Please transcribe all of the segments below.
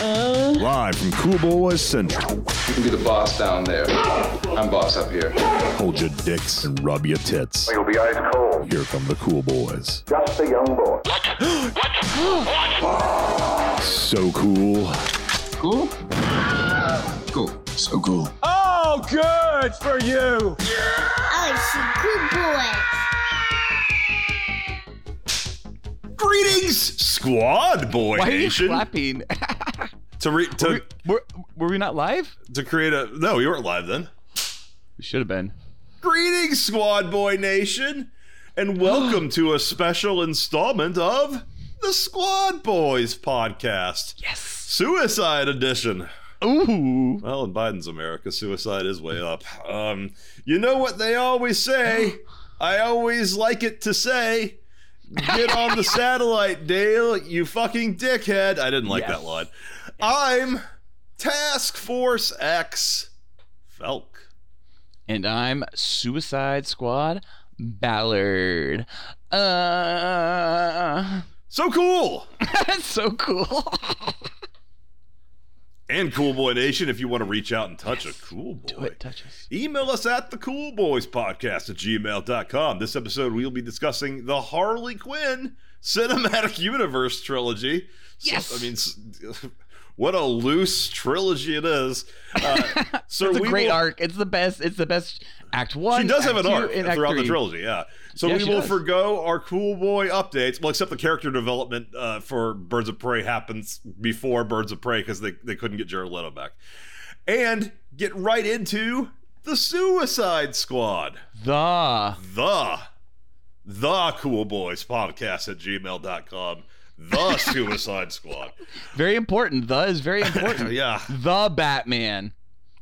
Uh. Live from Cool Boys Central. You can be the boss down there. I'm boss up here. Hold your dicks and rub your tits. You'll be ice cold. Here come the Cool Boys. Just a young boy. What? What? What? So cool. Cool? Cool. So cool. Oh, good for you. Oh, it's Cool boys. Greetings, Squad Boy Why are you Nation. clapping? To re- to were, were, were we not live? to create a no, you weren't live then. We should have been. Greetings, Squad Boy Nation, and welcome to a special installment of the Squad Boys podcast, Yes. Suicide Edition. Ooh. Well, in Biden's America, suicide is way up. Um, you know what they always say? I always like it to say, get on the satellite, Dale, you fucking dickhead. I didn't like Yes. that line. I'm Task Force X Felk. And I'm Suicide Squad Ballard. Uh, So cool. that's so cool. And Cool Boy Nation, if you want to reach out and touch a cool boy. Do it, touch us. Email us at the Cool Boys Podcast at gmail.com. This episode, we'll be discussing the Harley Quinn Cinematic Universe trilogy. So- Yes. I mean, s- what a loose trilogy it is. Uh, so It's a we great will- arc. It's the best. It's the best Act One. She does have an arc throughout the trilogy, yeah. So Yeah, we will does. forgo our Cool Boy updates, well, except the character development uh, for Birds of Prey happens before Birds of Prey because they, they couldn't get Jared Leto back. And get right into the Suicide Squad. The The, the Cool Boys Podcast at gmail.com. The Suicide Squad. very important. The is very important. yeah. The Batman.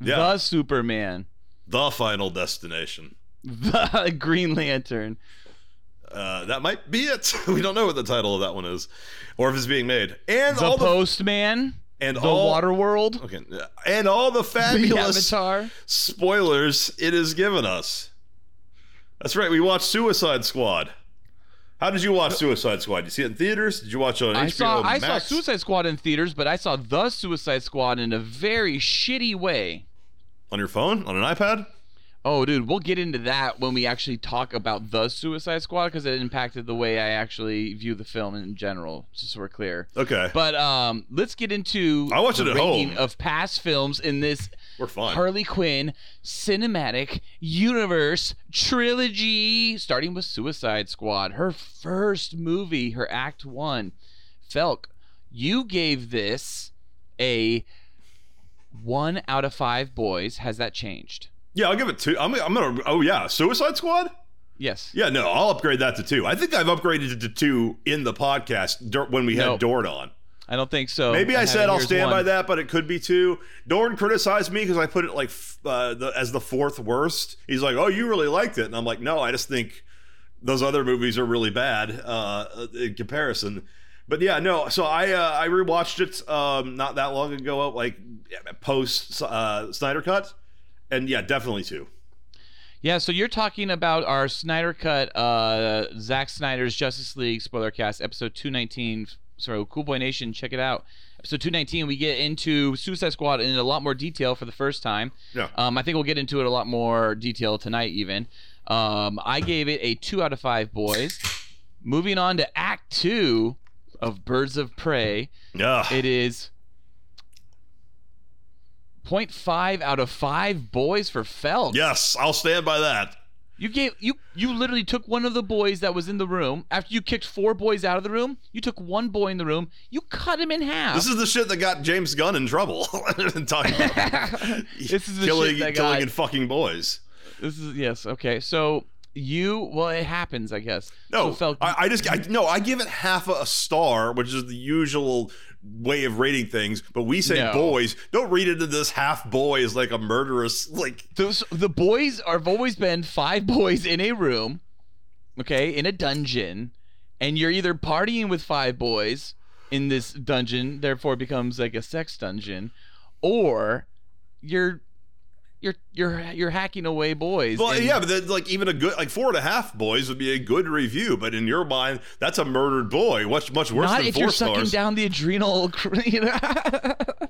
Yeah. The Superman. The Final Destination. The Green Lantern. Uh, that might be it. We don't know what the title of that one is, or if it's being made. And The all the Postman. and The all Water World. okay, and all the The fabulous Avatar. spoilers it has given us. That's right. We watched Suicide Squad. How did you watch Suicide Squad? Did you see it in theaters? Did you watch it on I HBO saw I saw Suicide Squad in theaters, but I saw the Suicide Squad in a very shitty way. on your phone on an iPad? Oh, dude, we'll get into that when we actually talk about the Suicide Squad because it impacted the way I actually view the film in general. Just so we're clear. Okay, But um, let's get into I watched the it at home. of past films in this we're fine. Harley Quinn cinematic universe trilogy, starting with Suicide Squad, her first movie, her Act One. Felk, you gave this a one out of five boys. Has that changed? yeah, I'll give it two. I'm, I'm gonna. Oh yeah, Suicide Squad. Yes. Yeah, no, I'll upgrade that to two. I think I've upgraded it to two in the podcast when we had No. Dorn on. I don't think so. Maybe I, said I'll stand by that, but it could be two. Dorn criticized me because I put it like f- uh, the, as the fourth worst. He's like, "Oh, you really liked it," and I'm like, "No, I just think those other movies are really bad uh, in comparison." But yeah, no. So I uh, I rewatched it um, not that long ago, like post uh, Snyder cut, and yeah, definitely two. Yeah, so you're talking about our Snyder Cut, uh, Zack Snyder's Justice League spoiler cast, episode 219. So, Cool Boy Nation, check it out. Episode 219, we get into Suicide Squad in a lot more detail for the first time. Yeah. Um, I think we'll get into it a lot more detail tonight, even. Um, I gave it a 2 out of 5 boys. Moving on to Act 2 of Birds of Prey, Yeah. it is 0.5 out of 5 boys for Felk. yes, I'll stand by that. You gave you you literally took one of the boys that was in the room after you kicked four boys out of the room. You took one boy in the room. You cut him in half. This is the shit that got James Gunn in trouble. Talking about This is the killing, shit that killing got- and fucking boys. this is yes okay. So you well it happens I guess. No, so Fel- I, I just I, no. I give it half a star, which is the usual way of rating things. But we say No. boys. Don't read into this half boy as like a murderous like. those the boys are have always been five boys in a room, okay, in a dungeon, and you're either partying with five boys in this dungeon, therefore it becomes like a sex dungeon, or you're you're you're you're hacking away boys. Well, and- yeah, but then, like even a good like four and a half boys would be a good review, but in your mind, that's a murdered boy. Much much worse Not than if 4 you're stars. sucking down the adrenal, you know,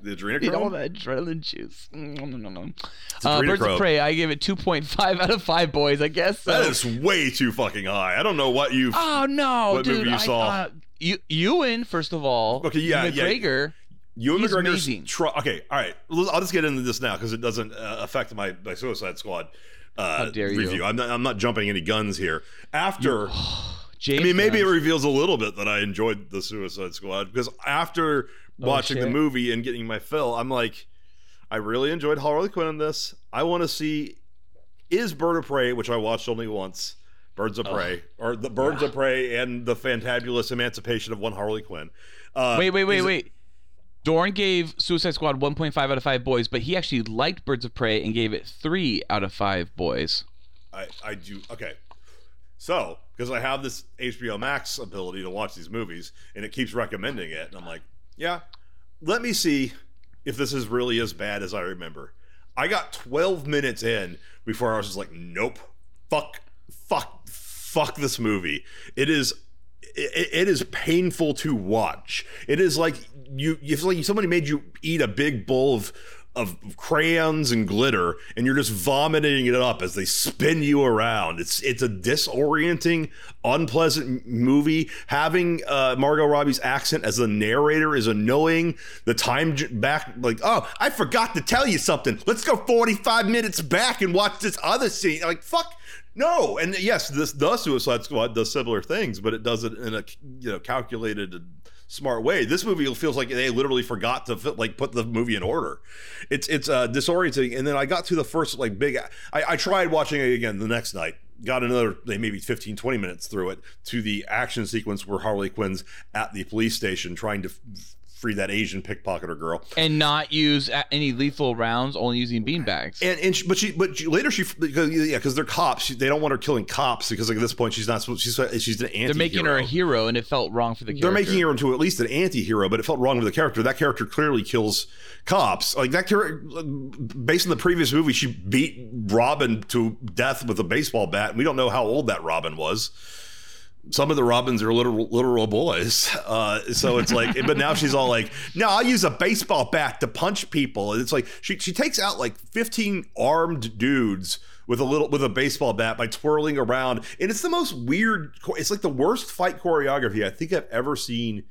the you know adrenochrome. that adrenaline juice. Mm. Uh, Birds of Prey, I give it 2.5 out of 5 boys, I guess. So. That is way too fucking high. I don't know what you've. Oh no, What dude! movie you I, saw? Uh, you, Ewan, first of all. Okay, yeah, yeah. McGregor. You and He's McGregor's try. Okay, all right. I'll just get into this now because it doesn't uh, affect my, my Suicide Squad uh, you. review. I'm not, I'm not jumping any guns here. After, I mean, maybe it reveals a little bit that I enjoyed the Suicide Squad because after watching the Oh, movie and getting my fill, I'm like, I really enjoyed Harley Quinn in this. I want to see is Bird of Prey, which I watched only once. Birds of Prey, or the Birds of Prey, and the fantabulous emancipation of one Harley Quinn. Uh, Wait, wait, wait, wait. Dorn gave Suicide Squad 1.5 out of 5 boys, but he actually liked Birds of Prey and gave it 3 out of 5 boys. I, I do okay. So, because I have this HBO Max ability to watch these movies, and it keeps recommending it, and I'm like, yeah, let me see if this is really as bad as I remember. I got 12 minutes in before I was just like, nope, fuck, fuck, fuck this movie. It is. It, it is painful to watch. It is like you. It's like somebody made you eat a big bowl of of crayons and glitter and you're just vomiting it up as they spin you around it's it's a disorienting unpleasant movie. Having uh margot robbie's accent as the narrator is annoying. The time j- back like oh i forgot to tell you something. Let's go 45 minutes back and watch this other scene. Like fuck no, and yes, this the Suicide Squad does similar things, but it does it in a you know calculated smart way. This movie feels like they literally forgot to like put the movie in order. It's it's uh, disorienting. And then I got to the first like big. I, I tried watching it again the next night. Got another maybe 15, 20 minutes through it to the action sequence where Harley Quinn's at the police station trying to f- free that Asian pickpocketer girl. And not use any lethal rounds, only using beanbags. And, and she, but she but she, later she because yeah because they're cops she, they don't want her killing cops because like at this point she's not supposed she's she's an anti They're making her a hero, and it felt wrong for the character. they're making her into at least an anti-hero but it felt wrong with the character that character clearly kills cops like that character based on the previous movie she beat Robin to death with a baseball bat and we don't know how old that Robin was some of the Robins are literal literal boys. Uh, so it's like, but now she's all like, no, I'll use a baseball bat to punch people. And it's like she she takes out like 15 armed dudes with a little with a baseball bat by twirling around. And it's the most weird it's like the worst fight choreography I think I've ever seen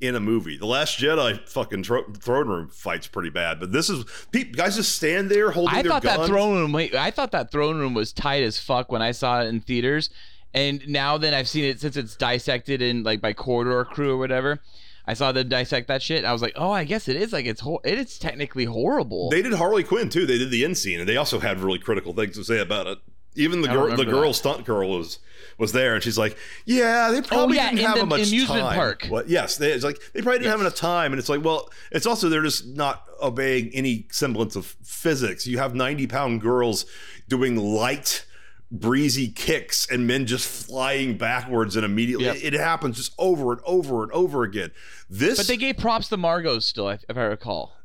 in a movie. The Last Jedi fucking tro- throne room fights pretty bad, but this is pe- guys just stand there holding I their thought guns. that throne room. Wait, I thought that throne room was tight as fuck when I saw it in theaters, and now then I've seen it since it's dissected in like by corridor crew or whatever. I saw them dissect that shit. I was like, oh, I guess it is like it's hor- it is technically horrible. They did Harley Quinn too. They did the end scene, and they also had really critical things to say about it. Even the girl, the girl that. stunt girl was was there, and she's like, "Yeah, they oh, probably Oh, yeah, didn't in have the much amusement time." park. What? Yes, they, it's like they probably didn't have enough time, and it's like, well, it's also they're just not obeying any semblance of physics. You have ninety pound girls doing light. Breezy kicks and men just flying backwards and immediately Yep. it happens just over and over and over again. This but they gave props to Margot still, if if I recall.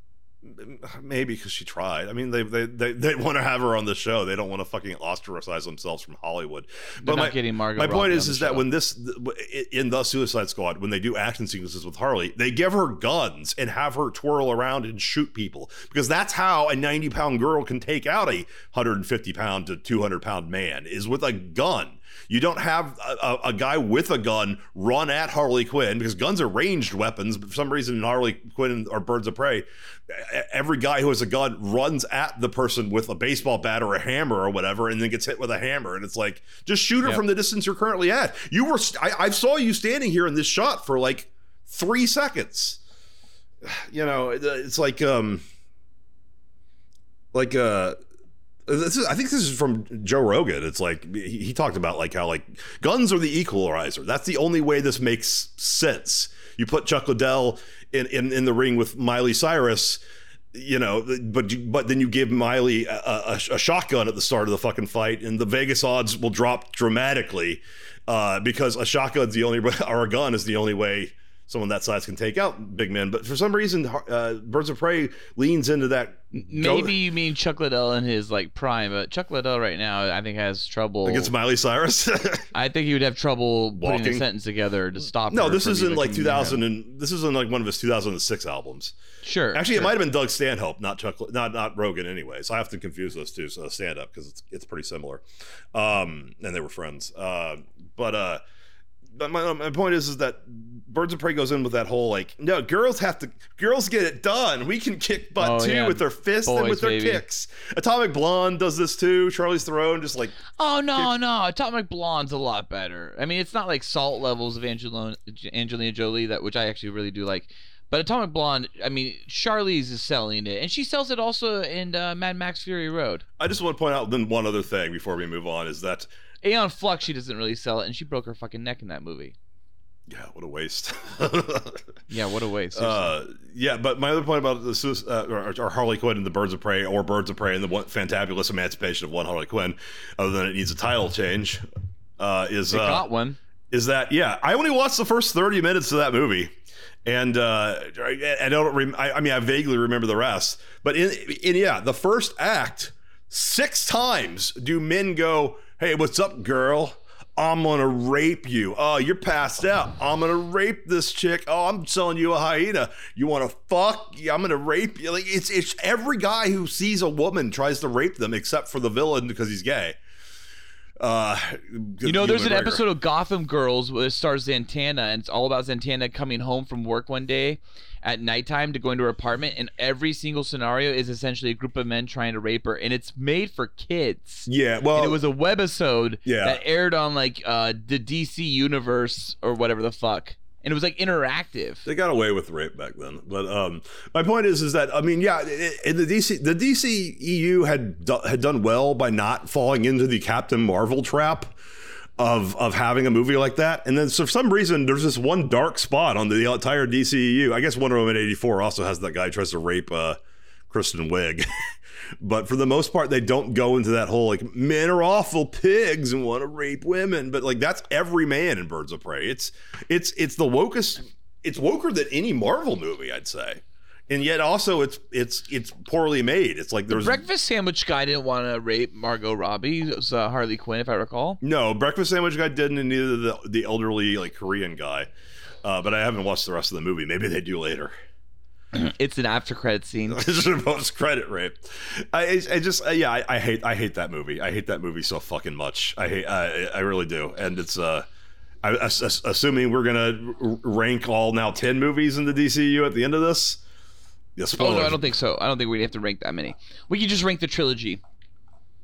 Maybe because she tried. I mean, they they they, they want to have her on the show. They don't want to fucking ostracize themselves from Hollywood. They're my, not getting Margot My point is, is that when this in the Suicide Squad, when they do action sequences with Harley, they give her guns and have her twirl around and shoot people because that's how a ninety pound girl can take out a hundred and fifty pound to two hundred pound man is with a gun. You don't have a, a, guy with a gun run at Harley Quinn because guns are ranged weapons. But for some reason, in Harley Quinn or Birds of Prey, every guy who has a gun runs at the person with a baseball bat or a hammer or whatever, and then gets hit with a hammer. And it's like, just shoot her Yep. from the distance you're currently at. You were, st- I, I saw you standing here in this shot for like three seconds. You know, it's like, um, like, uh, this is, I think this is from Joe Rogan. It's like he, he talked about like how like guns are the equalizer. That's the only way this makes sense. You put Chuck Liddell in, in, in the ring with Miley Cyrus, you know, but but then you give Miley a, a, a shotgun at the start of the fucking fight, and the Vegas odds will drop dramatically uh, because a shotgun's the only or a gun is the only way someone that size can take out big men. But for some reason, uh, Birds of Prey leans into that. Maybe you mean Chuck Liddell in his like prime, but Chuck Liddell right now I think has trouble. against Miley Cyrus. I think he would have trouble putting Walking. a sentence together to stop. no, this is in like 2000 and this is in like one of his 2006 albums. Sure. Actually, sure. it might have been Doug Stanhope, not Chuck, not not Rogan. Anyway, so I have to confuse those two. So stand up because it's it's pretty similar, um, and they were friends. Uh, but uh, but my, my point is is that Birds of Prey goes in with that whole like no girls have to girls get it done. We can kick butt Oh, too yeah. with their fists and with their baby. kicks. Atomic Blonde does this too. Charlize Theron just like Oh no, no, Atomic Blonde's a lot better. I mean, it's not like salt levels of Angelina, Angelina Jolie that which I actually really do like. But Atomic Blonde, I mean, Charlize is selling it, and she sells it also in uh, Mad Max Fury Road. I just want to point out then one other thing before we move on is that Aeon Flux, she doesn't really sell it, and she broke her fucking neck in that movie. yeah, what a waste. Yeah, what a waste. Uh, yeah, but my other point about the Suic- uh, or, or Harley Quinn and the Birds of Prey, or Birds of Prey and the one, fantabulous emancipation of one Harley Quinn, other than it needs a title change, uh, is they uh, got one. is that yeah? I only watched the first thirty minutes of that movie, and uh, I, I don't. Rem- I, I mean, I vaguely remember the rest, but in in yeah, the first act, six times do men go, "Hey, what's up, girl?" I'm gonna rape you. Oh, you're passed out. I'm gonna rape this chick. Oh, I'm selling you a hyena. You wanna fuck? Yeah, I'm gonna rape you. Like it's it's every guy who sees a woman tries to rape them, except for the villain because he's gay. Uh, You know, there's an episode of Gotham Girls where it stars Zatanna, and it's all about Zatanna coming home from work one day at nighttime to go into her apartment, and every single scenario is essentially a group of men trying to rape her, and it's made for kids. Yeah, well, and it was a webisode Yeah. that aired on like uh, the DC universe or whatever the fuck, and it was like interactive. They got away with rape back then, but um, my point is, is that I mean, yeah, in the DC, the DC EU had do, had done well by not falling into the Captain Marvel trap of of having a movie like that, and then so for some reason, there's this one dark spot on the entire DCEU. I guess Wonder Woman eighty four also has that guy who tries to rape uh, Kristen Wiig. But for the most part, they don't go into that whole like men are awful pigs and want to rape women. But like that's every man in Birds of Prey. It's it's it's the wokest. It's woker than any Marvel movie, I'd say. And yet also it's it's it's poorly made. It's like there's Breakfast sandwich guy didn't want to rape Margot Robbie. It was uh, Harley Quinn, if I recall. no breakfast sandwich guy didn't, and neither the the elderly like Korean guy. Uh, but I haven't watched the rest of the movie. Maybe they do later. It's an after credit scene. It's a post credit rape. I, I just uh, yeah I, I hate I hate that movie. I hate that movie so fucking much. I hate I, I really do. And it's uh, I, ass- ass- assuming we're gonna rank all now ten movies in the DCU at the end of this. Yeah, Oh no, I don't think so. I don't think we have to rank that many. We could just rank the trilogy.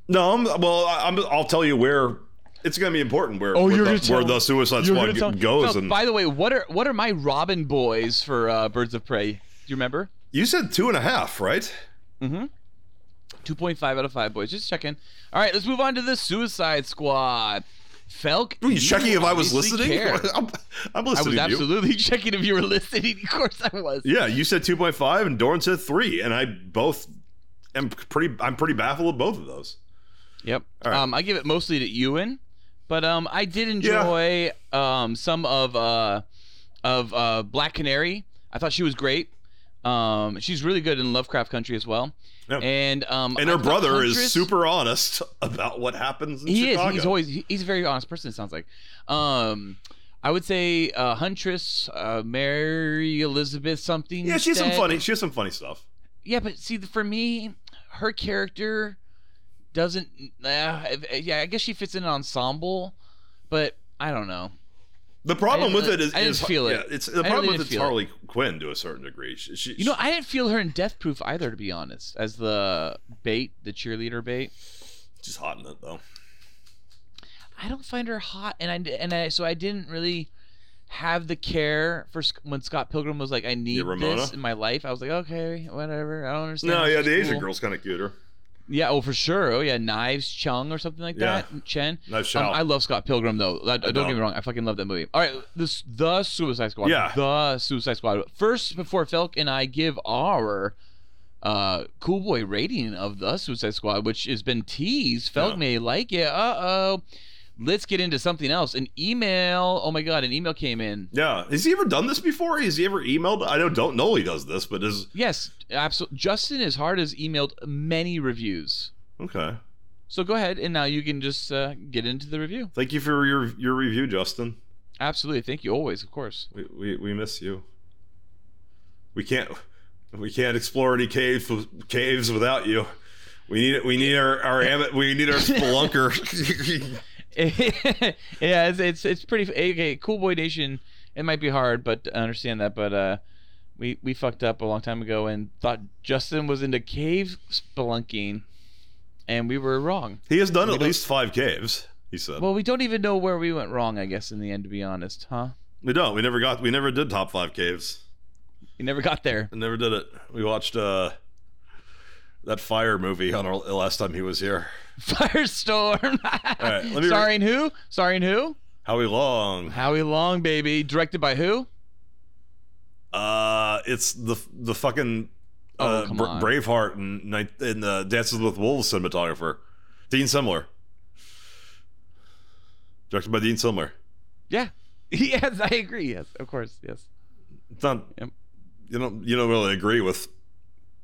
No, I'm, well I- I'm, I'll tell you where it's gonna be important where Oh, where, you're the, tell- where the Suicide Squad gonna tell- goes. No, and by the way, what are what are my Robin boys for uh, Birds of Prey? Do you remember? you said two and a half, right? Mm-hmm. Two point five out of five boys. Just checking. All right, let's move on to the Suicide Squad. Felk, Were you checking if I was listening? I'm, I'm I was you. absolutely checking if you were listening. Of course, I was. Yeah, you said 2.5 and Dorn said 3 and I both am pretty I'm pretty baffled with both of those. Yep. Right. Um, I give it mostly to Ewan, but um, I did enjoy um some of uh of uh Black Canary. I thought she was great. Um, she's really good in Lovecraft Country as well. Yeah. And um, And her brother is super honest about what happens in He Chicago. is. He's always. He's a very honest person. It sounds like. Um, I would say uh, Huntress, uh, Mary Elizabeth something. Yeah, she has some funny she has some funny stuff. Yeah, but see, for me, her character doesn't. Uh, yeah, I guess she fits in an ensemble, but I don't know. The problem with it is, I didn't is- feel it. Yeah, it's the problem with it's feel it. Harley Quinn to a certain degree. She, she, You know, I didn't feel her in Death Proof either, to be honest, as the bait, the cheerleader bait. she's hot in it though. I don't find her hot, and I and I so I didn't really have the care for when Scott Pilgrim was like, I need this in my life. I was like, okay, whatever. I don't understand. No, yeah, the Asian girl's kind of cuter. Yeah, oh for sure. Oh yeah, Knives Chung or something like Yeah. that. Chen. Knives Um, I love Scott Pilgrim though. Uh, don't don't. get me wrong. I fucking love that movie. All right, this the Suicide Squad. Yeah. the Suicide Squad. First, before Felk and I give our uh cool boy rating of the Suicide Squad, which has been teased. Felk Yeah. may like it. Uh oh. Let's get into something else. An email. Oh my god, an email came in. Yeah. Has he ever done this before? Has he ever emailed? I don't don't know he does this, but is Yes, absolutely. Justin is hard has emailed many reviews. okay. So go ahead and now you can just uh, get into the review. Thank you for your your review, Justin. Absolutely. Thank you always, of course. We we, we miss you. We can't we can't explore any caves caves without you. We need we need our our we need our spelunker. yeah, it's, it's it's pretty okay. Cool Boy Nation. It might be hard, but I understand that. But uh, we we fucked up a long time ago and thought Justin was into cave spelunking, and we were wrong. he has done We at least five caves. He said. Well, we don't even know where we went wrong. I guess in the end, to be honest, huh? we don't. We never got. We never did top five caves. We never got there. I never did it. We watched uh that fire movie on our last time he was here. Firestorm. right, re- who? Starring who? Howie Long. Howie Long, baby. Directed by who? Uh, it's the the fucking Oh, uh, Bra- Braveheart and in the Dances with Wolves cinematographer, Dean Semler. Directed by Dean Semler. Yeah. yes, I agree. Yes, of course. Yes. It's not. Yep. You don't. You don't really agree with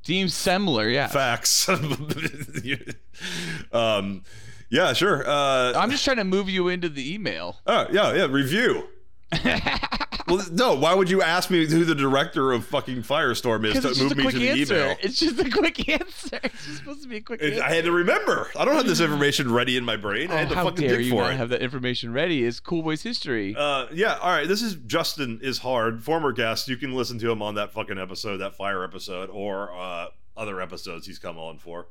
Team similar, Yeah. facts. um, yeah, sure. Uh, I'm just trying to move you into the email. oh, yeah, yeah. Review. Well, no. Why would you ask me who the director of fucking Firestorm is to move me to the answer. email? It's just a quick answer. It's just supposed to be a quick It- answer. I had to remember. I don't have this information ready in my brain. I had Oh, to how fucking dare dig you for not it. have that information ready? It's Cool Boys history. Uh, yeah, all right. This is Justin is hard, former guest. You can listen to him on that fucking episode, that fire episode, or uh, other episodes he's come on for.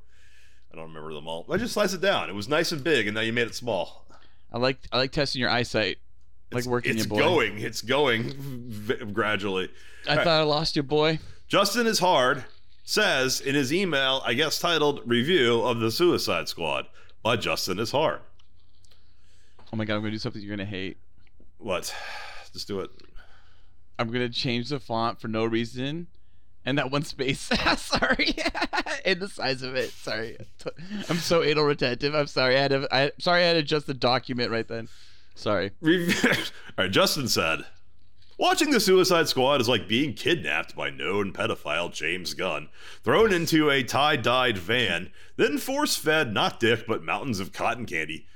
I don't remember them all. I just sliced it down. It was nice and big, and now you made it small. I like I like testing your eyesight. Like It's- working It's you, boy. going. It's going v- gradually. I thought I lost you, boy. Justin is hard says in his email, I guess titled "Review of the Suicide Squad" by Justin is hard. Oh my god, I'm gonna do something you're gonna hate. What? Just do it. I'm gonna change the font for no reason, and that one space. sorry, and the size of it. Sorry, I'm so anal retentive. I'm sorry. I had to. I sorry. I had to adjust the document right then. Sorry. All right, Justin said, Watching the Suicide Squad is like being kidnapped by known pedophile James Gunn, thrown into a tie dyed van, then force fed not dick but mountains of cotton candy,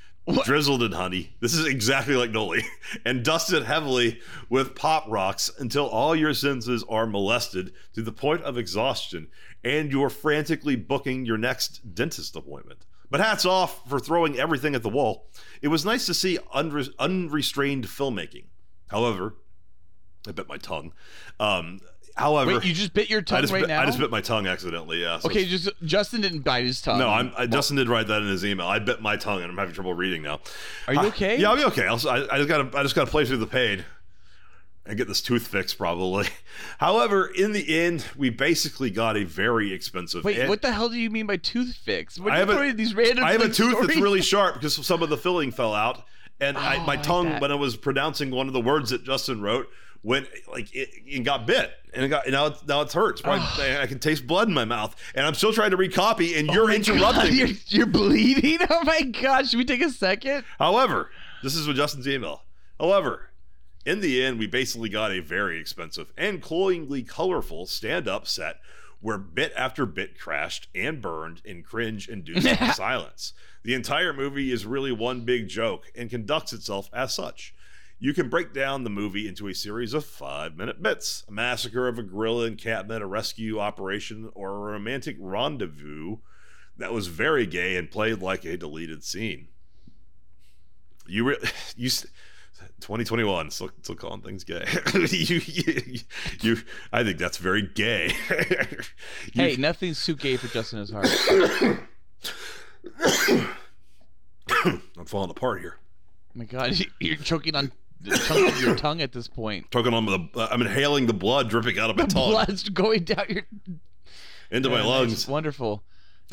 drizzled in honey. This is exactly like Noli, and dusted heavily with pop rocks until all your senses are molested to the point of exhaustion and you're frantically booking your next dentist appointment. But hats off for throwing everything at the wall. It was nice to see unre- unrestrained filmmaking. However, I bit my tongue. Um, however, Wait, you just bit your tongue just right bit, now. I just bit my tongue accidentally. Yeah. so okay, just Justin didn't bite his tongue. no, I'm, I, Justin did write that in his email. I bit my tongue and I'm having trouble reading now. Are you Uh, okay? yeah, I'll be okay. I'll, I, I just gotta, I just gotta play through the pain and get this tooth fixed probably. However, in the end, we basically got a very expensive. Wait, and- what the hell do you mean by tooth fix? What I are have you a- these random? I have a tooth that's really sharp because some of the filling fell out, and I, Oh, my I like tongue when I was pronouncing one of the words that Justin wrote went like it, it got bit, and it got now it, now it hurts. Probably, oh. I can taste blood in my mouth, and I'm still trying to recopy, and Oh you're my interrupting You're, you're bleeding. Oh my god! Should we take a second? However, this is what Justin's email. However, in the end, we basically got a very expensive and cloyingly colorful stand-up set where bit after bit crashed and burned in cringe-inducing silence. The entire movie is really one big joke and conducts itself as such. You can break down the movie into a series of five minute bits a massacre of a gorilla encampment, a rescue operation, or a romantic rendezvous that was very gay and played like a deleted scene. You re- you 2021 still, still calling things gay. you, you, you I think that's very gay. Hey, nothing's too gay for Justin is hard. I'm falling apart here. Oh my god, you're choking on the chunk of your tongue at this point. Talking on the uh, I'm inhaling the blood dripping out of my tongue Blood's going down your into my Yeah, nice. lungs. Wonderful.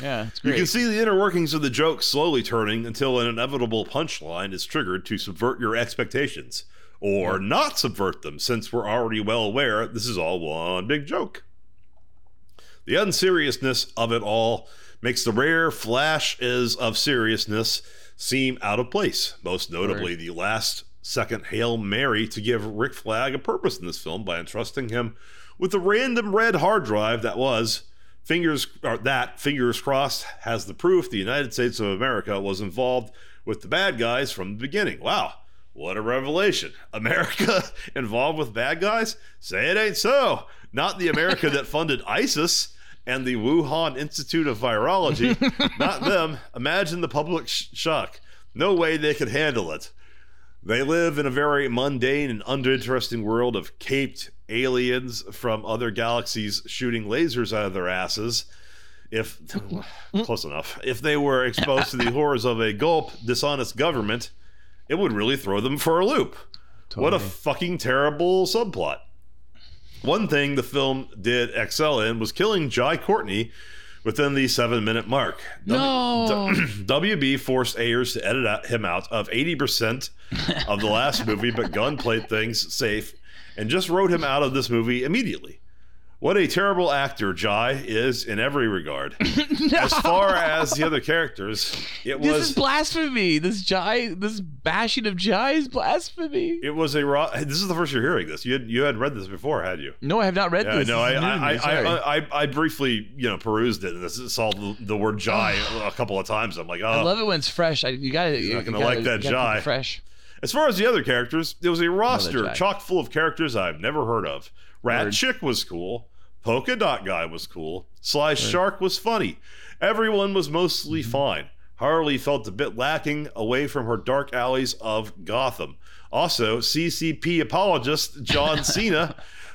Yeah, it's You can see the inner workings of the joke slowly turning until an inevitable punchline is triggered to subvert your expectations. Or not subvert them, since we're already well aware this is all one big joke. The unseriousness of it all makes the rare flashes of seriousness seem out of place. Most notably, the last second Hail Mary to give Rick Flag a purpose in this film by entrusting him with a random red hard drive that was fingers or that fingers crossed has the proof the United States of America was involved with the bad guys from the beginning. Wow. What a revelation. America involved with bad guys? Say it ain't so. Not the America that funded ISIS and the Wuhan Institute of Virology. Not them. Imagine the public sh- shock. No way they could handle it. They live in a very mundane and uninteresting world of caped aliens from other galaxies shooting lasers out of their asses. If close enough, if they were exposed to the horrors of a gulp dishonest government, it would really throw them for a loop. What a fucking terrible subplot. One thing the film did excel in was killing Jai Courtney within the seven minute mark. No. WB forced Ayers to edit out, him out of 80% of the last movie, but Gunn played things safe and just wrote him out of this movie immediately. What a terrible actor Jai is in every regard. As far as the other characters, it This was is blasphemy. This Jai, this bashing of Jai is blasphemy. it was a raw. This is the first you're hearing this. You had, you had read this before, had you? No, I have not read Yeah, this. no, I This to I, me, I. I, I, I briefly you know perused it and this saw the, the word Jai a couple of times. I'm like, oh, I love it when it's fresh. I, you gotta, you not gonna gotta- like that you Jai. fresh. As far as the other characters, there was a roster chock full of characters I've never heard of. Rat Word. Chick was cool. Polka Dot Guy was cool. Sly Shark was funny. Everyone was mostly Mm-hmm. fine. Harley felt a bit lacking away from her dark alleys of Gotham. Also, CCP apologist John Cena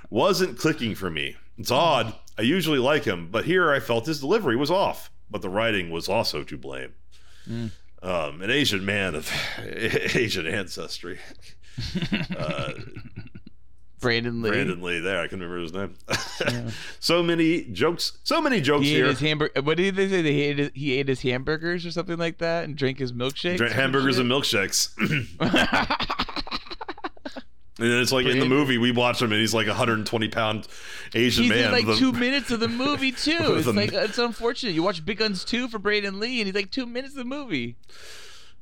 wasn't clicking for me. It's odd. I usually like him, but here I felt his delivery was off. But the writing was also to blame. Mm. Um, an Asian man of Asian ancestry. Uh, Brandon Lee. Brandon Lee there. I can remember his name. so many jokes. So many jokes He ate here. his hamburger. What did they say? They ate his, he ate his hamburgers or something like that, and drank his milkshake. Drink hamburgers and milkshakes. And it's like in the movie we watch him and he's like a 120 pound Asian He's man. like a- two minutes of the movie too. It's a- like it's unfortunate. You watch Big Guns two for Braden Lee, and he's like two minutes of the movie.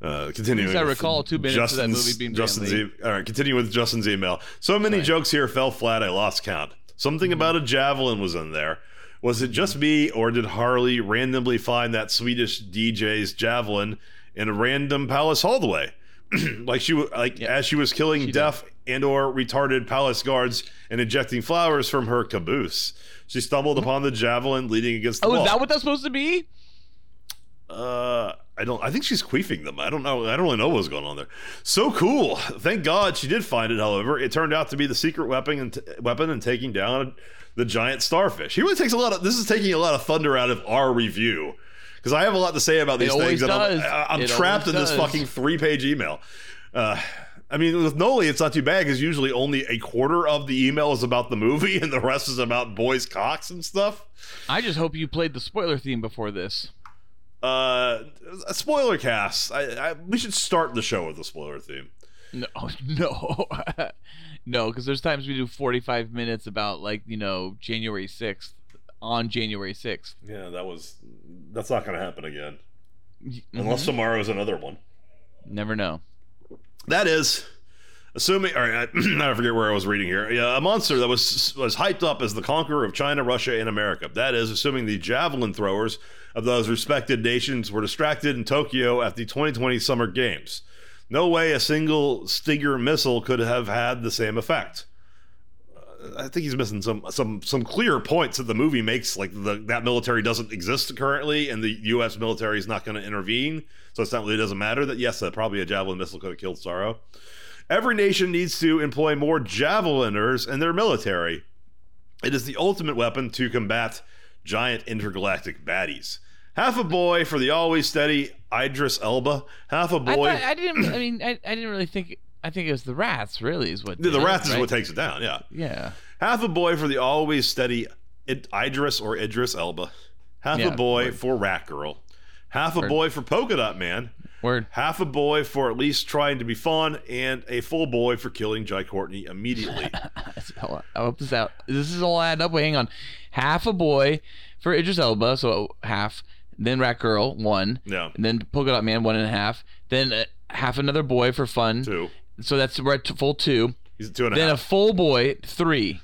Uh, continuing. I recall two minutes of that movie being Justin's e- all right, continue with Justin's email. So many Fine. jokes here fell flat. I lost count. Something about a javelin was in there. Was it just me, or did Harley randomly find that Swedish DJ's javelin in a random palace hallway? like she, like Yeah. as she was killing She deaf and or retarded palace guards and ejecting flowers from her caboose. She stumbled upon the javelin leading against the Oh, wall. Oh, is that what that's supposed to be? Uh, I don't. I think she's queefing them. I don't know. I don't really know what's going on there. So cool. Thank God she did find it. However, it turned out to be the secret weapon and t- weapon and taking down the giant starfish. He really takes a lot of. This is taking a lot of thunder out of our review because I have a lot to say about these always things. And I'm. I'm It trapped in always this fucking three page email. Uh, I mean, with Noli, it's not too bad because usually only a quarter of the email is about the movie and the rest is about boys' cocks and stuff. I just hope you played the spoiler theme before this. Uh, a spoiler cast. I, I, we should start the show with a spoiler theme. No, no, no, because there's times we do 45 minutes about like you know January 6th on January 6th. Yeah, that was. That's not going to happen again, Mm-hmm. unless tomorrow is another one. Never know. That is, assuming. All right, I, I forget where I was reading here. Yeah, a monster that was was hyped up as the conqueror of China, Russia, and America. That is, assuming the javelin throwers of those respected nations were distracted in Tokyo at the 2020 Summer Games. No way a single Stinger missile could have had the same effect. I think he's missing some some some clear points that the movie makes. Like the, that military doesn't exist currently, and the U.S. military is not going to intervene. So it's not really doesn't matter that yes, that probably a javelin missile could have killed Starro. Every nation needs to employ more javeliners in their military. It is the ultimate weapon to combat giant intergalactic baddies. Half a boy for the always steady Idris Elba. Half a boy. thought, I didn't. I mean, I, I didn't really think. I think it was the rats. Really, is what the, it, rats is right? what takes it down. Yeah. Yeah. Half a boy for the always steady Id- Idris or Idris Elba. Half Yeah, a boy word. for Rat Girl. Half a boy for Polka Dot Man. Word. Half a boy for at least trying to be fun, and a full boy for killing Jai Courtney immediately. I hope this out. This is all adding up. Wait, hang on. Half a boy for Idris Elba, so half. then Rat Girl one, Yeah. and then Polka Dot Man one and a half, then uh, half another boy for fun. Two. So that's we're at full two. He's two and a Then a full boy three.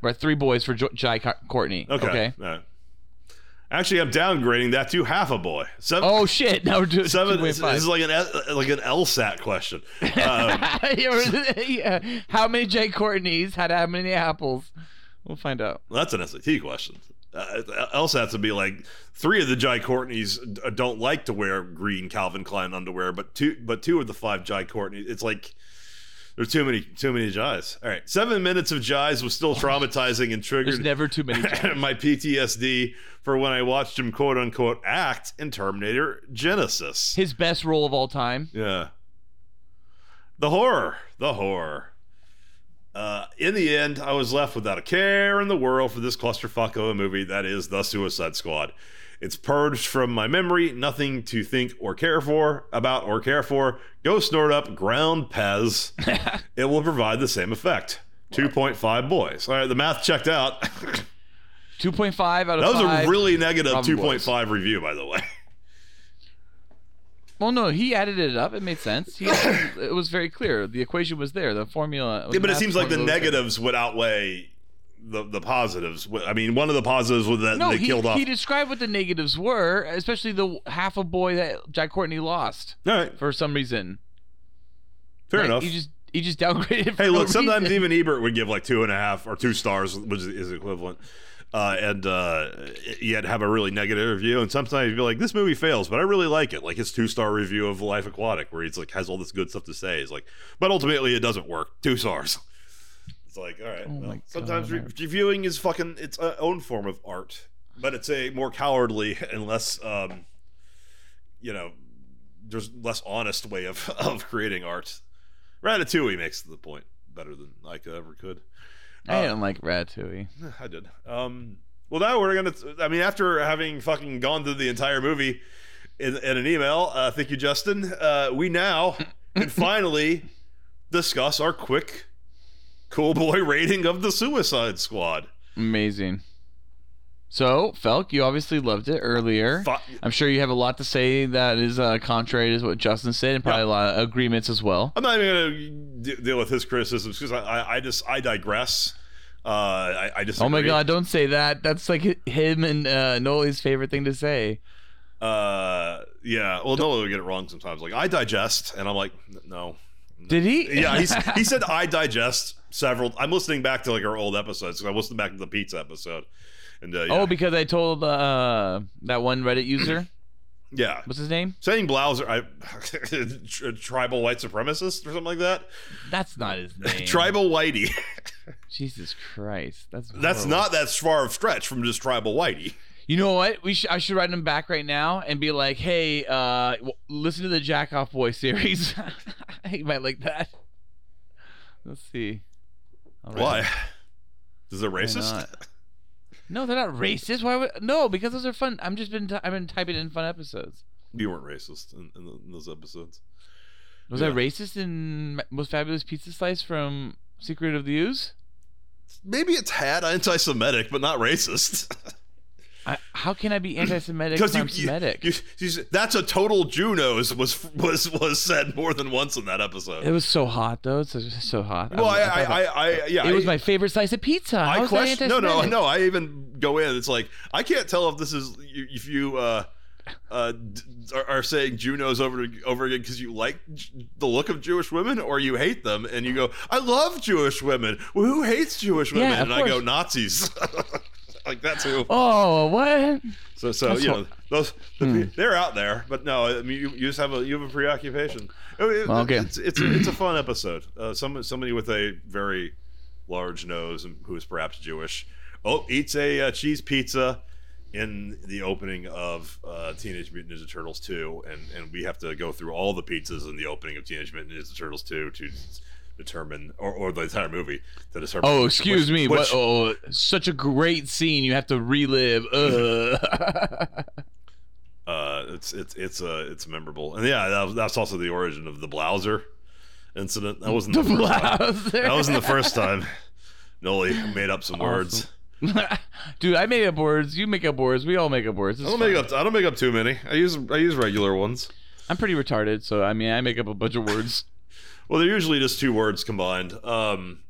We're at three boys for jo- Jai Co- Courtney. okay. okay. All right. Actually, I'm downgrading that to half a boy. Seven. Oh shit! Now we're doing Seven. This, 2.5. this is like an like an LSAT question. Uh, Yeah. How many Jai Courtneys had how many apples? We'll find out. that's an SAT question. Uh, has to be like three of the Jai Courtneys don't like to wear green Calvin Klein underwear, but two but two of the five Jai Courtneys. It's like there's too many too many Jais. All right, seven minutes of Jais was still traumatizing and triggered. There's never too many. My PTSD for when I watched him quote unquote act in Terminator Genisys. His best role of all time. Yeah. The horror. The horror. Uh, in the end, I was left without a care in the world for this clusterfuck of a movie that is The Suicide Squad. It's purged from my memory, nothing to think or care for, about or care for. Go snort up ground Pez. it will provide the same effect. 2.5 boys. All right, the math checked out. 2.5 out of that was five. a really negative Problem boys. 2.5 review, by the way. Well, no, he added it up. It made sense. He, it was very clear. The equation was there. The formula. Yeah, but it seems like the there. negatives would outweigh the the positives. I mean, one of the positives was that No, they he, killed off. he described what the negatives were, especially the half a boy that Jack Courtney lost All right, for some reason. fair Like, enough. He just he just downgraded. Hey, no look, sometimes reason. even Ebert would give like two and a half or two stars, which is- is equivalent. Uh, and uh, yet have a really negative review, and sometimes you'd be like, "This movie fails," but I really like it. Like his two-star review of Life Aquatic, where he's like has all this good stuff to say. He's like, but ultimately it doesn't work. Two stars. It's like, all right. Oh well, sometimes re- reviewing is fucking its uh, own form of art, but it's a more cowardly and less, um, you know, there's less honest way of of creating art. Ratatouille makes the point better than I could ever could. I Uh, didn't like Ratatouille. I did. Um, well, now we're gonna. I mean, after having fucking gone through the entire movie in, in an email, uh, thank you, Justin. Uh, we now can finally discuss our quick, cool boy rating of the Suicide Squad. Amazing. So, Felk, you obviously loved it earlier. I'm sure you have a lot to say that is uh, contrary to what Justin said, and probably Yeah. a lot of agreements as well. I'm not even gonna de- deal with his criticisms because I, I, just I digress. Uh, I, I just Oh my God! Don't say that. That's like him and uh, Noli's favorite thing to say. Uh, yeah. Well, no, we get it wrong sometimes. Like I digest, and I'm like, no. Did he? Yeah, he's, he said I digest several. I'm listening back to like our old episodes because I listened back to the pizza episode, and uh, yeah. Oh, because I told uh, that one Reddit user. yeah, What's his name? saying Blouser, I tri- tribal white supremacist or something like that. That's not his name. Tribal whitey. Jesus Christ. That's That's horrible. not that far of stretch from just tribal whitey. You know what? We should. I should write him back right now and be like, "Hey, uh, w- listen to the Jack Off Boy series. he might like that." Let's see. Why? Is it racist? No, they're not racist. Why would? No, because those are fun. I'm just been. T- I've been typing in fun episodes. You weren't racist in, in, in those episodes. Was I racist in Most Fabulous Pizza Slice from Secret of the Ooze? Maybe it's had anti-Semitic, but not racist. I, how can I be anti-Semitic Because you, I'm you, Semitic? you, you- that's a total Junos was was was said more than once in that episode. it was so hot though. It's so hot. well, I, I- I I, I, yeah, it was my favorite slice of pizza. How I question. No, no, no. I even go in. It's like I can't tell if this is if you uh, uh, d- are, are saying Junos over over again because you like J- the look of Jewish women or you hate them, and you go, I love Jewish women. Well, who hates Jewish women? Yeah, and I go course. Nazis. like that's who. Oh, what? So, so That's you what- know, those the, Hmm. they're out there, but no, I mean, you, you just have a you have a preoccupation. It- okay. It's it's a, it's a fun episode. Uh, some somebody with a very large nose and who is perhaps Jewish. Oh, eats a uh, cheese pizza in the opening of uh, Teenage Mutant Ninja Turtles 2, and and we have to go through all the pizzas in the opening of Teenage Mutant Ninja Turtles 2 to determine, or, or the entire movie to determine. Oh, excuse which- me. which- what? Oh, such a great scene. You have to relive. Uh, it's it's it's uh, it's memorable, and yeah, that that's also the origin of the Blouser incident. That wasn't the, first time. Blouser. That wasn't the first time. Noli made up some words. Dude, I made up words. You make up words. We all make up words. I don't make up. I don't make up too many. I use I use regular ones. I'm pretty retarded, so I mean, I make up a bunch of words. Well, they're usually just two words combined. Um,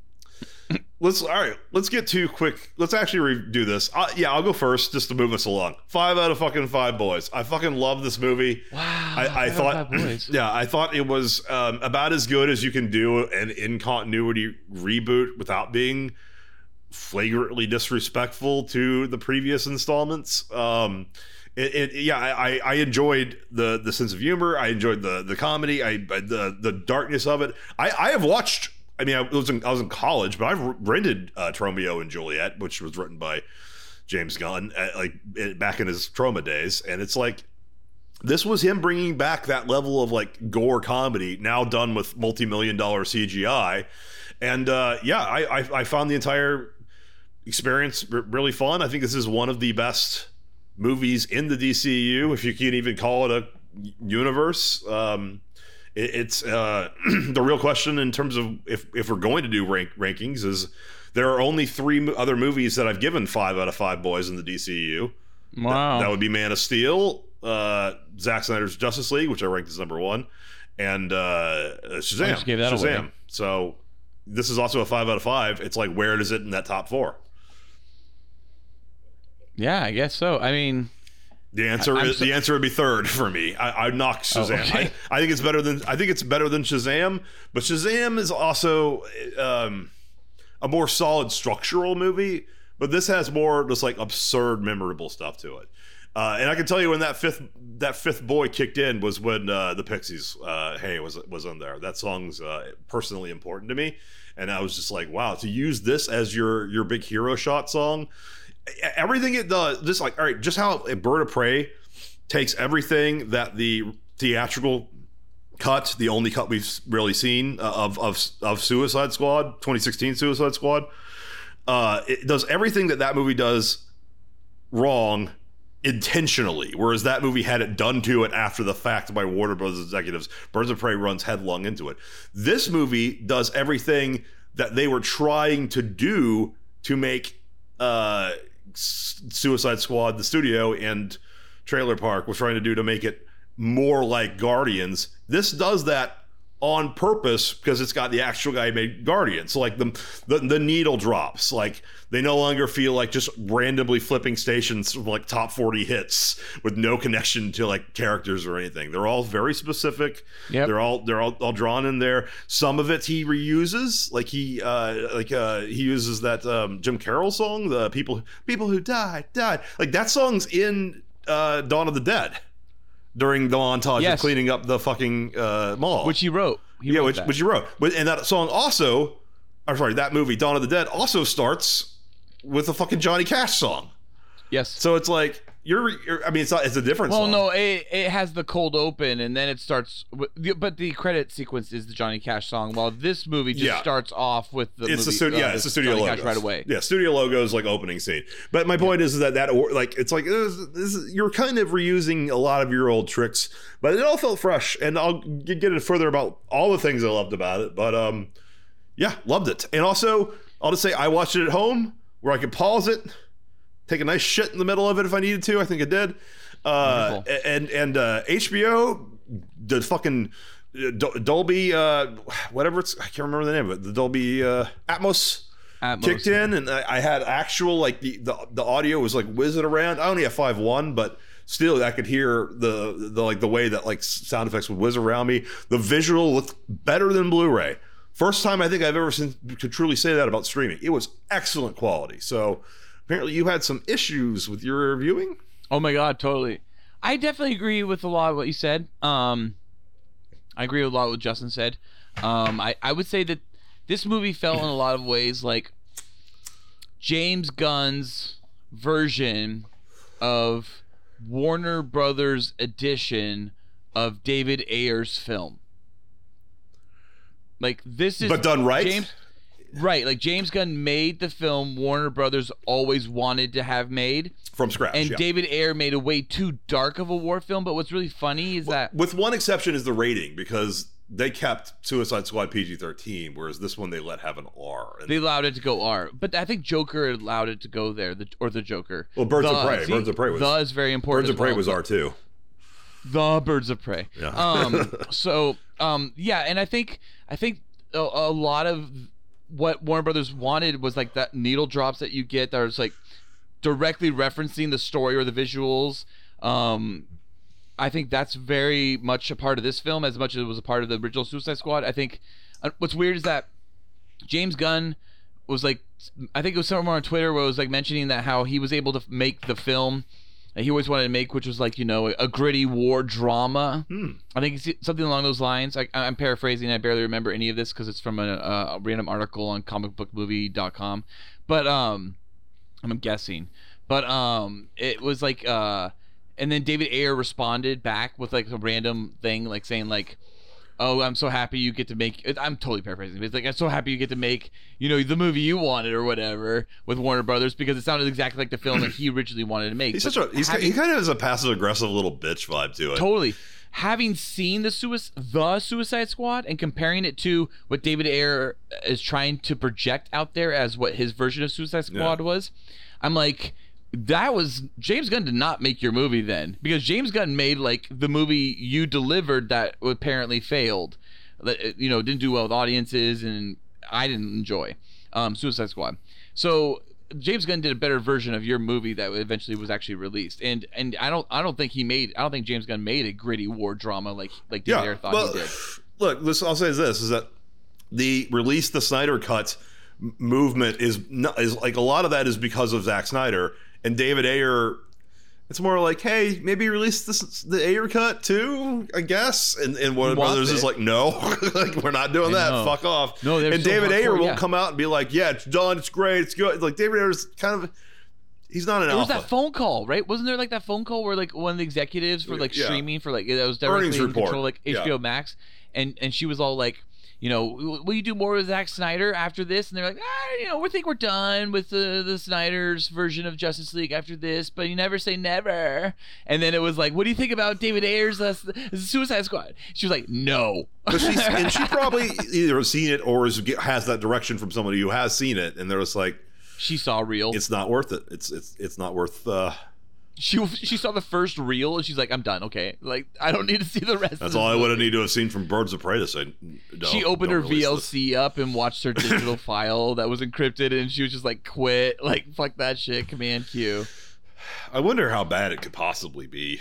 let's all right. Let's get two quick. Let's actually redo this. Uh, yeah, I'll go first just to move us along. Five out of fucking five boys. I fucking love this movie. Wow. I, I thought, yeah, I thought it was um, about as good as you can do an in continuity reboot without being flagrantly disrespectful to the previous installments. Um, it, it yeah, I, I enjoyed the the sense of humor. I enjoyed the the comedy. I the the darkness of it. I I have watched. I mean, I was in, I was in college, but I've rented uh, Tromeo and Juliet, which was written by James Gunn, uh, like back in his Troma days, and it's like this was him bringing back that level of like gore comedy, now done with multi-million dollar CGI, and uh, yeah, I, I I found the entire experience r- really fun. I think this is one of the best movies in the DCU, if you can even call it a universe. Um, it, it's uh, the real question in terms of if if we're going to do rank rankings is there are only three other movies that I've given five out of five boys in the DCU. Wow. That would be Man of Steel, uh, Zack Snyder's Justice League, which I ranked as number one, and uh, Shazam. that Shazam. away. So this is also a five out of five. It's like where does it in that top four? Yeah, I guess so. I mean, The answer I'm is so- the answer would be third for me. I, I knock Shazam. okay. I, I think it's better than I think it's better than Shazam, but Shazam is also um, a more solid structural movie. But this has more just like absurd, memorable stuff to it. Uh, and I can tell you when that fifth that fifth boy kicked in was when uh, the Pixies uh, "Hey" was was on there. That song's uh, personally important to me, and I was just like, wow, to use this as your your big hero shot song everything it does just like all right just how a bird of prey takes everything that the theatrical cut the only cut we've really seen uh, of of, of suicide squad 2016 suicide squad uh it does everything that that movie does wrong intentionally whereas that movie had it done to it after the fact by warner brothers executives. Birds of prey runs headlong into it. This movie does everything that they were trying to do to make uh suicide squad the studio and trailer park was trying to do to make it more like guardians. This does that on purpose because it's got the actual guy who made Guardians. So like the, the the needle drops. Like they no longer feel like just randomly flipping stations from like top 40 hits with no connection to like characters or anything. They're all very specific. Yep. They're all they're all, all drawn in there. Some of it he reuses. Like he uh like uh he uses that um Jim Carroll song, the people people who died, died. Like that song's in uh Dawn of the Dead during the montage Yes. of cleaning up the fucking uh, mall. which he wrote. He yeah, wrote which, that. which you wrote. But and that song also, or sorry, that movie Dawn of the Dead also starts with a fucking Johnny Cash song. yes. So it's like you're, you're I mean, it's not, it's a different well, song. no, it, it has the cold open, and then it starts. With, the- but the credit sequence is the Johnny Cash song, while this movie just Yeah. starts off with the it's the movie, studio. uh, yeah, it's the studio Johnny logo Cash right away. Yeah, studio logos like opening scene. But my point is, is that that or, like it's like this, this is, you're kind of reusing a lot of your old tricks, but it all felt fresh. And I'll get, get it further about all the things I loved about it. But um, yeah, loved it. And also, I'll just say I watched it at home where I could pause it, take a nice shit in the middle of it if I needed to. I think I did. Uh, and and uh, HBO, the fucking uh, Dolby, uh, whatever it's, I can't remember the name of it. The Dolby uh, Atmos At kicked most. in, and I, I had actual like the, the the audio was like whizzing around. I only have five one, but still I could hear the the like the way that like sound effects would whiz around me. The visual looked better than Blu-ray. First time I think I've ever seen could truly say that about streaming. It was excellent quality. So apparently you had some issues with your viewing. Oh my god, totally. I definitely agree with a lot of what you said. Um, I agree with a lot of what Justin said. Um, I I would say that this movie felt in a lot of ways like James Gunn's version of Warner Brothers edition of David Ayer's film. Like this is But done right? James Right, like James Gunn made the film Warner Brothers always wanted to have made, From scratch. and yeah. David Ayer made a way too dark of a war film. But what's really funny is that with one exception is the rating because they kept Suicide Squad PG thirteen, whereas this one they let have an R. And, They allowed it to go R, but I think Joker allowed it to go there, the, or the Joker. Well, Birds of The- Prey. Birds of Prey was- the is very important. Birds of Prey well, was R two. the birds of prey. Yeah. Um. so um. Yeah, and I think I think a, a lot of what Warner Brothers wanted was like that needle drops that you get that are just like directly referencing the story or the visuals. Um. I think that's very much a part of this film as much as it was a part of the original Suicide Squad. I think uh, what's weird is that James Gunn was like I think it was somewhere on Twitter where it was like mentioning that how he was able to make the film he always wanted to make, which was like you know a, gritty war drama. I think something along those lines. I, I'm paraphrasing. I barely remember any of this because it's from a, a random article on comicbookmovie.com, but um, I'm guessing. But um, it was like uh, and then David Ayer responded back with like a random thing, like saying like, "Oh, I'm so happy you get to make." I'm totally paraphrasing. But it's like I'm so happy you get to make, you know, the movie you wanted or whatever with Warner Brothers because it sounded exactly like the film that he originally wanted to make. He's But such a he's, having- he kind of has a passive aggressive little bitch vibe to it. totally having seen the suicide the Suicide Squad and comparing it to what David Ayer is trying to project out there as what his version of Suicide Squad Yeah. was, I'm like that was James Gunn did not make your movie then because James Gunn made like the movie you delivered that apparently failed that you know didn't do well with audiences and I didn't enjoy um, Suicide Squad. So James Gunn did a better version of your movie that eventually was actually released. And and I don't I don't think he made I don't think James Gunn made a gritty war drama like like David Ayer thought well, he did. look, this I'll say is this: is that the release the Snyder cut movement is not, is like a lot of that is because of Zack Snyder and David Ayer. It's more like, hey, maybe release this the Ayer cut too, I guess. And and Warner He wants Brothers is like, no, like we're not doing I that. know. Fuck off. No, and so David Ayer won't yeah. come out and be like, yeah, it's done, it's great, it's good. Like David Ayer's kind of he's not an There was that phone call, right? Wasn't there like that phone call where like one of the executives for like Yeah. streaming for like that was directly Earnings in report. control like Yeah. HBO Max, and and she was all like, you know, will you do more with Zack Snyder after this? And they're like, ah, you know, we think we're done with the the Snyder's version of Justice League after this, but you never say never. And then it was like, what do you think about David Ayer's uh, Suicide Squad? She was like, no. But she's and she probably either has seen it or is, has that direction from somebody who has seen it, and they're just like, she saw real. it's not worth it. It's it's it's not worth. uh she she saw the first reel and she's like, I'm done. Okay, like I don't need to see the rest. of That's all I would have movie." needed to have seen from Birds of Prey to say. No, she opened her release this. VLC up and watched her digital file that was encrypted, and she was just like, "Quit! Like, fuck that shit." Command Q. I wonder how bad it could possibly be.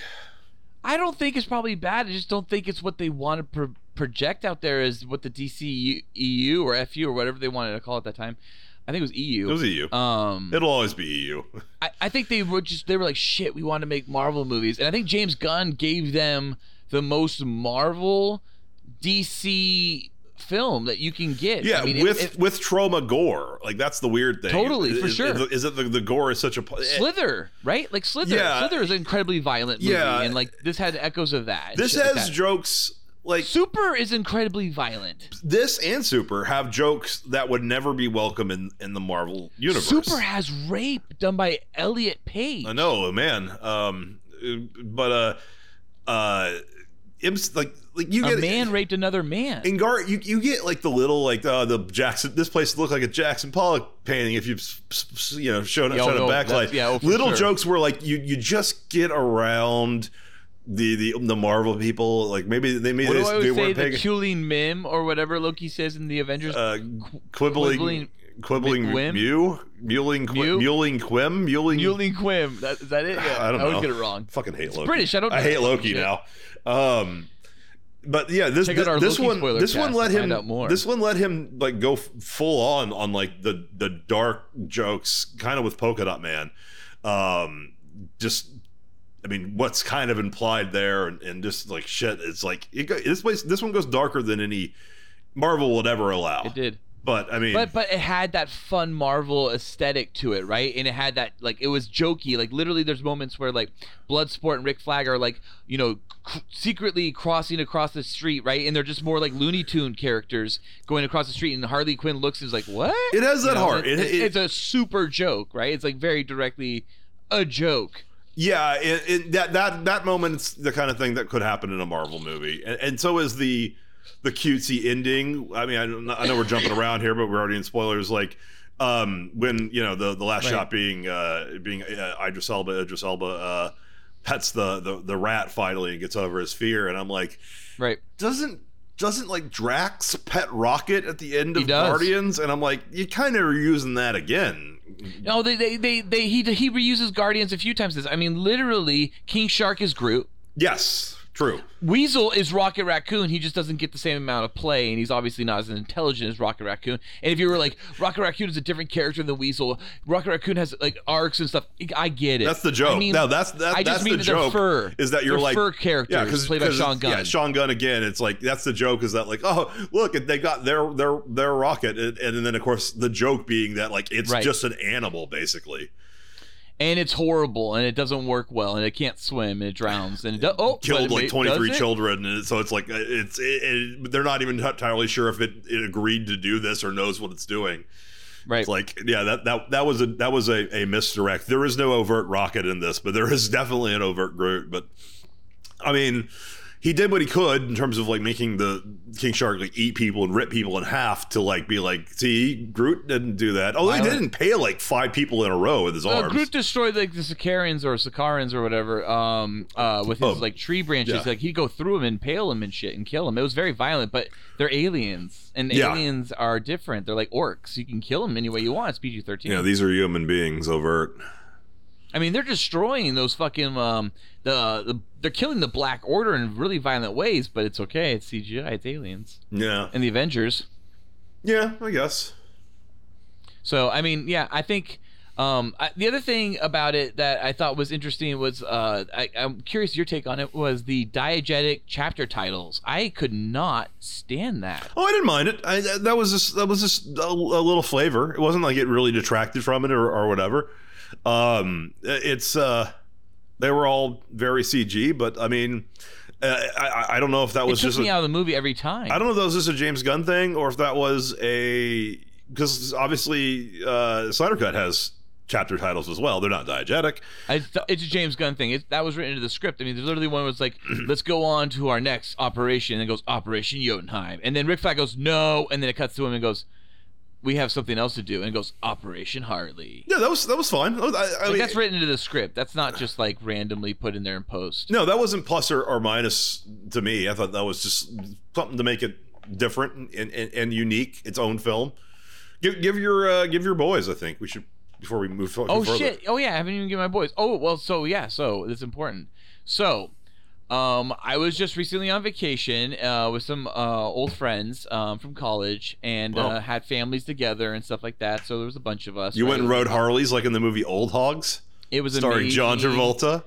I don't think it's probably bad. I just don't think it's what they want to pro- project out there as what the DC EU or FU or whatever they wanted to call it at that time. I think it was EU. It was EU. Um, It'll always be EU. I, I think they were just they were like shit. We want to make Marvel movies, and I think James Gunn gave them the most Marvel DC film that you can get. Yeah, I mean, with it- with Troma gore. Like that's the weird thing. Totally, for Is- sure. Is, is it the, the gore is such a Slither, right? Like Slither. Yeah. Slither is an incredibly violent movie, Yeah. and like this had echoes of that. This like has that. jokes like Super is incredibly violent. this and Super have jokes that would never be welcome in in the Marvel universe. Super has rape done by Elliot Page. I know, man. Um, but uh, uh, it's like like you get A man raped another man. in Gar, you, you get like the little like uh, the Jackson. This place looked like a Jackson Pollock painting if you've you know shown, Yeah, shown a backlight. yeah, oh, little sure. jokes where like you you just get around the the the Marvel people. Like maybe they maybe what do they, I they say? The Kuling Mim or whatever Loki says in the Avengers. uh, quibbling. Quibbling- Quibbling, McQuim? Mew, Mewling, Qu- Mew? Mewling, Quim, Mewling. Kuling Quim. That, is that it? Yeah. I don't always know. get it wrong. Fucking hate Loki. British, I don't I hate Loki shit. now. Um, but yeah, this Check out our this Loki one this one let him more. this one let him like go full on on like the the dark jokes, kind of with Polka Dot Man. Um, just. I mean, what's kind of implied there, and, and just like shit, it's like it go, this place. This one goes darker than any Marvel would ever allow. It did. but I mean, But but it had that fun Marvel aesthetic to it, right? And it had that like it was jokey. Like literally, there's moments where like Bloodsport and Rick Flag are like you know c- secretly crossing across the street, right? And they're just more like Looney Tune characters going across the street, and Harley Quinn looks and is like, "What?" It has that You know, heart. It- it- it- it's a super joke, right? It's like very directly a joke. Yeah, it, it, that that that moment's the kind of thing that could happen in a Marvel movie, and, and so is the the cutesy ending. I mean, I, know- I know we're jumping around here, but we're already in spoilers. Like um, when you know the the last Right. shot being uh, being uh, Idris Elba, Idris Elba uh, pets the, the the rat finally and gets over his fear, and I'm like, Right. doesn't doesn't like Drax pet Rocket at the end of. Guardians, and I'm like, you kind of are using that again. No, they, they, they, they, he, he reuses Guardians a few times. This, I mean, literally, King Shark is Groot. Yes, true. Weasel is Rocket Raccoon. He just doesn't get the same amount of play, and he's obviously not as intelligent as Rocket Raccoon. And if you were like, Rocket Raccoon is a different character than Weasel, Rocket Raccoon has like arcs and stuff. I get it. That's the joke. I mean, no, that's that, I just that's mean the joke. fur. Is that you're like fur characters Yeah, because played by Sean Gunn. Yeah, Sean Gunn again. It's like that's the joke. Is that like oh look they got their their their rocket, and, and then of course the joke being that like it's Right. just an animal basically. And it's horrible, and it doesn't work well, and it can't swim, and it drowns, and it does. Oh, Killed like 23 it? children, and so it's like uh, it's it, it, they're not even entirely sure if it, it agreed to do this or knows what it's doing. Right. It's like yeah, that that that was a that was a, a misdirect. There is no overt rocket in this, but there is definitely an overt Groot. But I mean, he did what he could in terms of like making the King Shark like eat people and rip people in half to like be like, see, Groot didn't do that. Oh, he didn't pay like five people in a row with his Uh, arms. Groot destroyed like the Sicarians or Sicarans or whatever um, uh, with his Oh, like tree branches. yeah. Like he'd go through them and impale them and shit and kill them. It was very violent, but they're aliens, and Yeah. aliens are different. They're like orcs. You can kill them any way you want. It's PG thirteen. yeah, these are human beings, overt. I mean, they're destroying those fucking um the, the they're killing the Black Order in really violent ways, but it's okay. It's CGI. It's aliens Yeah, and the Avengers. yeah, I guess. So I mean, yeah, I think um, I, the other thing about it that I thought was interesting was uh, I, I'm curious your take on it was the diegetic chapter titles. I could not stand that. Oh, I didn't mind it. I, that was just that was just a, a little flavor. It wasn't like it really detracted from it or, or whatever. Um, it's uh, they were all very CG, but I mean, uh, I, I- don't know if that It was took just me a, out of the movie every time. I don't know if that was just a James Gunn thing or if that was a because obviously uh, Snyder Cut has chapter titles as well. They're not diegetic. I th- it's a James Gunn thing. It, that was written into the script. I mean, there's literally one was like, "Let's go on to our next operation," and it goes Operation Jotunheim, and then Rick Flag goes, "No," and then it cuts to him and goes, "We have something else to do," and it goes Operation Harley. Yeah, that was that was fine. I, I Like, mean, that's written into the script. That's not just like randomly put in there in post. No, that wasn't plus or, or minus to me. I thought that was just something to make it different and, and, and unique, its own film. Give give your uh, give your boys. I think we should before we move Oh further. shit! Oh yeah, I haven't even given my boys. Oh well, so yeah, so it's important. So, um, I was just recently on vacation uh, with some uh, old friends um, from college, and Wow. uh, had families together and stuff like that. So there was a bunch of us. You right? went and rode Harleys like in the movie Old Hogs, It was starring John. Travolta.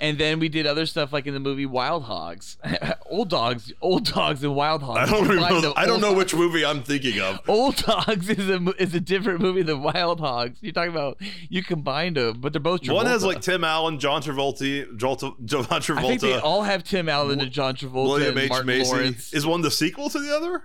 And then we did other stuff like in the movie Wild Hogs, old dogs, old dogs, and Wild Hogs. I don't remember. I don't know which movie I'm thinking of. Old Dogs is a is a different movie than Wild Hogs. You're talking about you combined them, but they're both Travolta. One has like Tim Allen, John Travolta, John Travolta, I think they all have Tim Allen and John Travolta William and H Martin Macy. Lawrence. Is one the sequel to the other?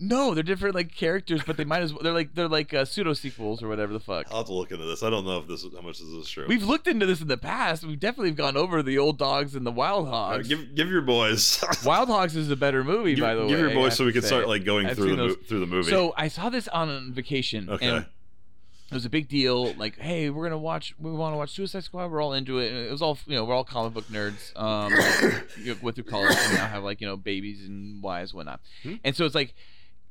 No, they're different like characters, but they might as well. They're like they're like uh, pseudo sequels or whatever the fuck. I'll have to look into this. I don't know if this how much this is true. We've looked into this in the past. We've definitely gone over the old dogs and the Wild All right, Hogs. give give your boys. Wild Hogs is a better movie, give, by the way. give your boys so we can start like going I've through the mo- through the movie. So I saw this on vacation. Okay. And it was a big deal. Like, hey, we're gonna watch. We want to watch Suicide Squad. We're all into it. And it was all you know. We're all comic book nerds. Um, you know, went through college and now have like you know babies and wives, and whatnot. Hmm. And so it's like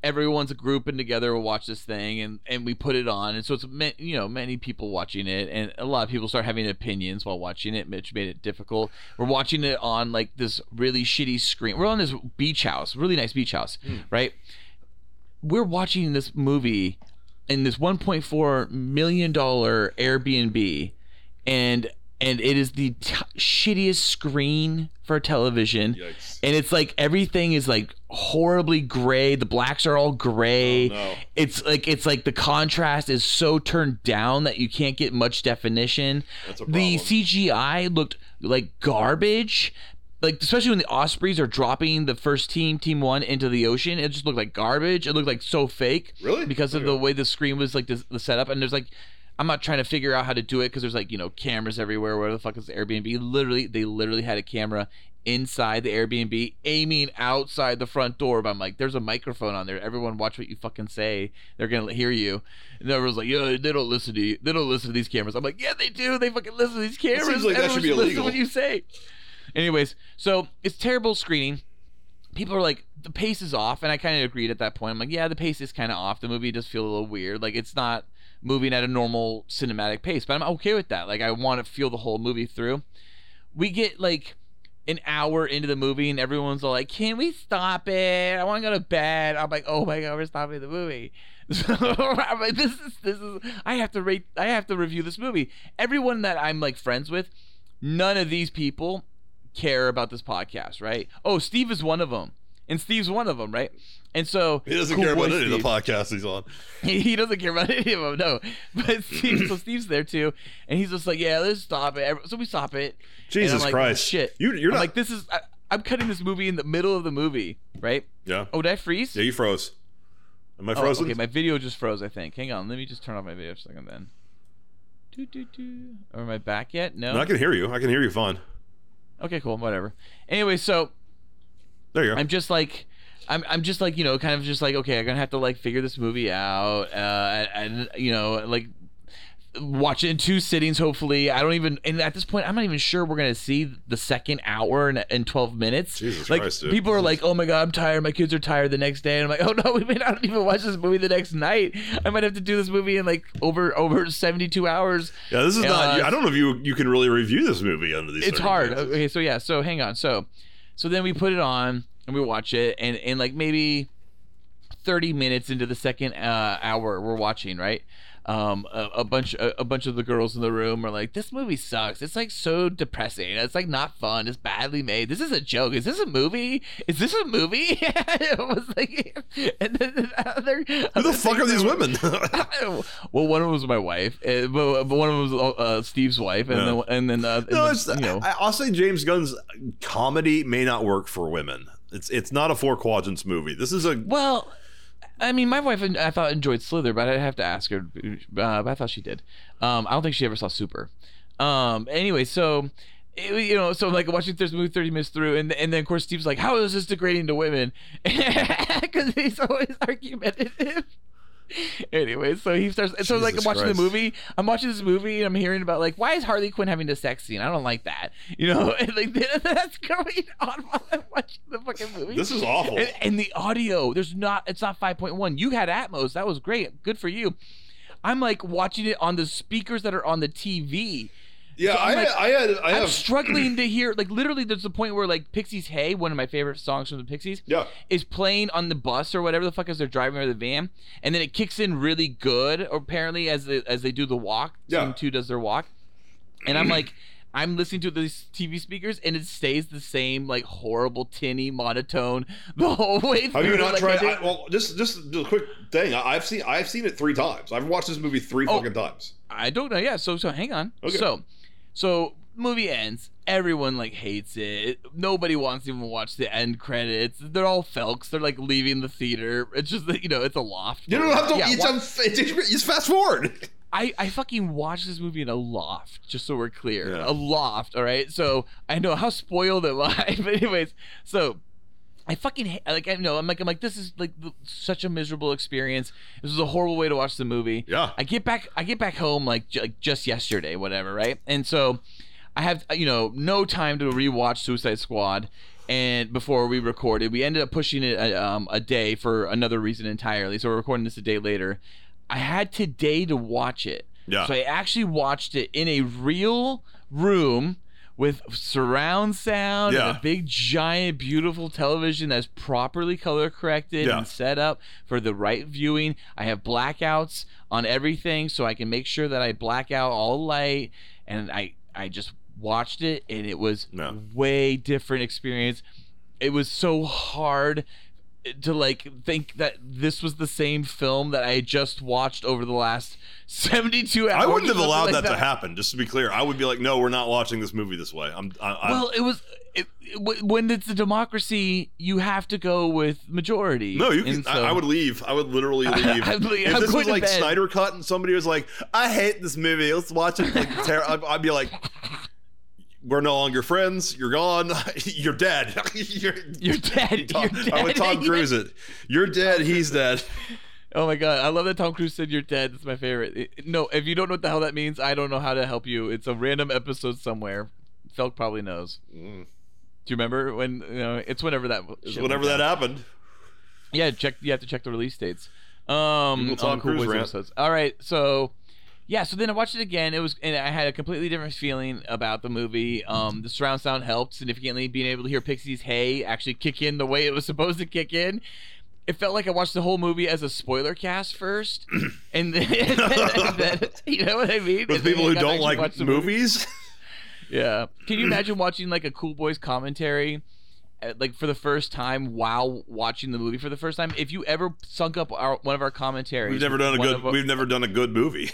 everyone's grouping together. We'll watch this thing, and and we put it on. And so it's you know many people watching it, and a lot of people start having opinions while watching it, which made it difficult. We're watching it on like this really shitty screen. We're on this beach house, really nice beach house, hmm. right? we're watching this movie in this 1.4 million dollar Airbnb and and it is the t- shittiest screen for television Yikes. and it's like everything is like horribly gray the blacks are all gray Oh, no. it's like it's like the contrast is so turned down that you can't get much definition That's a the. CGI looked like garbage. Like especially when the Ospreys are dropping the first team, Team One, into the ocean, it just looked like garbage. It looked like so fake. Really? Because of the way the screen was like this, the setup, and there's like, I'm not trying to figure out how to do it because there's like you know cameras everywhere. Where the fuck is the Airbnb? Literally, they literally had a camera inside the Airbnb aiming outside the front door. But I'm like, there's a microphone on there. Everyone watch what you fucking say. They're gonna hear you. And everyone's like, yeah, they don't listen to you. They don't listen to these cameras. I'm like, yeah, they do. They fucking listen to these cameras. seems like that should be listen illegal. What you say. Anyways, so it's terrible screening. People are like, the pace is off, and I kind of agreed at that point. I'm like, yeah, the pace is kind of off. The movie does feel a little weird. Like it's not moving at a normal cinematic pace, but I'm okay with that. Like I want to feel the whole movie through. We get like an hour into the movie, and everyone's all like, "Can we stop it? I want to go to bed." I'm like, "Oh my god, we're stopping the movie." So I'm like, "This is this is I have to rate. I have to review this movie." Everyone that I'm like friends with, none of these people care about this podcast, right? Oh, Steve is one of them, and Steve's one of them, right? And so He doesn't cool care about any of the podcasts he's on. He, he doesn't care about any of them, no. But Steve, so Steve's there too, and he's just like, "Yeah, let's stop it." So we stop it. Jesus like, Christ. Shit, You- you're I'm not- like, this is. I, I'm cutting this movie in the middle of the movie, right? Yeah. Oh, did I freeze? Yeah, you froze. Am I Oh, frozen? okay, my video just froze. I think. Hang on, let me just turn off my video for a second. Then. Doo, doo, doo. Or am I back yet? No. no, I can hear you. I can hear you fine. Okay, cool. Whatever. Anyway, so There you go. I'm just like, I'm, I'm just like, you know, kind of just like, okay, I'm gonna have to like figure this movie out, uh, and, and you know, like watch it in two sittings. Hopefully, I don't even, and at this point, I'm not even sure we're gonna see the second hour and, and 12 minutes. Jesus like Christ, people are like, oh my god, I'm tired. My kids are tired the next day, and I'm like, oh no, we may not even watch this movie the next night. I might have to do this movie in like over over 72 hours. yeah, this is not. uh, I don't know if you you can really review this movie under these. it's hard. Okay, so yeah, so hang on. So so then we put it on and we watch it and and like maybe 30 minutes into the second uh, hour we're watching, right? Um, a, a bunch a, a bunch of the girls in the room are like, "This movie sucks. It's like so depressing. It's like not fun. It's badly made. This is a joke. Is this a movie? Is this a movie?" it was like, and then other, Who the fuck are these women? well, one of them was my wife, uh, but, one of them was uh, Steve's wife, and Yeah. then and then uh, and no, then, it's. you know, I, I'll say James Gunn's comedy may not work for women. It's it's not a four quadrants movie. This is a Well, I mean, my wife I thought enjoyed Slither, but I'd have to ask her. Uh, but I thought she did. Um, I don't think she ever saw Super. Um, anyway, so it, you know, so like watching this movie thirty minutes through, and and then of course Steve's like, "How is this degrading to women?" Because he's always argumentative. Anyway, so he starts. So like I'm watching Christ. the movie. I'm watching this movie, and I'm hearing about like why is Harley Quinn having a sex scene? I don't like that. You know, and like that's going on while I'm watching the fucking movie. this is awful. And, and the audio, there's not, it's not 5.1. You had Atmos. That was great. Good for you. I'm like watching it on the speakers that are on the TV. Yeah, so I, like- I had I I'm struggling to hear, like, literally, there's a point where, like, Pixies Hey, one of my favorite songs from the Pixies, Yeah. is playing on the bus or whatever the fuck as they're driving or the van. And then it kicks in really good, apparently, as they, as they do the walk. Yeah. Team 2 does their walk. And I'm like, I'm listening to these TV speakers and it stays the same, like, horrible, tinny monotone the whole way through. Have you not Like, tried? I well, just just a quick thing. I, I've seen I've seen it three times. I've watched this movie three Oh. fucking times. I don't know. Yeah. So so hang on. Okay. So so movie ends. Everyone like hates it. Nobody wants to even watch the end credits. They're all felks. They're like leaving the theater. It's just that, you know it's a loft. You don't have to. Yeah, it's, wa- on, it's, it's fast forward. I, I fucking watched this movie in a loft, just so we're clear. Yeah. A loft, all right? So I know how spoiled am I. But anyways, so I fucking ha- like I know I'm like I'm like this is like such a miserable experience. This is a horrible way to watch the movie. Yeah. I get back I get back home like, j- like just yesterday, whatever, right? And so I have you know no time to rewatch Suicide Squad. And before we recorded, we ended up pushing it a, um, a day for another reason entirely. So we're recording this a day later. I had today to watch it. Yeah. So I actually watched it in a real room with surround sound and a big giant beautiful television that's properly color corrected Yeah. and set up for the right viewing. I have blackouts on everything so I can make sure that I black out all light and I I just watched it and it was Yeah. way different experience. It was so hard to like think that this was the same film that I just watched over the last 72 hours. I wouldn't have allowed like that, to happen. Just to be clear, I would be like, no, we're not watching this movie this way. I'm. I, I, Well, it was it, when it's a democracy, you have to go with majority. No, you can. And I, I would leave. I would literally leave. I'd leave. if I'm this was like bed. Snyder Cut and somebody was like, "I hate this movie. Let's watch it," like, ter- I'd, I'd be like, "We're no longer friends. You're gone. You're dead. you're, You're dead. You're dead. I would Tom Cruise it. You're dead. He's dead. Oh my god, I love that Tom Cruise said you're dead. That's my favorite. It- no, if you don't know what the hell that means, I don't know how to help you. It's a random episode somewhere. Felk probably knows. Mm. Do you remember when? You know, it's whenever that. It's whenever that happened. Yeah, check. You have to check the release dates. Um, Tom Cool Cruise episodes. All right, so yeah, so then I watched it again. It was, and I had a completely different feeling about the movie. Um, the surround sound helped significantly. Being able to hear Pixie's "Hey" actually kick in the way it was supposed to kick in. It felt like I watched the whole movie as a spoiler cast first, and then, and then you know what I mean. With people who don't like the movie. movies. Yeah. Can you imagine watching like a Cool Boys commentary, uh, like for the first time while watching the movie for the first time? If you ever sunk up our one of our commentaries, We've never done a good. our- We've never done a good movie.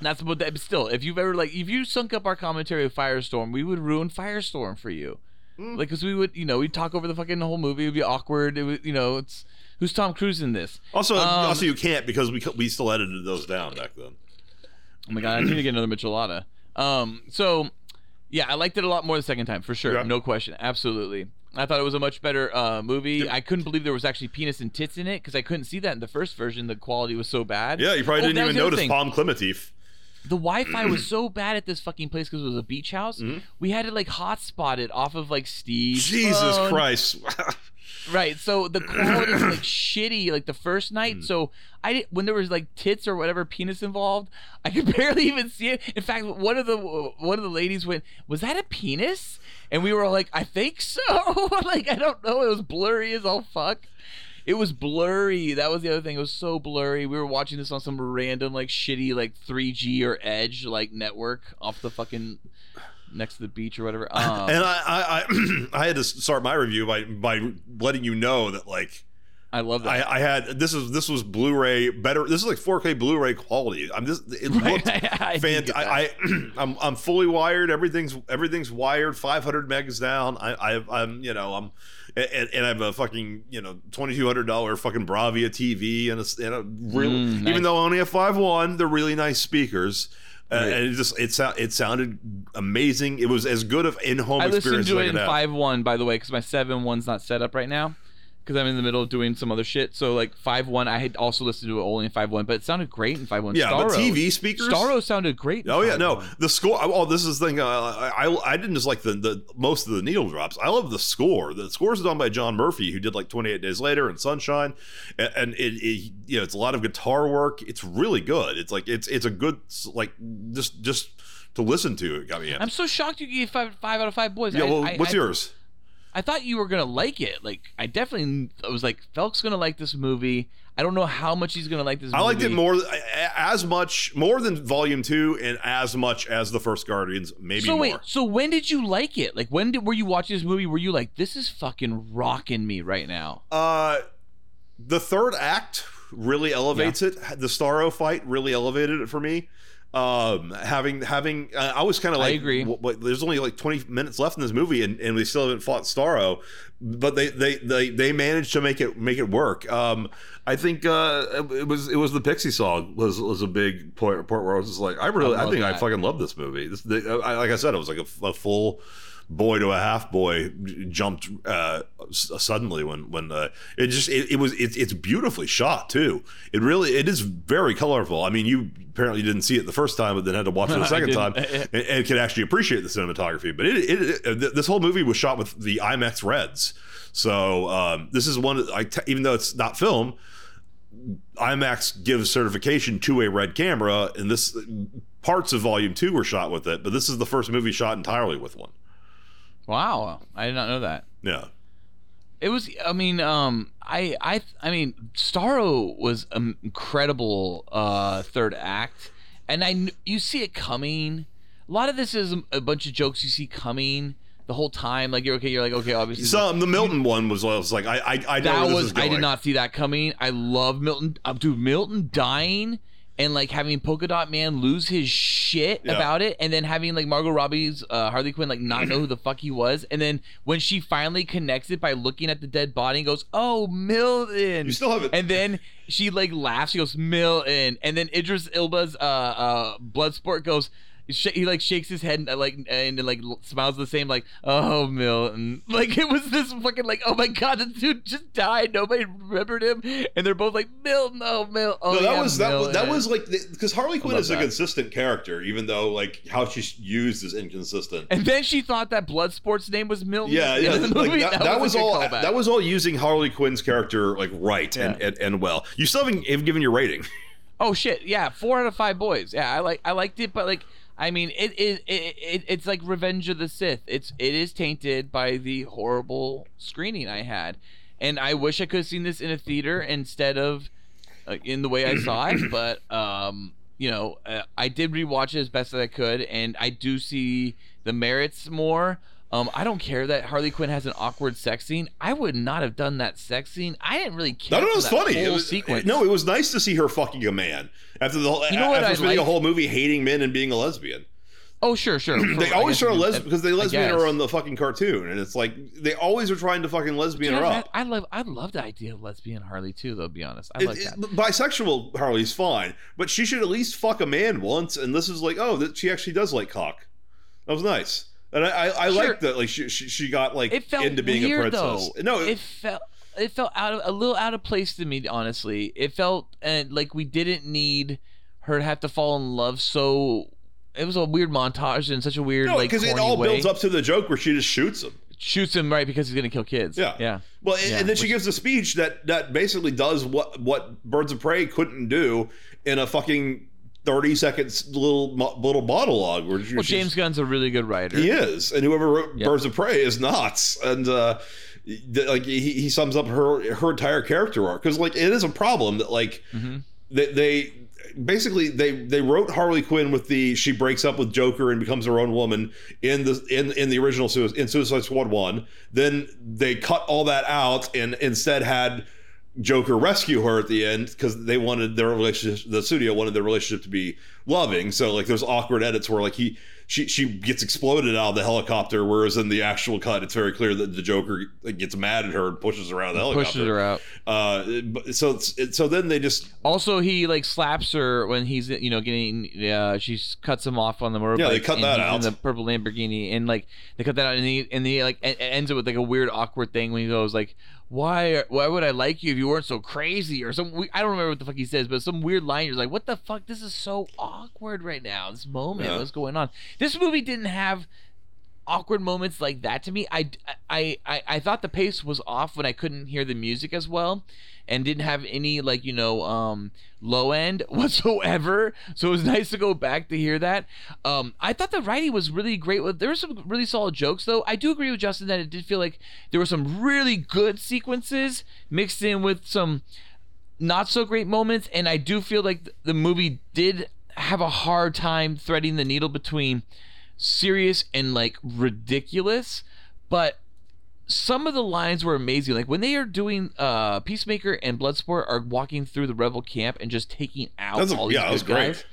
That's what. That, but still, if you've ever like, if you sunk up our commentary of Firestorm, we would ruin Firestorm for you. Hmm. Like, cause we would, you know, we'd talk over the fucking whole movie. It'd be awkward. It would, you know, it's who's Tom Cruise in this? Also, Um, also you can't because we we still edited those down back then. Oh my god, I need to get another Michelada. Um, so yeah, I liked it a lot more the second time for sure, Yeah. no question, absolutely. I thought it was a much better uh, movie. I couldn't believe there was actually penis and tits in it because I couldn't see that in the first version. The quality was so bad. Yeah, you probably Oh, didn't even notice. Pom Klementieff. The Wi-Fi was so bad at this fucking place because it was a beach house. Mm-hmm. We had to like hotspot it off of like Steve's Jesus phone. Christ. Right. So the quality was like shitty like the first night. So I did, when there was like tits or whatever penis involved, I could barely even see it. In fact, one of the one of the ladies went, "Was that a penis?" And we were all like, "I think so." like I don't know. It was blurry as all fuck. It was blurry. That was the other thing. It was so blurry. We were watching this on some random like shitty like 3G or Edge like network off the fucking next to the beach or whatever. Um, and I, I, I, I had to start my review by by letting you know that like I love that. I, I had this is this was Blu-ray better. This is like 4K Blu-ray quality. I'm just it looked I- fant- I, I I'm I'm fully wired. Everything's everything's wired. 500 megs down. I, I I'm you know I'm and, and I have a fucking you know twenty two hundred dollar fucking Bravia TV and a, and a real Mm, nice. even though I only have five one, they're really nice speakers. Uh, Right. and it just it sound it sounded amazing. It was as good of in home I experience listened to it in five one by the way because my seven one's not set up right now because I'm in the middle of doing some other shit. So like five one, I had also listened to it only in five one, but it sounded great in five one. Yeah, but TV speakers? Starro sounded great. Oh yeah, no, the score. Oh, this is the thing. Uh, I, I I didn't just like the the most of the needle drops. I love the score. The score is done by John Murphy, who did like 28 Days Later and Sunshine, and, and it, it you know it's a lot of guitar work. It's really good. It's like it's it's a good like just just to listen to. It got me in. I'm so shocked you gave five five out of five boys. yeah, well, I- what's I- yours? I thought you were gonna like it. Like I definitely, I was like, Felk's gonna like this movie. I don't know how much he's gonna like this. Movie. I liked it more as much more than Volume Two, and as much as the first Guardians, maybe So more. wait, so when did you like it? Like when did were you watching this movie? Were you like, this is fucking rocking me right now? Uh, the third act really elevates it. The Starro fight really elevated it for me. Um, having having, uh, I was kind of like, I agree. "What- what- there's only like 20 minutes left in this movie, and, and we still haven't fought Starro, but they they they they managed to make it make it work. Um, I think uh, it was it was the Pixie song was was a big point point where I was just like, I really, I I, think I fucking love this movie. This, the, I, like I said, it was like a, a full boy to a half boy jumped uh, suddenly when when uh, it just it, it was it, it's beautifully shot too. It really it is very colorful. I mean, you apparently didn't see it the first time, but then had to watch it the second time and, and could actually appreciate the cinematography. But it, it, it this whole movie was shot with the IMAX Reds. So um, this is one I t- even though it's not film. IMAX gives certification to a red camera, and this parts of Volume Two were shot with it, but this is the first movie shot entirely with one. Wow, I did not know that. Yeah, It was. I mean, um, I, I, I mean, Starro was an incredible uh, third act, and I, kn- you see it coming. A lot of this is a bunch of jokes you see coming the whole time. Like you're okay. You're like okay. Obviously, so the Milton one was, was like I I, I know that was. I did not see that coming. I love Milton. Uh, dude, Milton dying and like having Polka Dot Man lose his shit Yeah. about it, and then having like Margot Robbie's uh, Harley Quinn like not know who the fuck he was, and then when she finally connects it by looking at the dead body and goes, "Oh, Milton," You still haven't- and then she like laughs, she goes, "Milton," and then Idris Elba's uh, uh, Bloodsport goes. Sh- He like shakes his head and uh, like and like smiles the same like oh Milton like it was this fucking like oh my god this dude just died nobody remembered him and they're both like Milton oh Milton oh no, that yeah, was that was that was like because Harley Quinn is a consistent character, even though like how she's used is inconsistent. And then she thought that Bloodsport's name was Milton. Yeah, yeah. like, movie. that, that was a good all. callback. That was all using Harley Quinn's character like right and, Yeah. and and well. You still haven't given your rating. Oh shit! Yeah, four out of five boys. Yeah, I like I liked it, but like I mean, it it, it, it it's like Revenge of the Sith. It's it is tainted by the horrible screening I had, and I wish I could have seen this in a theater instead of uh, in the way I saw it. But um, you know, uh, I did rewatch it as best as I could, and I do see the merits more. Um, I don't care that Harley Quinn has an awkward sex scene. I would not have done that sex scene. I didn't really care. No, no, for it was that funny. It Whole was, sequence. No, it was nice to see her fucking a man after the whole. You know what after spending a whole movie hating men and being a lesbian. Oh sure, sure. They I always try to lesbian because they lesbian her on the fucking cartoon, and it's like they always are trying to fucking lesbian her up. I love I love the idea of lesbian Harley too. Though, to be honest, I It- like it- that. bisexual Harley's fine, but she should at least fuck a man once. And this is like, oh, that she actually does like cock. That was nice, and I I, I Sure. like that. Like she, she she got like It into being weird a princess. though. No, it felt it felt out of a little out of place to me. Honestly, it felt uh, like we didn't need her to have to fall in love. So it was a weird montage in such a weird no, like because it all way. builds up to the joke where she just shoots him. Shoots him right because he's gonna kill kids. Yeah. yeah. Well, and, Yeah, and then she which- gives a speech that that basically does what what Birds of Prey couldn't do in a fucking thirty seconds little little monologue. Where Well, James Gunn's a really good writer. he is, and whoever wrote Yeah. Birds of Prey is not. and uh, th- like he, he sums up her her entire character arc because like it is a problem that like Mm-hmm. they, they basically they they wrote Harley Quinn with the she breaks up with Joker and becomes her own woman in the in in the original in Suicide Squad one. Then they cut all that out and instead had Joker rescue her at the end because they wanted their relationship. The studio wanted their relationship to be loving. So like there's awkward edits where like he she she gets exploded out of the helicopter, whereas in the actual cut it's very clear that the Joker gets mad at her and pushes her out of the helicopter. Pushes her out. Uh, so so then they just Also, he like slaps her when he's you know getting. Uh, she cuts him off on the motorbike. Yeah, they cut that out. In the purple Lamborghini, and like they cut that out, and he and he like ends it with like a weird awkward thing when he goes like, "Why why would I like you if you weren't so crazy?" Or some I don't remember what the fuck he says, but some weird line. You're like, "What the fuck? This is so awkward right now. This moment, Yeah. what's going on?" This movie didn't have awkward moments like that to me. I, I, I, I thought the pace was off when I couldn't hear the music as well and didn't have any like, you know, um, low end whatsoever. So it was nice to go back to hear that. Um, I thought the writing was really great. There were some really solid jokes though. I do agree with Justin that it did feel like there were some really good sequences mixed in with some not so great moments and I do feel like the movie did have a hard time threading the needle between serious and like ridiculous but some of the lines were amazing like when they are doing uh peacemaker and bloodsport are walking through the rebel camp and just taking out That's a- all these yeah, that good great. guys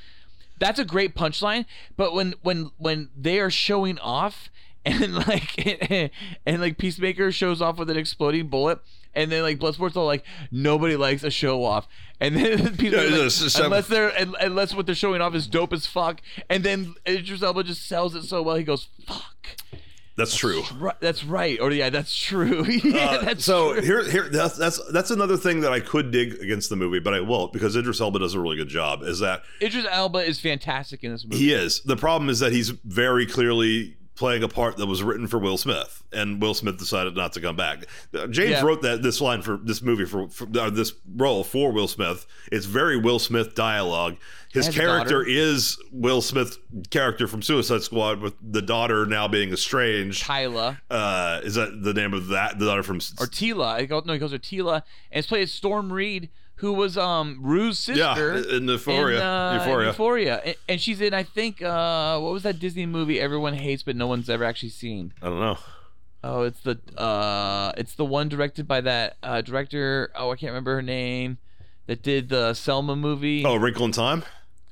that's a great punchline but when when when they are showing off and like and like peacemaker shows off with an exploding bullet and then like bloodsport's all like nobody likes a show off and then Peacemaker's Yeah, like, unless they're unless what they're showing off is dope as fuck and then Idris Elba just sells it so well he goes fuck that's true. right, that's right or yeah that's true yeah Uh, that's so true. here, here, that's that's that's another thing that I could dig against the movie, but I won't because Idris Elba does a really good job. Is that Idris Elba is fantastic in this movie he is the problem is that he's very clearly playing a part that was written for Will Smith, and Will Smith decided not to come back. Uh, James Yeah. wrote that this line for this movie for, for uh, this role for Will Smith. It's very Will Smith dialogue. His character is Will Smith's character from Suicide Squad, with the daughter now being estranged. Tyla Uh, is that the name of that? The daughter from or Tila I go no he goes her Tila and it's played as Storm Reed who was um Rue's yeah sister in Euphoria. in, uh, Euphoria. Euphoria. And, and she's in, I think, uh, what was that Disney movie everyone hates but no one's ever actually seen? I don't know. Oh, it's the uh, it's the one directed by that uh, director. Oh, I can't remember her name. that did the Selma movie, Oh, Wrinkle in Time.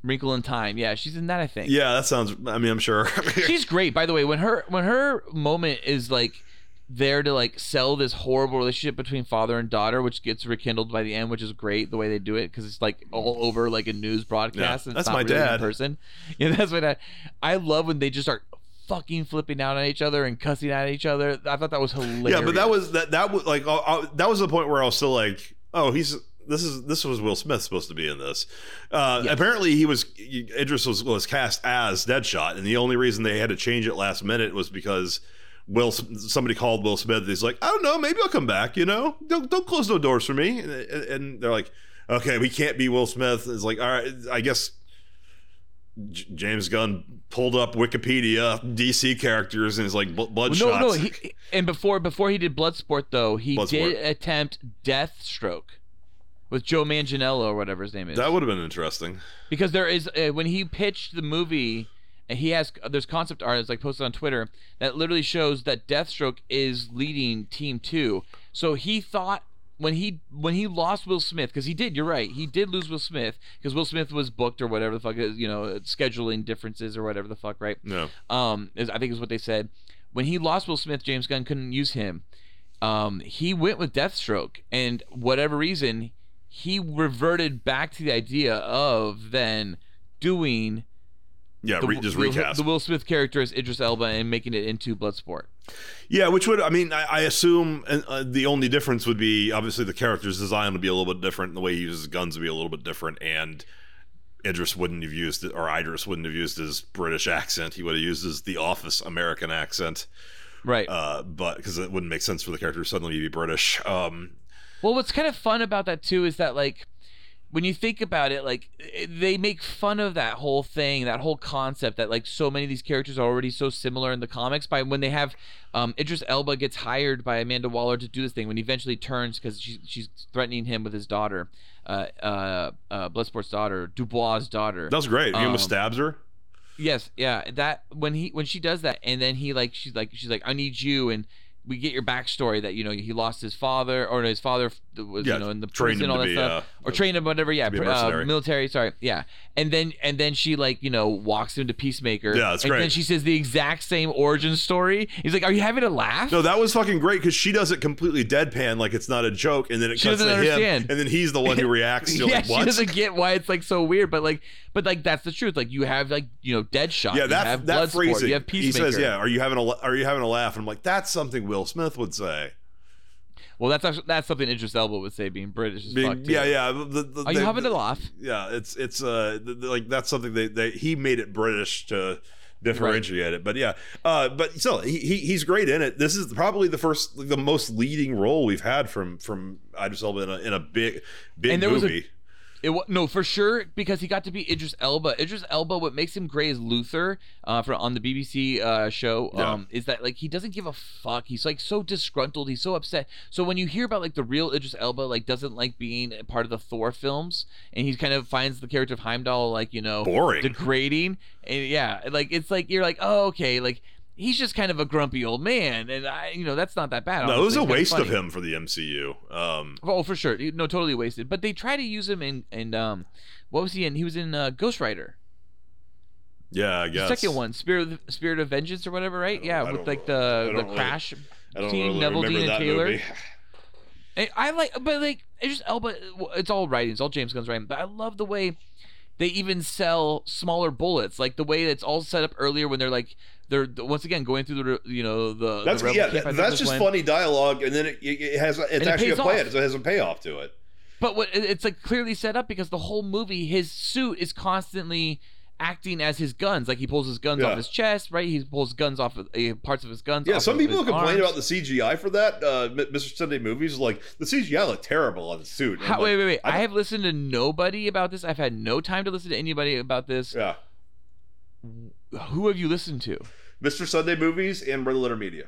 Wrinkle in Time. Yeah, she's in that. I think. Yeah, that sounds. I mean, I'm sure. she's great. By the way, when her when her moment is like there to like sell this horrible relationship between father and daughter, which gets rekindled by the end, which is great the way they do it because it's like all over like a news broadcast. Yeah, and that's not my really in dad. person. Yeah, that's my dad. I love when they just start fucking flipping out at each other and cussing at each other. I thought that was hilarious. yeah, but that was that. That was like uh, uh, that was the point where I was still like, oh, he's this is this was Will Smith supposed to be in this. Uh, Yes. Apparently, he was Idris was, was cast as Deadshot, and the only reason they had to change it last minute was because. Will somebody called Will Smith? He's like, I don't know, maybe I'll come back. You know, don't don't close no doors for me. And, and they're like, okay, we can't be Will Smith. It's like, all right, I guess J- James Gunn pulled up Wikipedia DC characters and is like bl- Well, Bloodshot. no, no. He, and before before he did Bloodsport though, he Bloodsport. did attempt Deathstroke with Joe Manganiello or whatever his name is. that would have been interesting. because there is uh, when he pitched the movie he has there's concept art that's like posted on twitter that literally shows that deathstroke is leading team two. So he thought when he when he lost will smith because he did you're right he did lose will smith because will smith was booked or whatever the fuck is you know scheduling differences or whatever the fuck right? No. um is i think is what they said. When he lost will smith james gunn couldn't use him. Um he went with deathstroke and whatever reason he reverted back to the idea of then doing Yeah, the, re- just recast. the Will Smith character as Idris Elba and making it into Bloodsport. yeah, which would I mean? I, I assume uh, uh, the only difference would be obviously the character's design would be a little bit different, and the way he uses guns would be a little bit different, and Idris wouldn't have used it, or Idris wouldn't have used his British accent. He would have used his The Office American accent, Right. uh, but because it wouldn't make sense for the character suddenly to be British. Um, Well, what's kind of fun about that too is that like when you think about it, like they make fun of that whole thing, that whole concept that like so many of these characters are already so similar in the comics. By when they have um, Idris Elba gets hired by Amanda Waller to do this thing, when he eventually turns because she's she's threatening him with his daughter, uh, uh, uh, Bloodsport's daughter, Dubois' daughter. that was great. He Um, almost stabs her. Yes, yeah. That when he when she does that, and then he like she's like she's like I need you, and we get your backstory that you know he lost his father or his father was Yeah, you know in the prison all that be, stuff. uh, or trained him whatever yeah uh, military sorry yeah. And then and then she like you know walks into Peacemaker. Yeah, that's and then she says the exact same origin story. He's like are you having a laugh? No, that was fucking great because she does it completely deadpan, like it's not a joke, and then it She cuts to doesn't him, and then he's the one who reacts. Yeah like, she doesn't get why it's like so weird but like but like that's the truth like you have like you know Deadshot yeah, you that have that phrasing. you have Peacemaker. he says, "Yeah, are you having a are you having a laugh?" And I'm like, "That's something Will Smith would say." well that's actually, that's something Idris Elba would say being British Being- yeah, yeah. The, the, are you having a laugh Yeah, it's it's uh like that's something they, they he made it British to differentiate it. But yeah, uh, but still, he, he he's great in it. This is probably the first, the most leading role we've had from from Idris Elba in a, in a big big And there was a- movie. It wa- no for sure because he got to be Idris Elba. Idris Elba, what makes him great is Luther, uh, for on the BBC uh, show, Yeah. um, is that like he doesn't give a fuck. He's like so disgruntled. He's so upset. So when you hear about like the real Idris Elba, like doesn't like being a part of the Thor films, and he kind of finds the character of Heimdall like you know Boring. degrading, and yeah, like it's like you're like oh okay, like he's just kind of a grumpy old man, and I you know that's not that bad. no, it was a waste of him for the MCU. Um, Oh, for sure. No, totally wasted. But they try to use him in and um, what was he in? He was in uh, Ghost Rider. yeah, I The guess second one, Spirit of, Spirit of Vengeance or whatever, right? Yeah, with like the the really- Crash team, really Neveldine and Taylor. And I like, but like, it's just Elba. It's all writing. It's all James Gunn's writing. But I love the way they even sell smaller bullets, like the way it's all set up earlier when they're like they're once again going through the you know the That's the yeah. camp, that's just when- funny dialogue, and then it, it has it's it actually a pays play. off. It has a payoff to it. But what it's like clearly set up because the whole movie, his suit is constantly acting as his guns. Like he pulls his guns Yeah. off his chest, right? He pulls guns off of, uh, parts of his guns. Yeah, some people complain arms. about the CGI for that. Uh, Mr. Sunday movies like the CGI looked terrible on the suit. How, like, wait, wait, wait! I I, have listened to nobody about this. I've had no time to listen to anybody about this. Yeah, Who have you listened to? Mr. Sunday movies and Red Letter Media.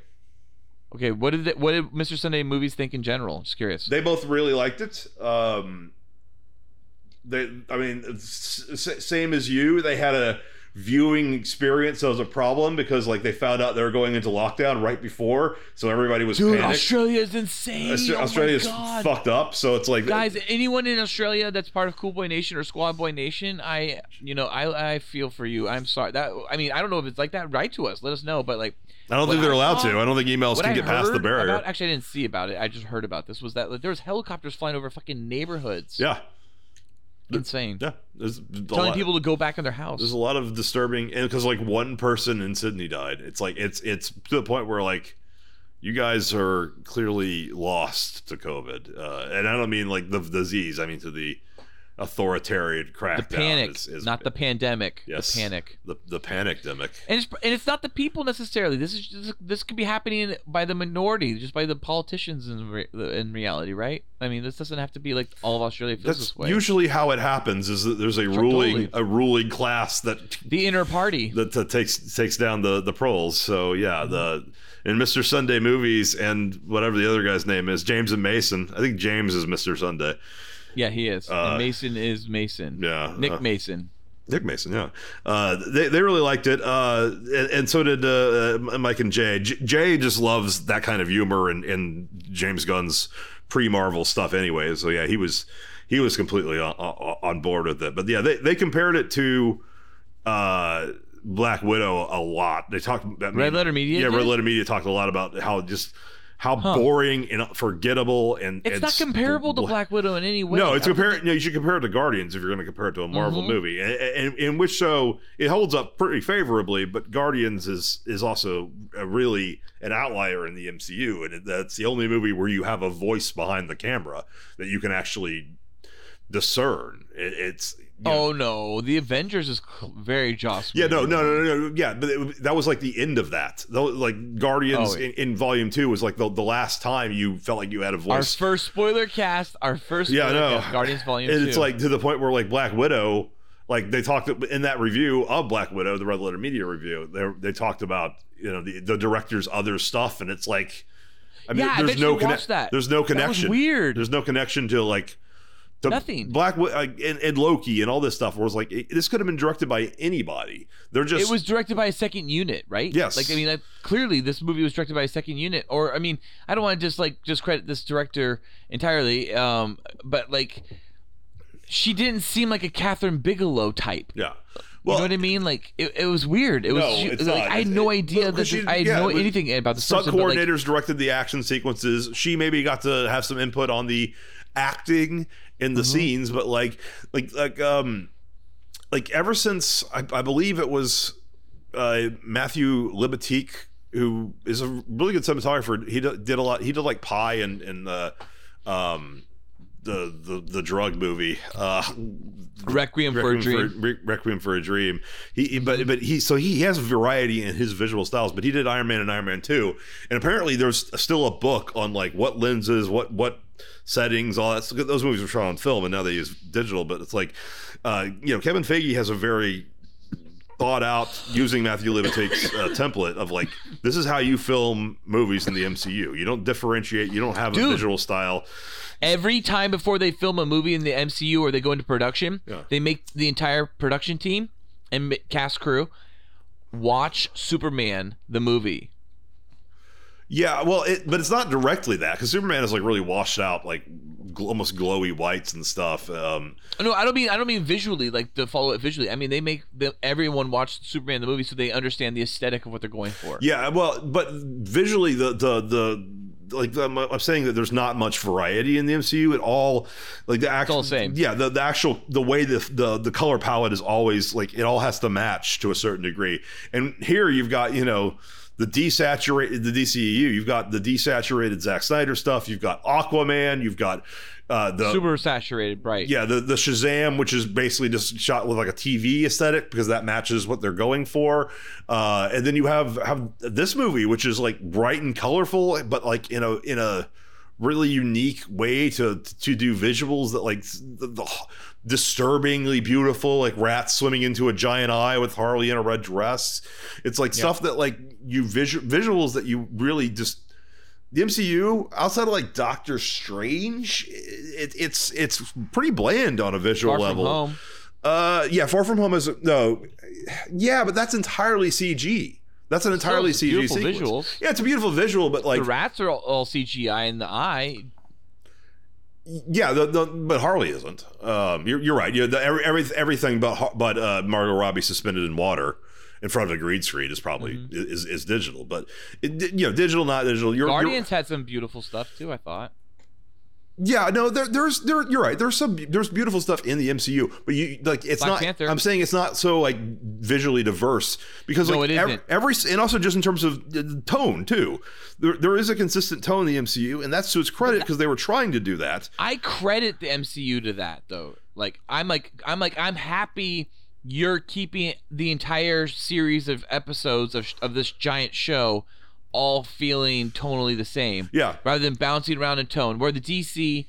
Okay, what did it, what did Mr. Sunday movies think in general? Just curious. They both really liked it. Um, they, I mean, s- same as you. They had a viewing experience was a problem because like they found out they were going into lockdown right before, so everybody was Dude, panicked. Australia is insane. Austra- oh my Australia's God. fucked up, so it's like Guys, anyone in Australia that's part of Cool Boy Nation or Squad Boy Nation, I, you know, I, I feel for you. I'm sorry. That I mean, I don't know if it's like that. Write to us. Let us know. But like, I don't think they're I allowed saw- to. I don't think emails can I get past the barrier. About, actually, I didn't see about it. I just heard about this. Was that like, there was helicopters flying over fucking neighborhoods? yeah, insane. yeah. There's Telling lot- people to go back in their house. There's a lot of disturbing, and because like one person in Sydney died, it's like it's it's to the point where like you guys are clearly lost to COVID, uh, and I don't mean like the disease. I mean to the authoritarian crackdown. the panic, is- is- not the pandemic. yes, The panic. the the panic demic. And it's, and it's not the people necessarily. This is just, this could be happening by the minority, just by the politicians in re, in reality, right? I mean, this doesn't have to be like all of Australia feels That's this way. usually how it happens. Is that there's a ruling totally. a ruling class that the inner party. that uh, takes takes down the the proles. So yeah, the in Mr. Sunday movies and whatever the other guy's name is, James and Mason. I think James is Mr. Sunday. Yeah, he is. Uh, and Mason is Mason. Yeah, Nick uh, Mason. Nick Mason, yeah. Uh, they, they really liked it. Uh, and, and so did uh, Mike and Jay. J- Jay just loves that kind of humor and, and James Gunn's pre Marvel stuff anyway. So yeah, he was he was completely on, on board with it. But yeah, they, they compared it to uh, Black Widow a lot. They talked about Red Letter Media Yeah, Red? Letter Media talked a lot about how just how boring and forgettable and It's and not comparable to Black Widow in any way. no, it's compare. No, you should compare it to Guardians if you're going to compare it to a Marvel Mhm. movie, and, and in which so it holds up pretty favorably. But Guardians is is also a really an outlier in the MCU, and it- that's the only movie where you have a voice behind the camera that you can actually discern. It, it's you know- Oh no, the Avengers is cl- very Joss. yeah, no, no, no, no, no, yeah, but it, that was like the end of that. Though, like Guardians Oh, yeah. in, in Volume Two was like the, the last time you felt like you had a voice. Our first spoiler cast, our first Yeah, know. cast, Guardians Volume and Two. it's like to the point where like Black Widow, like they talked in that review of Black Widow, the Red Letter Media review, they they talked about you know the, the director's other stuff, and it's like, I mean, Yeah, there's no connection. There's no connection. weird. There's no connection to like. To Nothing. Black like, and, and Loki and all this stuff was like it, this could have been directed by anybody. They're just it was directed by a second unit, right? Yes. Like I mean, that, clearly this movie was directed by a second unit. Or I mean, I don't want to just like just credit this director entirely, um, but like she didn't seem like a Kathryn Bigelow type. yeah. You Well, know what I mean? Like it, it was weird. It was No, she- like not. I had no idea well, that she- I had yeah, no anything about this Stunt person. but, like, coordinators directed the action sequences. She maybe got to have some input on the acting in the Mm-hmm. scenes, but like, like, like, um, like ever since I, I believe it was uh, Matthew Libatique, who is a really good cinematographer. He d- did a lot. He did like Pi and and the, um, the the the drug movie. Uh, Requiem for a Dream. Re- Requiem for a Dream. He, he- but but he so he has variety in his visual styles. But he did Iron Man and Iron Man Two, and apparently there's still a book on like what lenses, what what settings, all that. So those movies were shot on film, and now they use digital. But it's like, uh, you know, Kevin Feige has a very thought out using Matthew Libatique's uh, template of like this is how you film movies in the MCU. You don't differentiate. You don't have a Dude. visual style. every time before they film a movie in the MCU or they go into production, Yeah. they make the entire production team and cast crew watch Superman the movie. Yeah, well, it, but it's not directly that because Superman is like really washed out, like gl- almost glowy whites and stuff. Um, No, I don't mean I don't mean visually like to follow it visually. I mean they make the, everyone watch Superman the movie so they understand the aesthetic of what they're going for. yeah, well, but visually, the the the like I'm, I'm saying that there's not much variety in the MCU at all. Like the actual, all same. Yeah, the, the actual the way the, the the color palette is always like it all has to match to a certain degree. And here you've got you know. The desaturated the DCEU, you've got the desaturated Zack Snyder stuff. You've got Aquaman. You've got uh, the Super saturated, right? yeah the the shazam which is basically just shot with like a tv aesthetic because that matches what they're going for uh and then you have have this movie which is like bright and colorful but like in a in a really unique way to to do visuals that like the, the disturbingly beautiful like rats swimming into a giant eye with harley in a red dress it's like stuff that like you visual visuals that you really just the MCU outside of like Doctor Strange, it, it's it's pretty bland on a visual Far from level. home. Uh, yeah, Far From Home is no, yeah, but that's entirely CG. That's an entirely CG beautiful sequence. visuals. Yeah, it's a beautiful visual, but like, the rats are all, all CGI in the eye. yeah, the, the, but Harley isn't. Um, you're, you're right. You know, the, every, every, everything but but uh, Margot Robbie suspended in water in front of a green screen is probably Mm-hmm. is, is digital, but it, you know, digital not digital. You're, you're- Guardians had some beautiful stuff too. I thought. Yeah, no, there, there's there. You're right. There's some there's beautiful stuff in the MCU, but you like it's Black not. Panther. I'm saying it's not so like visually diverse because No, like it every, isn't. every and also just in terms of uh, tone too. There there is a consistent tone in the MCU, and that's to its credit because they were trying to do that. I credit the MCU to that though. Like I'm like I'm like I'm happy you're keeping the entire series of episodes of of this giant show all feeling tonally the same. Yeah. Rather than bouncing around in tone. Where the DC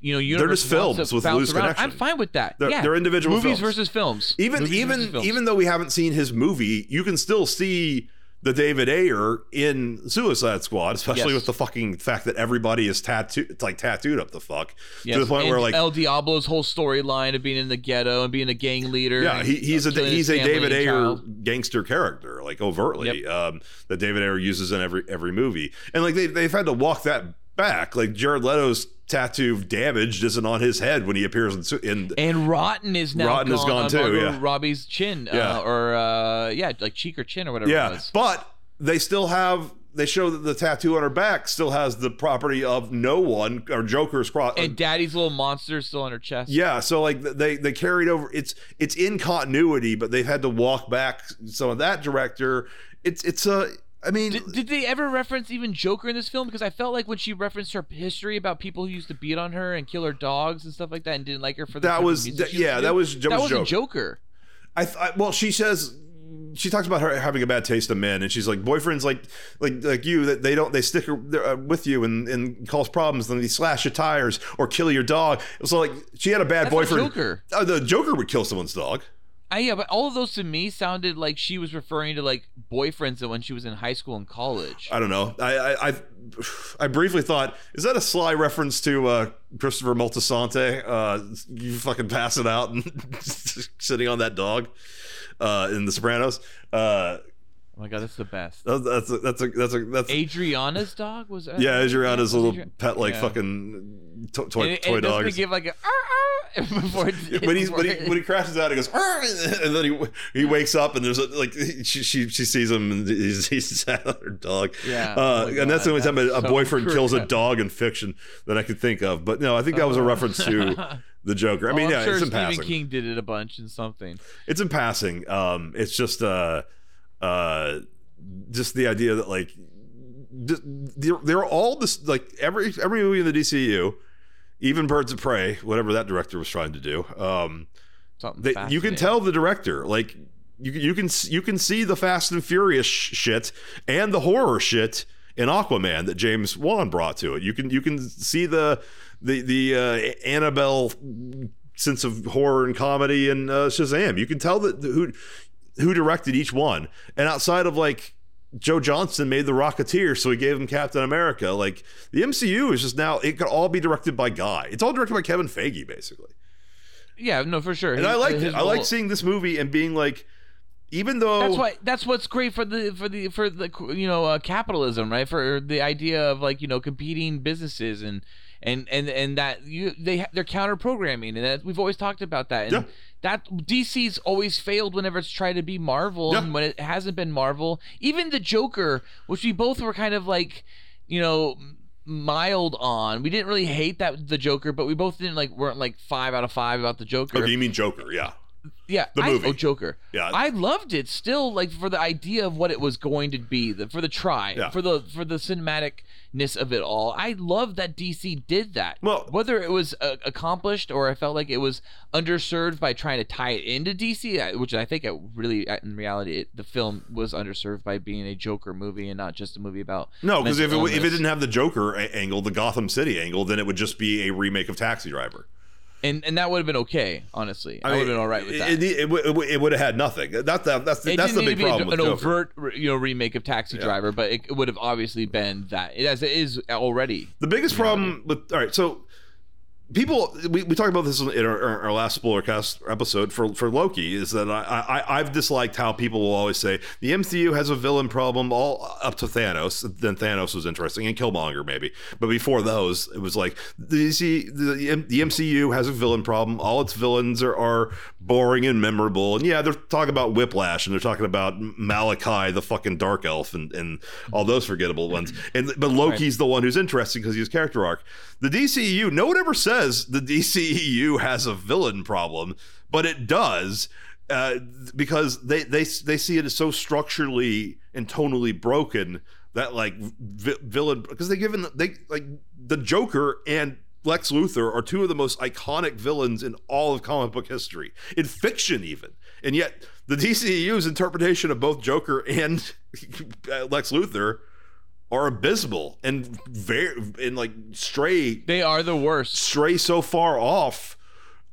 you know, universe They're just films with loose around. connection. I'm fine with that. They're- yeah, they're individual movies films. versus films. Even Movies even films. even though we haven't seen his movie, you can still see the David Ayer in Suicide Squad, especially Yes. with the fucking fact that everybody is tattooed, it's like tattooed up the fuck Yes, to the point and where like El Diablo's whole storyline of being in the ghetto and being a gang leader. Yeah, he, he's a he's a David Ayer child. gangster character, like overtly, Yep. um, that David Ayer uses in every every movie, and like they they've had to walk that back. Like Jared Leto's tattoo damaged isn't on his head when he appears in in. And Rotten is now Rotten is gone on too, yeah. Robbie's chin, Yeah. uh, or uh, yeah, like cheek or chin or whatever it yeah, but they still have. They show that the tattoo on her back still has the property of no one or Joker's cross. And Daddy's little monster is still on her chest. Yeah, so like they they carried over. It's it's in continuity, but they've had to walk back some of that director. It's it's a. I mean, Did, did they ever reference even Joker in this film? Because I felt like when she referenced her history about people who used to beat on her and kill her dogs and stuff like that, and didn't like her for That was- that- yeah, that was- that was Joker. Joker. I, th- I well, she says she talks about her having a bad taste of men, and she's like boyfriends like like like you that they don't they stick uh, with you and and cause problems, then they slash your tires or kill your dog. So like she had a bad That's boyfriend. Joker. Uh, the Joker would kill someone's dog. I, yeah, but all of those to me sounded like she was referring to like boyfriends when she was in high school and college. I don't know. I I I, I briefly thought is that a sly reference to uh, Christopher Moltisanti? Uh, you fucking pass it out and sitting on that dog uh, in The Sopranos. Uh, oh my god, that's the best. that's that's a, that's a, that's a, that's Adriana's dog was. That, Yeah, Adriana's little Adri- pet, like Yeah. fucking to- toy, And toy and give like a "Arr, arr," before it, when he's when he when he crashes out, he goes, and then he he wakes up and there's a, like she she, she sees him and he's he's sat on her dog. Yeah. uh, Oh and that's the only time a, a so boyfriend kills a dog in fiction that I could think of. But no, I think that was a reference to the Joker. I mean, Oh, yeah, sure it's in Stephen passing. King did it a bunch in something. It's in passing. Um, it's just uh, uh, just the idea that like th- they're, they're all this like every every movie in the DCU, even Birds of Prey, whatever that director was trying to do. Um, they, you can tell the director like you you can you can see the Fast and Furious sh- shit and the horror shit in Aquaman that James Wan brought to it. You can you can see the the the uh, Annabelle sense of horror and comedy in uh, Shazam. You can tell that who who directed each one, and outside of like. Joe Johnston made the Rocketeer, so he gave him Captain America. Like the MCU is just now, it could all be directed by Guy. It's all directed by Kevin Feige, basically. Yeah, no, for sure. And His- I it. I like seeing this movie and being like, even though That's why. That's what's great for the for the for the you know uh, capitalism, right? For the idea of like you know competing businesses and and and and that you they they're counter programming and that, we've always talked about that. And Yeah. That DC's always failed whenever it's tried to be Marvel Yeah. and when it hasn't been Marvel. Even the Joker, which we both were kind of like, you know. mild on we didn't really hate that the joker but we both didn't like weren't like five out of five about the joker Okay, you mean Joker? Yeah, yeah, The I, movie. oh, Joker. Yeah. I loved it still, like for the idea of what it was going to be, the, for the try, Yeah. for the for the cinematicness of it all. I love that DC did that. Well- whether it was uh, accomplished or I felt like it was underserved by trying to tie it into DC, uh, which I think it really, uh, in reality, it, the film was underserved by being a Joker movie and not just a movie about no, because if it, if it didn't have the Joker angle, the Gotham City angle, then it would just be a remake of Taxi Driver. And and that would have been okay, honestly. I, would have been all right with that. It, it, it, would- it, would- have had nothing. That, that, that's the, that's the big need to be problem an Joker. overt, you know, remake of Taxi Driver, but it, would have obviously been that, it, as it is already. The biggest problem with all right, so people we, we talked about this in our, our last spoiler cast episode for for loki is that I, I i've disliked how people will always say the mcu has a villain problem all up to thanos. Then thanos was interesting and killmonger maybe. But before those it was like the the, the mcu has a villain problem. All its villains are, are boring and memorable. And yeah they're talking about whiplash and they're talking about malachi the fucking dark elf and, and all those forgettable ones. And but loki's the one who's interesting because he's character arc. The DCEU, no one ever says the DCEU has a villain problem, but it does. Uh, because they, they they see it as so structurally and tonally broken that like vi- villain because they given they like the Joker and Lex Luthor are two of the most iconic villains in all of comic book history in fiction even and yet the DCEU's interpretation of both Joker and Lex Luthor are abysmal and very and like stray They are the worst. stray so far off.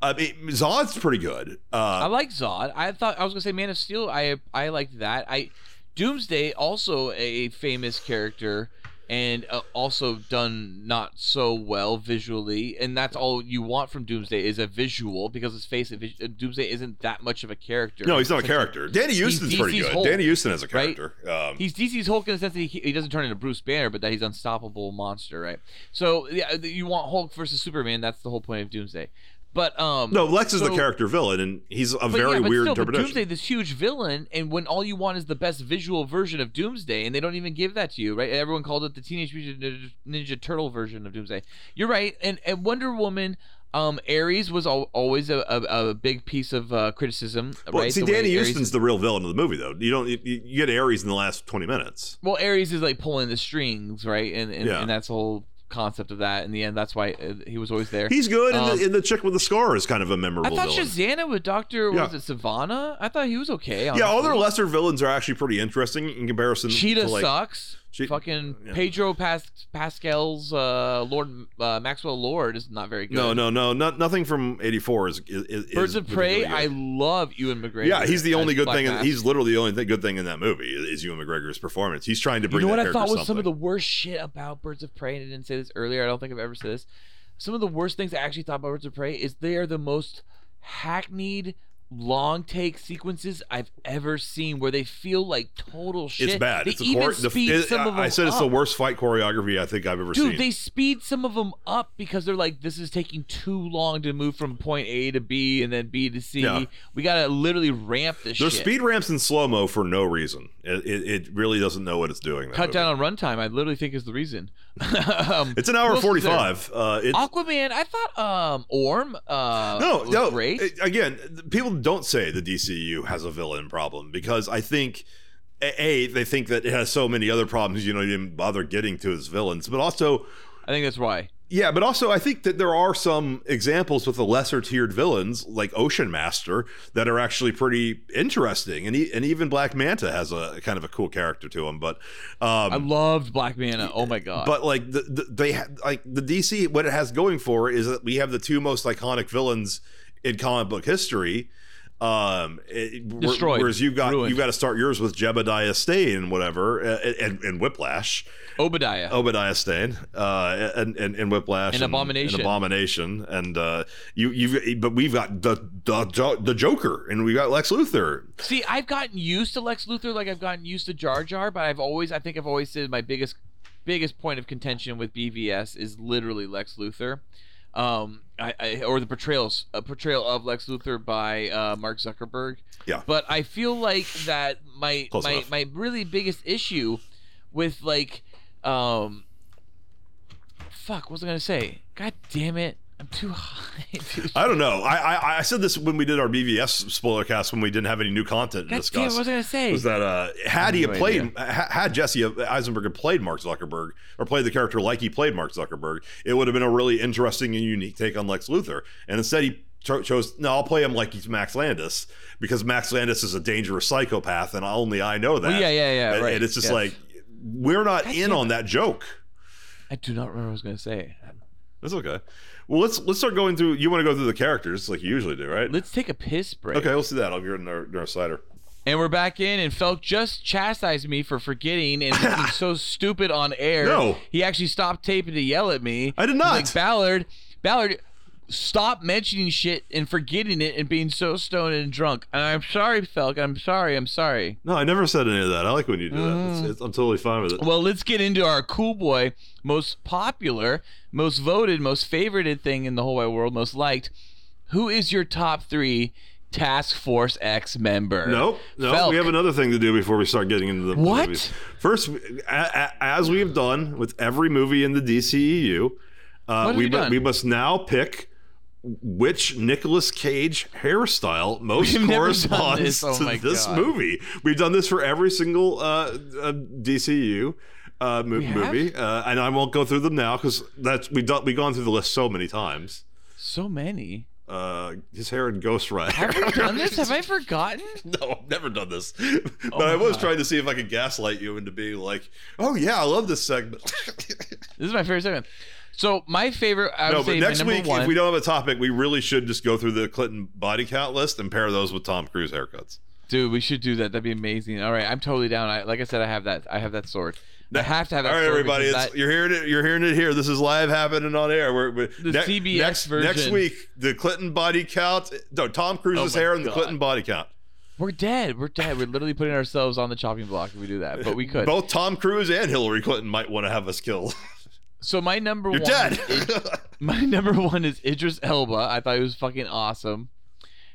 I mean, Zod's pretty good. I Uh, like Zod. I thought I was gonna say Man of Steel. I I liked that. I Doomsday also a famous character and uh, also done not so well visually, and that's all you want from Doomsday is a visual because let's face it, Doomsday isn't that much of a character. no, he's not a character. Danny Huston's pretty good. Hulk, Danny Huston as a right? character. Um, He's DC's Hulk in the sense that he, he doesn't turn into Bruce Banner, but that he's an unstoppable monster, right? So yeah, you want Hulk versus Superman. That's the whole point of Doomsday. But um, no, Lex is the character villain, and he's a very yeah, weird still, interpretation. Doomsday, this huge villain, and when all you want is the best visual version of Doomsday, and they don't even give that to you, right? Everyone called it the Teenage Mutant Ninja, Turtle version of Doomsday. You're right, and, and Wonder Woman, um, Ares was al- always a, a, a big piece of uh, criticism, well, right? see, The Danny Huston's the real villain of the movie, though. You don't you, you get Ares in the last twenty minutes. well, Ares is like pulling the strings, right? And and, Yeah. and that's the whole concept of that. In the end, that's why uh, he was always there. He's good, and, Um, the, and the chick with the scar is kind of a memorable I thought villain. Shazana with Doctor Yeah. was it Savannah? I thought he was okay. yeah, all their lesser villains are actually pretty interesting in comparison. Cheetah to like, sucks. Che- Fucking yeah. Pedro Pas- Pascal's uh, Lord uh, Maxwell Lord is not very good. No, no, no, not, nothing from '84 is, is, is Birds of Prey. particularly I love Ewan McGregor. Yeah, he's the only good Black thing. In, he's literally the only thing, good thing in that movie is Ewan McGregor's performance. He's trying to bring. You know what I thought was some of the worst shit about Birds of Prey, and I didn't say this earlier. I don't think I've ever said this. Some of the worst things I actually thought about Birds of Prey is they are the most hackneyed long take sequences I've ever seen, where they feel like total shit. It's bad. They it's even the- speed it- some of them I said it's up. the worst fight choreography I think I've ever Dude, seen. Dude, they speed some of them up because they're like, this is taking too long to move from point A to B and then B to C. Yeah. We gotta literally ramp this There's shit. speed ramps in slow mo for no reason. It, it, it really doesn't know what it's doing. Cut movie. down on runtime. I literally think is the reason. um, It's an hour forty five. Uh, it's, Aquaman. I thought um Orm. Uh, no, was no. great. Again, people don't say the DCU has a villain problem because I think. A, they think that it has so many other problems you don't even bother getting to its villains, but also I think that's why. Yeah, but also I think that there are some examples with the lesser tiered villains like Ocean Master that are actually pretty interesting, and he, and even Black Manta has a kind of a cool character to him. But um, I loved Black Manta. Oh my god. but like the, the they ha- like the DC what it has going for is that we have the two most iconic villains in comic book history. Um, it- Destroyed. Whereas you've got Ruined. you've got to start yours with Jebediah Stane and whatever, uh, and, and Whiplash. Obadiah. Obadiah Stane, uh, and, and and Whiplash, And Abomination. and Abomination, and uh, you you've but we've got the the the Joker, and we got Lex Luthor. See, I've gotten used to Lex Luthor like I've gotten used to Jar Jar, but I've always, I think I've always said my biggest, biggest point of contention with BVS is literally Lex Luthor, um, I, I or the portrayals, a portrayal of Lex Luthor by uh, Mark Zuckerberg. Yeah. But I feel like that my Close my enough. my really biggest issue with like, um, fuck, what was I gonna say? God damn it, I'm too high. dude. I don't know. I, I I said this when we did our BVS spoiler cast when we didn't have any new content to God damn, it, discuss. what was I gonna say? was that uh, had he No played idea. ha- had Jesse Eisenberg played Mark Zuckerberg or played the character like he played Mark Zuckerberg, it would have been a really interesting and unique take on Lex Luthor. And instead, he cho- chose no, I'll play him like he's Max Landis because Max Landis is a dangerous psychopath, and only I know that. Well, yeah, yeah, yeah, And, right, and it's just yes. like we're not God in damn on that joke. I do not remember what I was gonna say. That's okay. Well, let's let's start going through. You want to go through the characters like you usually do, right? Let's take a piss break. Okay, let's do that. I'll get in our, cider. And we're back in, and Felk just chastised me for forgetting and looking so stupid on air. No. He actually stopped taping to yell at me. I did He's not. Like, Ballard, Ballard, stop mentioning shit and forgetting it and being so stoned and drunk. And I'm sorry, Felk. I'm sorry. I'm sorry. No, I never said any of that. I like when you do that. It's, it's, I'm totally fine with it. Well, let's get into our cool boy, most popular, most voted, most favorited thing in the whole wide world, most liked. Who is your top three Task Force X member? Nope. No, Felk. we have another thing to do before we start getting into the What? movies. First, a, a, as we've done with every movie in the DCEU, uh, we, we mu- done? we must now pick which Nicolas Cage hairstyle most We've corresponds this. Oh to this God. movie. We've done this for every single uh, uh, DCEU. Uh, mo- movie, uh, and I won't go through them now because that's we've done we've gone through the list so many times. So many. Uh, his hair in Ghost Rider. Have we done this? Have I forgotten? No, I've never done this. but Oh I was God. trying to see if I could gaslight you into being like, "Oh yeah, I love this segment." This is my favorite segment. So my favorite, I would no, but next week, one. if we don't have a topic, we really should just go through the Clinton body count list and pair those with Tom Cruise haircuts. Dude, we should do that. That'd be amazing. All right, I'm totally down. I, like I said, I have that. I have that sword. I have to have that. All right, everybody, that- you're hearing it. You're hearing it here. This is live happening on air. We're, we're The CBS next, Next week, the Clinton body count. No, Tom Cruise's Oh hair and the Clinton body count. we're dead. We're dead. We're literally putting ourselves on the chopping block if we do that. But we could. Both Tom Cruise and Hillary Clinton might want to have us killed. So my number You're one. dead. is- my number one is Idris Elba. I thought he was fucking awesome.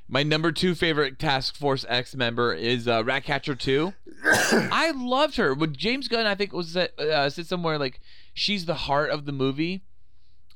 My number two favorite Task Force X member is uh, Ratcatcher 2. I loved her. When James Gunn, I think, was at, uh, said somewhere like she's the heart of the movie.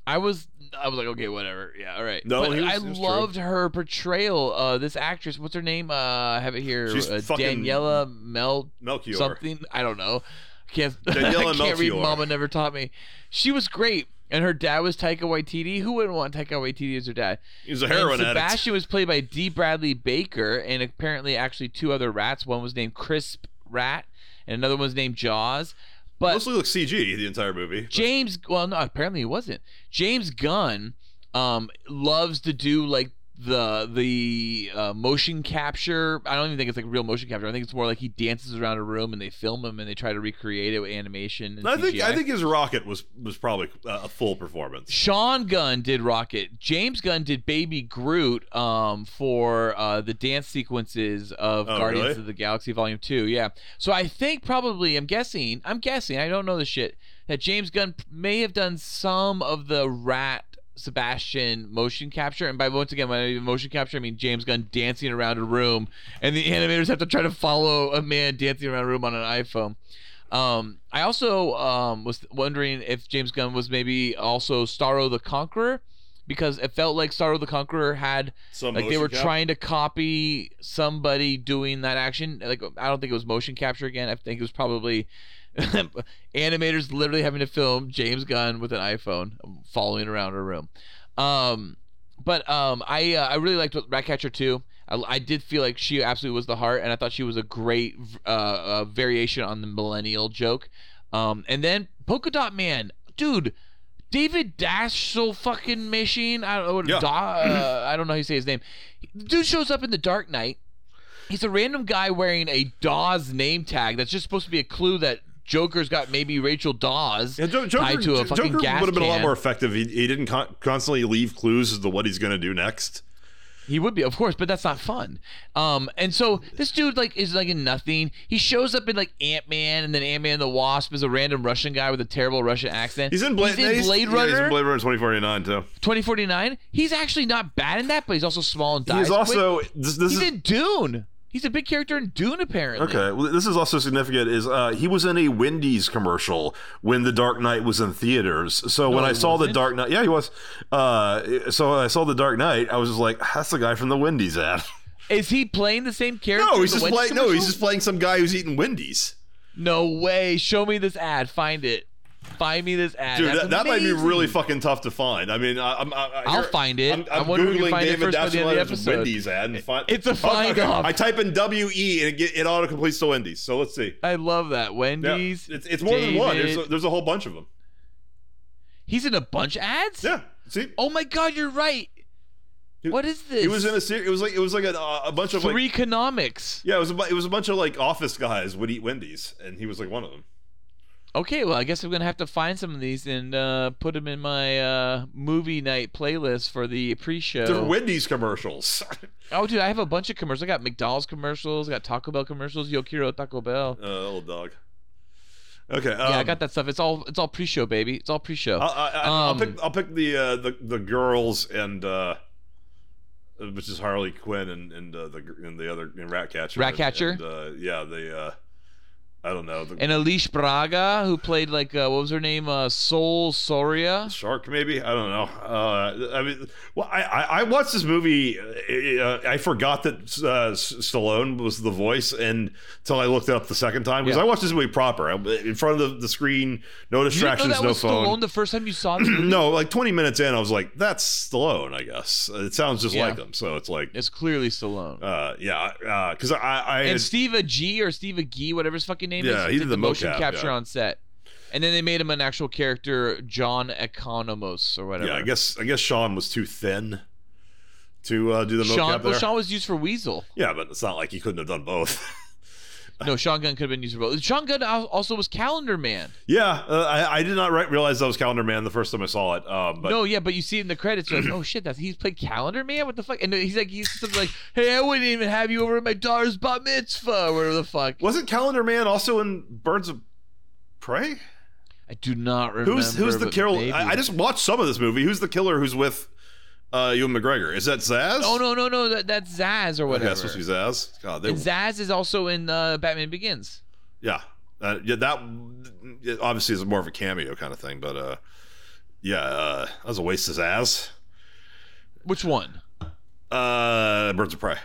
I was, I was like, okay, whatever, yeah, all right. No, but was- I was true. loved her portrayal. Uh, this actress, what's her name? Uh, I have it here. She's uh, Daniela Mel Melchior. something. I don't know. I can't. I Daniela can't read. Mama never taught me. She was great, and her dad was Taika Waititi. Who wouldn't want Taika Waititi as her dad? He's a heroin and addict. Sebastian was played by D. Bradley Baker, and apparently actually two other rats. One was named Crisp Rat, and another one was named Jaws. But Mostly looks CG the entire movie. James, well, no, apparently he wasn't. James Gunn um, loves to do like the the uh, motion capture. I don't even think it's like real motion capture. I think it's more like he dances around a room and they film him and they try to recreate it with animation. I think CGI. I think his rocket was was probably uh, a full performance. Sean Gunn did Rocket. James Gunn did Baby Groot um, for uh, the dance sequences of Oh, Guardians really? of the Galaxy Volume 2. Yeah. So I think probably, I'm guessing, I'm guessing, I don't know the shit, that James Gunn may have done some of the Rat Sebastian motion capture. And by once again, when I mean motion capture, I mean James Gunn dancing around a room, and the animators have to try to follow a man dancing around a room on an iPhone. Um, I also um, was wondering if James Gunn was maybe also Starro the Conqueror, because it felt like Starro the Conqueror had Some like they were cap- trying to copy somebody doing that action. Like I don't think it was motion capture again. I think it was probably animators literally having to film James Gunn with an iPhone following around a room. Um, but um, I uh, I really liked Ratcatcher 2. I, I did feel like she absolutely was the heart, and I thought she was a great uh, uh, variation on the millennial joke. Um, and then Polka Dot Man, dude, David Dashiell fucking machine. I don't know what Yeah. Da- uh, I don't know how you say his name. Dude shows up in the Dark Knight. He's a random guy wearing a Dawes name tag that's just supposed to be a clue that Joker's got maybe Rachel Dawes Yeah, Jo- Joker, tied to a fucking Joker gas would have been a lot more effective. He, he didn't con- constantly leave clues as to what he's going to do next. He would be, of course, but that's not fun. Um, and so this dude like is like in nothing. He shows up in like Ant Man, and then Ant Man the Wasp is a random Russian guy with a terrible Russian accent. He's in Blade, He's in he's- Blade yeah, Runner. he's in Blade Runner 2049 too. 2049. He's actually not bad in that, but he's also small and dies. He's also this, this he's is in Dune. He's a big character in Dune, apparently. okay. Well, this is also significant. Is uh, he was in a Wendy's commercial when The Dark Knight was in theaters. So when I saw The wasn't? Dark Knight, yeah, he was. Uh, so when I saw The Dark Knight, I was just like, that's the guy from the Wendy's ad. Is he playing the same character? No, he's the just Wendy's playing. No, he's just playing some guy who's eating Wendy's. No way. Show me this ad. Find it. Find me this ad. Dude, That's that, that might be really fucking tough to find. I mean, I, I'm, I, I, I'll here- find it. I'm, I'm wonder if we can googling find it David first the end of the Dashiell's episode. Wendy's ad and find. It's a Oh, find okay. off. I type in W E and it, get, it auto completes to Wendy's. So let's see. I love that. Yeah, Wendy's. it's, it's more than one. There's a, there's a whole bunch of them. He's in a bunch of ads. Yeah, see, Oh my God, you're right. What is this? he was in a series. It was like it was like a, a bunch of Three like economics. yeah, it was a, it was a bunch of like office guys would eat Wendy's, and he was like one of them. Okay, well, I guess I'm gonna have to find some of these and uh, put them in my uh, movie night playlist for the pre-show. They're Wendy's commercials. Oh, dude, I have a bunch of commercials. I got McDonald's commercials. I got Taco Bell commercials. Yo quiero Taco Bell. uh, little dog. Okay. Um, yeah, I got that stuff. It's all it's all pre-show, baby. It's all pre-show. I'll, I, I, I'll Um, pick. I'll pick the uh, the the girls and uh, which is Harley Quinn and and uh, the and the other and Ratcatcher. Ratcatcher? And, uh, yeah, the uh, I don't know the and Alicia Braga, who played like uh, what was her name? Uh, Sol Soria. shark maybe. I don't know. Uh, I mean, well, I I, I watched this movie. Uh, I forgot that uh, Stallone was the voice, and until I looked it up the second time because Yeah. I watched this movie proper in front of the, the screen, no You didn't know distractions, no was phone. Stallone the first time you saw this? No, like 20 minutes in, I was like, "That's Stallone." I guess it sounds just Yeah. like him. So it's like, It's clearly Stallone. uh, yeah, because I, I had, and Steve G or Steve Agee, whatever his fucking name Yeah, is, he did did the motion mocap, capture yeah. on set. And then they made him an actual character, John Economos or whatever. yeah, I guess I guess Sean was too thin to uh, do the Sean, mocap there. well, Sean was used for Weasel. yeah, but it's not like he couldn't have done both. No, Sean Gunn could have been used for both. Sean Gunn also was Calendar Man. yeah, uh, I, I did not re- realize that was Calendar Man the first time I saw it. Um, but no, yeah, but you see it in the credits, like, oh shit, that's he's played Calendar Man. What the fuck? And he's like, he's something like, hey, I wouldn't even have you over at my daughter's bat mitzvah, whatever the fuck. wasn't Calendar Man also in Birds of Prey? I do not remember. Who's who's the killer? I, I just watched some of this movie. Who's the killer? Who's with uh, Ewan McGregor? Is that Zsasz? Oh no, no, no, that, that's Zsasz or Okay, whatever. that's supposed to be Zsasz. God, they, and Zsasz is also in uh, Batman Begins. Yeah, uh, yeah. That obviously is more of a cameo kind of thing, but uh, yeah, uh, that was a waste of ass. Which one? Uh, Birds of Prey.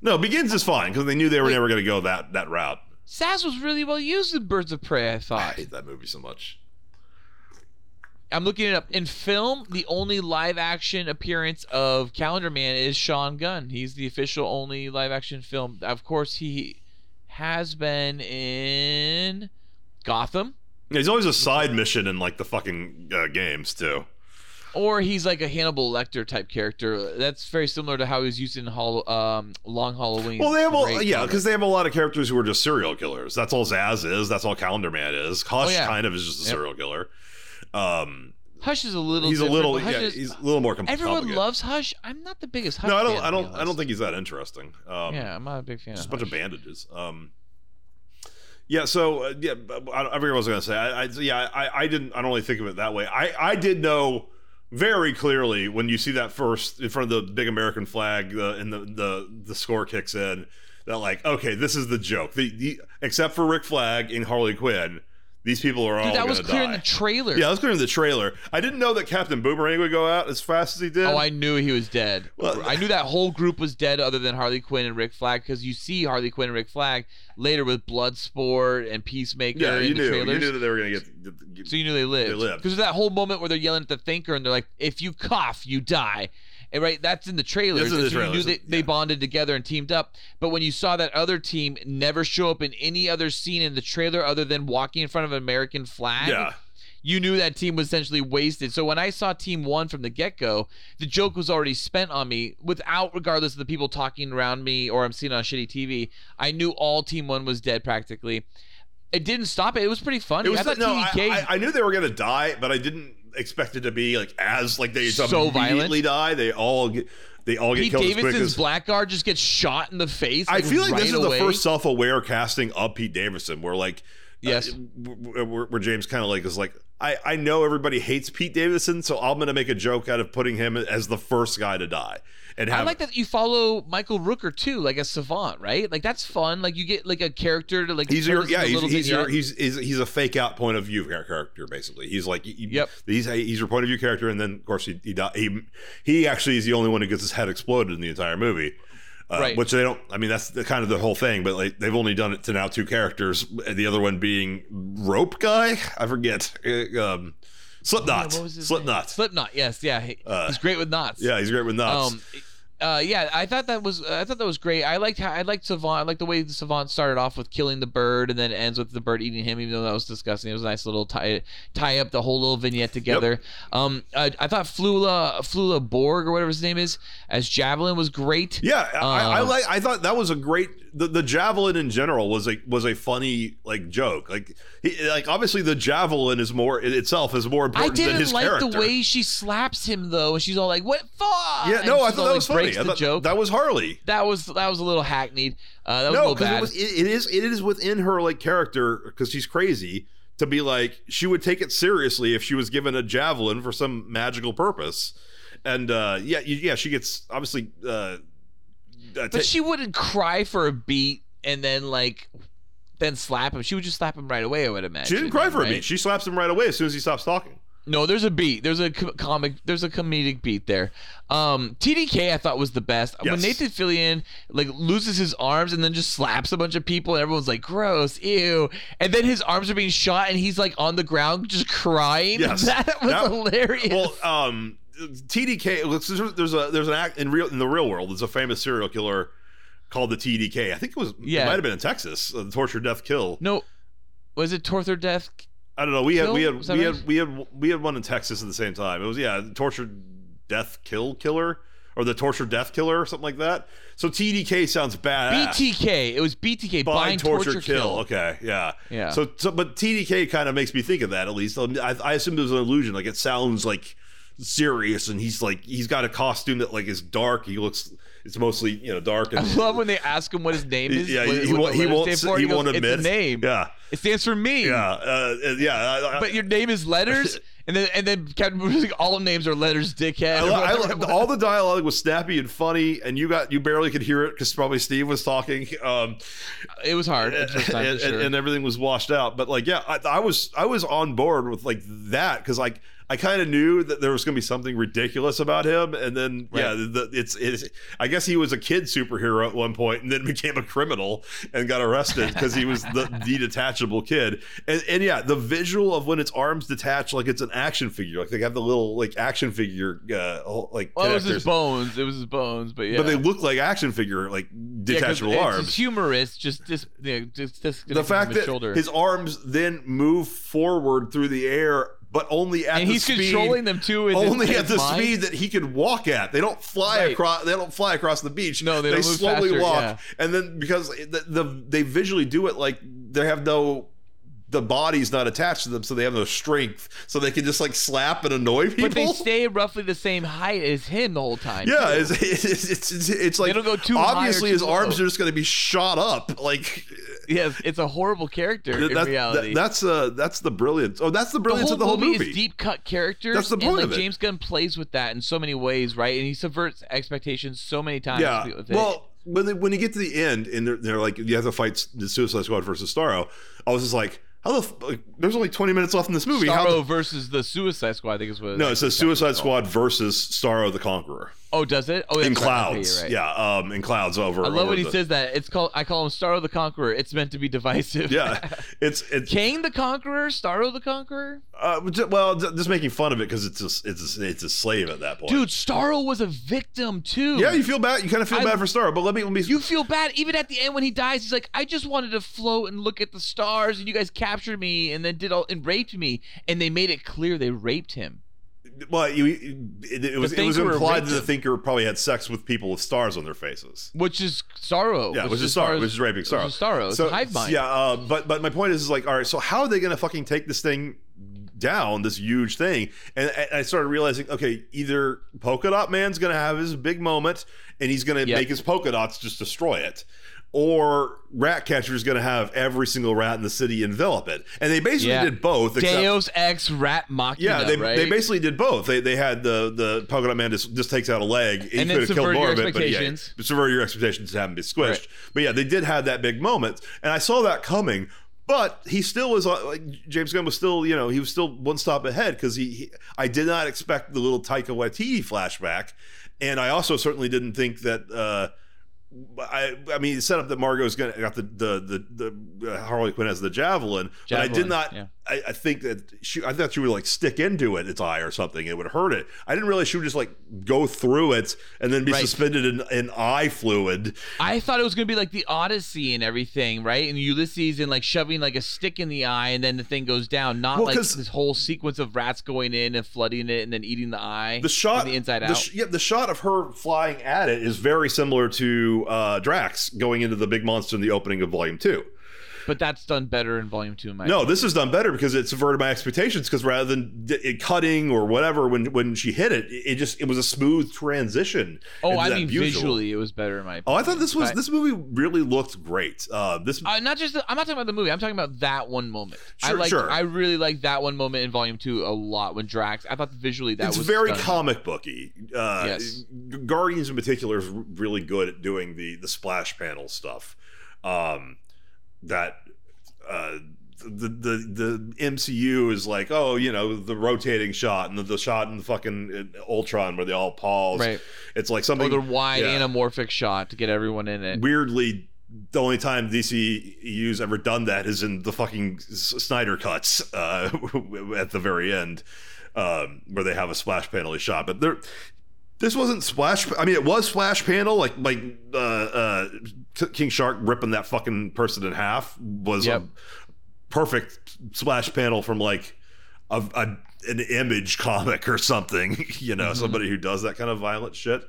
No, Begins is fine because they knew they were Wait. never going to go that that route. Zsasz was really well used in Birds of Prey. I thought. I hate that movie so much. I'm looking it up in film. The only live action appearance of Calendar Man is Sean Gunn. He's the official only live action film. Of course, he has been in Gotham, Yeah, he's always a side mission in like the fucking uh, games too. or he's like a Hannibal Lecter type character. That's very similar to how he was used in Hall- um, Long Halloween. Well, they have all yeah, because they have a lot of characters who are just serial killers. That's all Zsasz is. That's all Calendar Man is. Hush Oh, yeah. kind of is just a Yep. serial killer. Um, Hush is a little. he's a little Hush yeah, is- he's a little more com- Everyone loves Hush. I'm not the biggest Hush. No, I don't. fan, I don't. I don't think he's that interesting. Um, Yeah, I'm not a big fan. just a bunch of bandages. Um, yeah. So uh, yeah, I, I forget what I was gonna say. I, I yeah, I, I didn't. I don't really think of it that way. I I did know very clearly when you see that first in front of the big American flag uh, and the the the score kicks in that like okay this is the joke. The, the except for Rick Flag and Harley Quinn, these people are all Dude, that was clear in the trailer. yeah, that was clear in the trailer. I didn't know that Captain Boomerang would go out as fast as he did. Oh, I knew he was dead. Well- I knew that whole group was dead, other than Harley Quinn and Rick Flag, because you see Harley Quinn and Rick Flag later with Bloodsport and Peacemaker yeah, in you the knew. trailers. You knew that they were gonna get. get, get so you knew they lived. They lived. Because there's that whole moment where they're yelling at the Thinker and they're like, "If you cough, you die." And right, that's in the trailers. That's in the you knew they, they yeah. bonded together and teamed up. But when you saw that other team never show up in any other scene in the trailer other than walking in front of an American flag, yeah. you knew that team was essentially wasted. So when I saw Team One from the get go, the joke was already spent on me without regardless of the people talking around me or I'm seeing on shitty TV. I knew all Team One was dead practically. It didn't stop it. It was pretty funny. It was I thought no, I, TDK. I, I knew they were gonna die, but I didn't expect it to be like as like they So immediately die. They all get they all get Pete killed as quick Davidson's as. blackguard just gets shot in the face. I feel like right this is away. the first self-aware casting of Pete Davidson, where like Yes. uh, where, where- James kind of like is like I I know everybody hates Pete Davidson, so I'm gonna make a joke out of putting him as the first guy to die, and I like that you follow Michael Rooker too, like a savant, right? Like that's fun. Like you get like a character to like. He's your yeah. He's he's, your, he's he's he's a fake out point of view character basically. He's like he- Yep. He's he's your point of view character, and then of course he he he, he actually is the only one who gets his head exploded in the entire movie. Uh, Right. Which they don't. I mean, that's the, kind of the whole thing. But like, they've only done it to now two characters. The other one being Rope Guy. I forget. Uh, Um, Slipknot. Yeah, what was his Slipknot. name? Slipknot. Yes. Yeah. He- Uh, he's great with knots. Yeah, he's great with knots. Um, uh, yeah, I thought that was I thought that was great. I liked how I liked Savant. I liked the way the Savant started off with killing the bird and then ends with the bird eating him, even though that was disgusting. It was a nice little tie tie up the whole little vignette together. Um, I, I thought Flula Flula Borg or whatever his name is as Javelin was great. Yeah, I, I Um, like. I thought that was a great the, the javelin in general was a was a funny like joke. Like he, like obviously the javelin is more in itself is more important than didn't his like character. the way she slaps him though, and she's all like, "What fuck?" yeah, no, I thought all, that like, was funny. I the thought joke. that was Harley. that was that was a little hackneyed. Uh, that was a No, little because bad. it was it, it is it is within her like character because she's crazy to be like she would take it seriously if she was given a javelin for some magical purpose, and uh yeah yeah she gets obviously uh, but she wouldn't cry for a beat and then like then slap him. She would just slap him right away. I would imagine. she didn't cry for right? a beat. She slaps him right away as soon as he stops talking. No, there's a beat. There's a comic. There's a comedic beat there. Um, TDK I thought was the best. When Nathan Fillion like loses his arms and then just slaps a bunch of people and everyone's like, "Gross, ew!" And then his arms are being shot and he's like on the ground just crying. Yes. that was That- hilarious. Well, um, TDK. There's there's a there's an act in real in the real world. There's a famous serial killer called the TDK. I think it was Yeah. it might have been in Texas. Uh, the torture, death, kill. no, was it Torture Death? I don't know. We had we had we right? had we had we had one in Texas at the same time. It was yeah, torture, death, kill, killer, or the torture, death, killer, or something like that. So TDK sounds badass. BTK. It was BTK. Bind, Bind, torture, kill. Okay, yeah, Yeah. So, so, but TDK kind of makes me think of that at least. I, I assume there's an illusion. Like it sounds like serious, and he's like he's got a costume that like is dark. He looks it's mostly you know dark. and, I love when they ask him what his name is. yeah, what, he, he, what won't the he won't stand for. he, goes, won't admit it's a name. Yeah, It stands for me. yeah, uh, yeah. I- I- But your name is letters, and then and then Captain Boomer's like, all names are letters, dickhead. I, I, all the dialogue was snappy and funny, and you got you barely could hear it because probably Steve was talking, um, it was hard. time, and, sure. and everything was washed out. But like, yeah, I, I was I was on board with like that because like I kind of knew that there was going to be something ridiculous about him, and then yeah, the, it's it's I guess he was a kid superhero at one point, and then became a criminal and got arrested because he was the, the detachable kid, and and yeah, the visual of when its arms detach like it's an action figure, like they have the little like action figure uh, like well, it was his bones. It was his bones, but yeah. But they look like action figure, like detachable it's arms. humorous. Just you know, just the fact his that shoulder. his arms then move forward through the air, but only at and the he's speed, controlling them too. with his- only his at the mind. speed that he can walk at. They don't fly Right. across. They don't fly across the beach. No, they don't move slowly faster, walk, yeah. and then because the, the they visually do it like they have no. The body's not attached to them, so they have no strength, so they can just like slap and annoy people. But they stay roughly the same height as him the whole time. Yeah, it's, it's, it's, it's, it's like don't go too obviously his arms are just going to be shot up. Like yes, it's a horrible character in reality. that- that's uh that's the brilliance. Oh, that's the brilliance of the whole movie, deep cut characters. That's the and point like of it. James Gunn plays with that in so many ways, right? And he subverts expectations so many times. yeah. with it. Well, when they, when you get to the end and they're, they're like you have to fight the Suicide Squad versus Starro, I was just like, how the f- like, there's only 20 minutes left in this movie. How Starro the- versus the Suicide Squad, I think is what. no, it says Suicide Squad versus Starro the Conqueror Oh, does it? Oh, in that's right. Okay, clouds. right. Yeah, um, in clouds over. I love over when he the- says that. It's called. I call him Starro the Conqueror. It's meant to be divisive. Yeah, it's it's Kang the Conqueror, Starro the Conqueror. uh, well, just making fun of it because it's a, it's a, it's a slave at that point. Dude, Starro was a victim too. Yeah, you feel bad. You kind of feel I- bad for Starro, but let me let me. You feel bad even at the end when he dies. He's like, I just wanted to float and look at the stars, and you guys captured me, and then did all and raped me, and they made it clear they raped him. Well, you, it, it was it was implied that the thinker probably had sex with people with stars on their faces. Which is Starro. Yeah, which, is which is raping Starro. Which is Starro. It's a hive mind. Yeah, uh, but but my point is, is like, all right, so how are they going to fucking take this thing down, this huge thing? And, and I started realizing, okay, either Polka Dot Man's going to have his big moment, and he's going to Yep. make his polka dots just destroy it. Or Ratcatcher is going to have every single rat in the city envelop it, and they basically Yeah. did both. except- Deus Ex Rat Machina. Yeah, they, right? they basically did both. They they had the the polka dot man just, just takes out a leg. He And could have killed more of it, but yeah, subvert your expectations to have him be squished. Right. But yeah, they did have that big moment, and I saw that coming. But he still was uh, like James Gunn was still you know he was still one stop ahead because he, he I did not expect the little Taika Waititi flashback, and I also certainly didn't think that. uh I I mean, set up that Margot's gonna got the the the, the uh, Harley Quinn as the javelin, but I did not. yeah. I, I think that she. I thought she would like stick into it, its eye or something. It would hurt it. I didn't realize she would just like go through it and then be Right. suspended in, in eye fluid. I thought it was gonna be like the Odyssey and everything, right? And Ulysses and like shoving like a stick in the eye, and then the thing goes down. Not Well, like this whole sequence of rats going in and flooding it, and then eating the eye. The shot, from the inside the out. yeah, the shot of her flying at it is very similar to uh, Drax going into the big monster in the opening of Volume Two. But that's done better in Volume Two. In my No, opinion. this is done better because it subverted my expectations. Because rather than it cutting or whatever, when when she hit it, it just it was a smooth transition. Oh, I mean visual. visually, it was better in my. Opinion. Oh, I thought this was But- this movie really looked great. Uh, this Uh, not just. The, I'm not talking about the movie. I'm talking about that one moment. I Sure, like. sure. I really like that one moment in Volume Two a lot when Drax. I thought visually that it's was very stunning. comic booky. Uh, Yes. Guardians in particular is really good at doing the the splash panel stuff. Um, that uh, the the the MCU is like, oh, you know, the rotating shot and the, the shot in the fucking uh, Ultron where they all pause. Right. It's like something. Or something the wide yeah. anamorphic shot to get everyone in it. weirdly the only time DCU's ever done that is in the fucking Snyder cuts uh, at the very end, um, where they have a splash panel shot. But there, this wasn't splash. I mean, it was splash panel, like like uh, uh, King Shark ripping that fucking person in half was Yep. a perfect splash panel from like a, a an image comic or something. You know, Mm-hmm. somebody who does that kind of violent shit.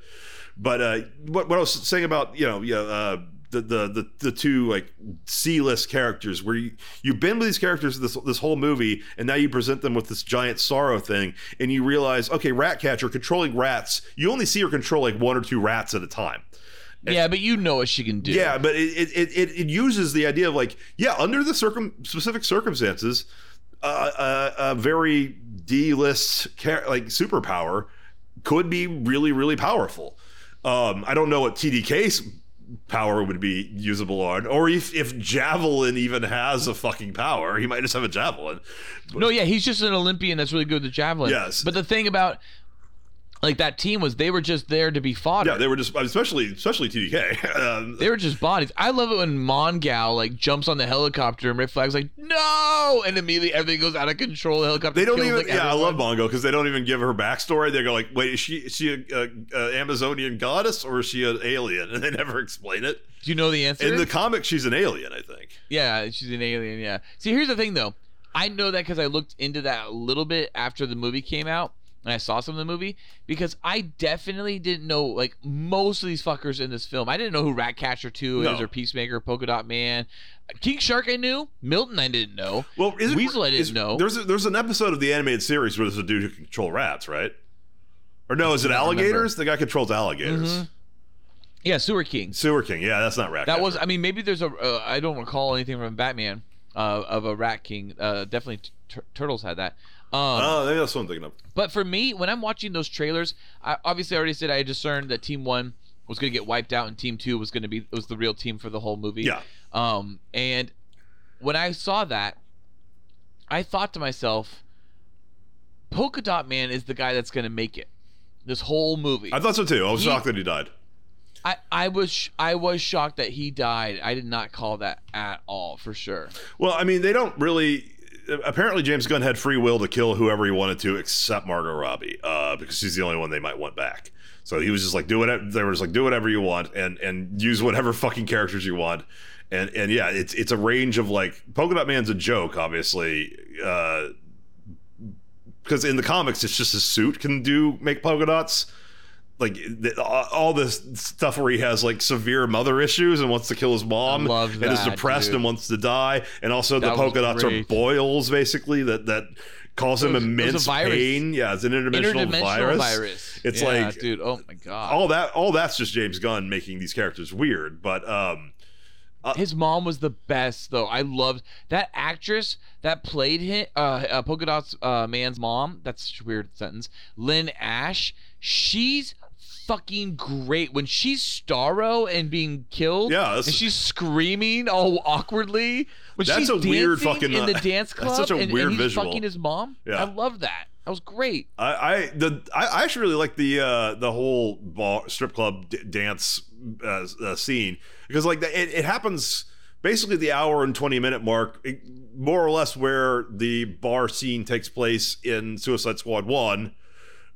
But uh, what, what I was saying about you know yeah uh, the, the the the two like C list characters where you you've been with these characters this this whole movie and now you present them with this giant Starro thing and you realize okay Ratcatcher controlling rats you only see her control like one or two rats at a time. yeah, but you know what she can do. Yeah, but it it, it, it uses the idea of like, yeah, under the circum specific circumstances, uh, uh, a very D list like superpower could be really really powerful. Um, I don't know what TDK's power would be usable on, or if if Javelin even has a fucking power, he might just have a javelin. No, yeah, he's just an Olympian that's really good with the javelin. Yes. But the thing about like that team was they were just there to be fodder. Yeah, they were just especially especially TDK. Um, They were just bodies. I love it when Mongal like jumps on the helicopter and Rick Flag's like, no, and immediately everything goes out of control. The helicopter. They don't even. like, yeah, I love Mongo because they don't even give her backstory. They go like, "Wait, is she is she a, a, a Amazonian goddess or is she an alien?" And they never explain it. Do you know the answer? In the comic, she's an alien, I think. yeah, she's an alien. Yeah. See, here's the thing though. I know that because I looked into that a little bit after the movie came out. And I saw some of the movie because I definitely didn't know like most of these fuckers in this film. I didn't know who Ratcatcher 2 No. is or Peacemaker, Polka Dot Man. King Shark I knew. Milton I didn't know. Well, is it, Weasel I didn't is- know. There's a, there's an episode of the animated series where there's a dude who can control rats, right? Or no, is it don't remember. alligators? The guy controls alligators. Mhm. Yeah, Sewer King. Sewer King. Yeah, that's not rat. That was, I mean, maybe there's a. Uh, I don't recall anything from Batman uh, of a Rat King. Uh, definitely, t- tur- Turtles had that. Um, Oh, maybe that's what I'm thinking of. but for me, when I'm watching those trailers, I obviously I already said I discerned that Team One was going to get wiped out, and Team Two was going to be was the real team for the whole movie. Yeah. Um, and when I saw that, I thought to myself, Polka Dot Man is the guy that's going to make it. This whole movie. I thought so too. I was He- shocked that he died. I, I was sh- I was shocked that he died. I did not call that at all for sure. Well, I mean, they don't really. Apparently, James Gunn had free will to kill whoever he wanted to, except Margot Robbie, uh, because she's the only one they might want back. So he was just like, do whatever. They were just like, do whatever you want, and and use whatever fucking characters you want. And and yeah, it's it's a range of like Polka Dot Man's a joke, obviously, because in the comics, it's just his suit can do make polka dots. Like the, all this stuff where he has like severe mother issues and wants to kill his mom, love and is depressed dude. and wants to die, and also the That was polka dots are boils basically that that cause him was- a immense pain. Yeah, it's an interdimensional, Interdimensional virus. virus. It's Yeah, like dude. Oh my god. all that all that's just James Gunn making these characters weird. But um, His mom was the best though. I loved that actress that played him, uh, uh Polka Dots uh, man's mom. That's such a weird sentence. Lynne Ashe. She's fucking great when she's Starro and being killed. Yeah, that's- and she's screaming all awkwardly. When That's she's a weird fucking, in the uh, dance that's club. such a and, weird and he's visual. fucking his mom. Yeah. I love that. That was great. I, I the I I actually really like the uh, the whole bar, strip club d- dance uh, uh, scene because like the, it, it happens basically the hour and 20 minute mark more or less where the bar scene takes place in Suicide Squad 1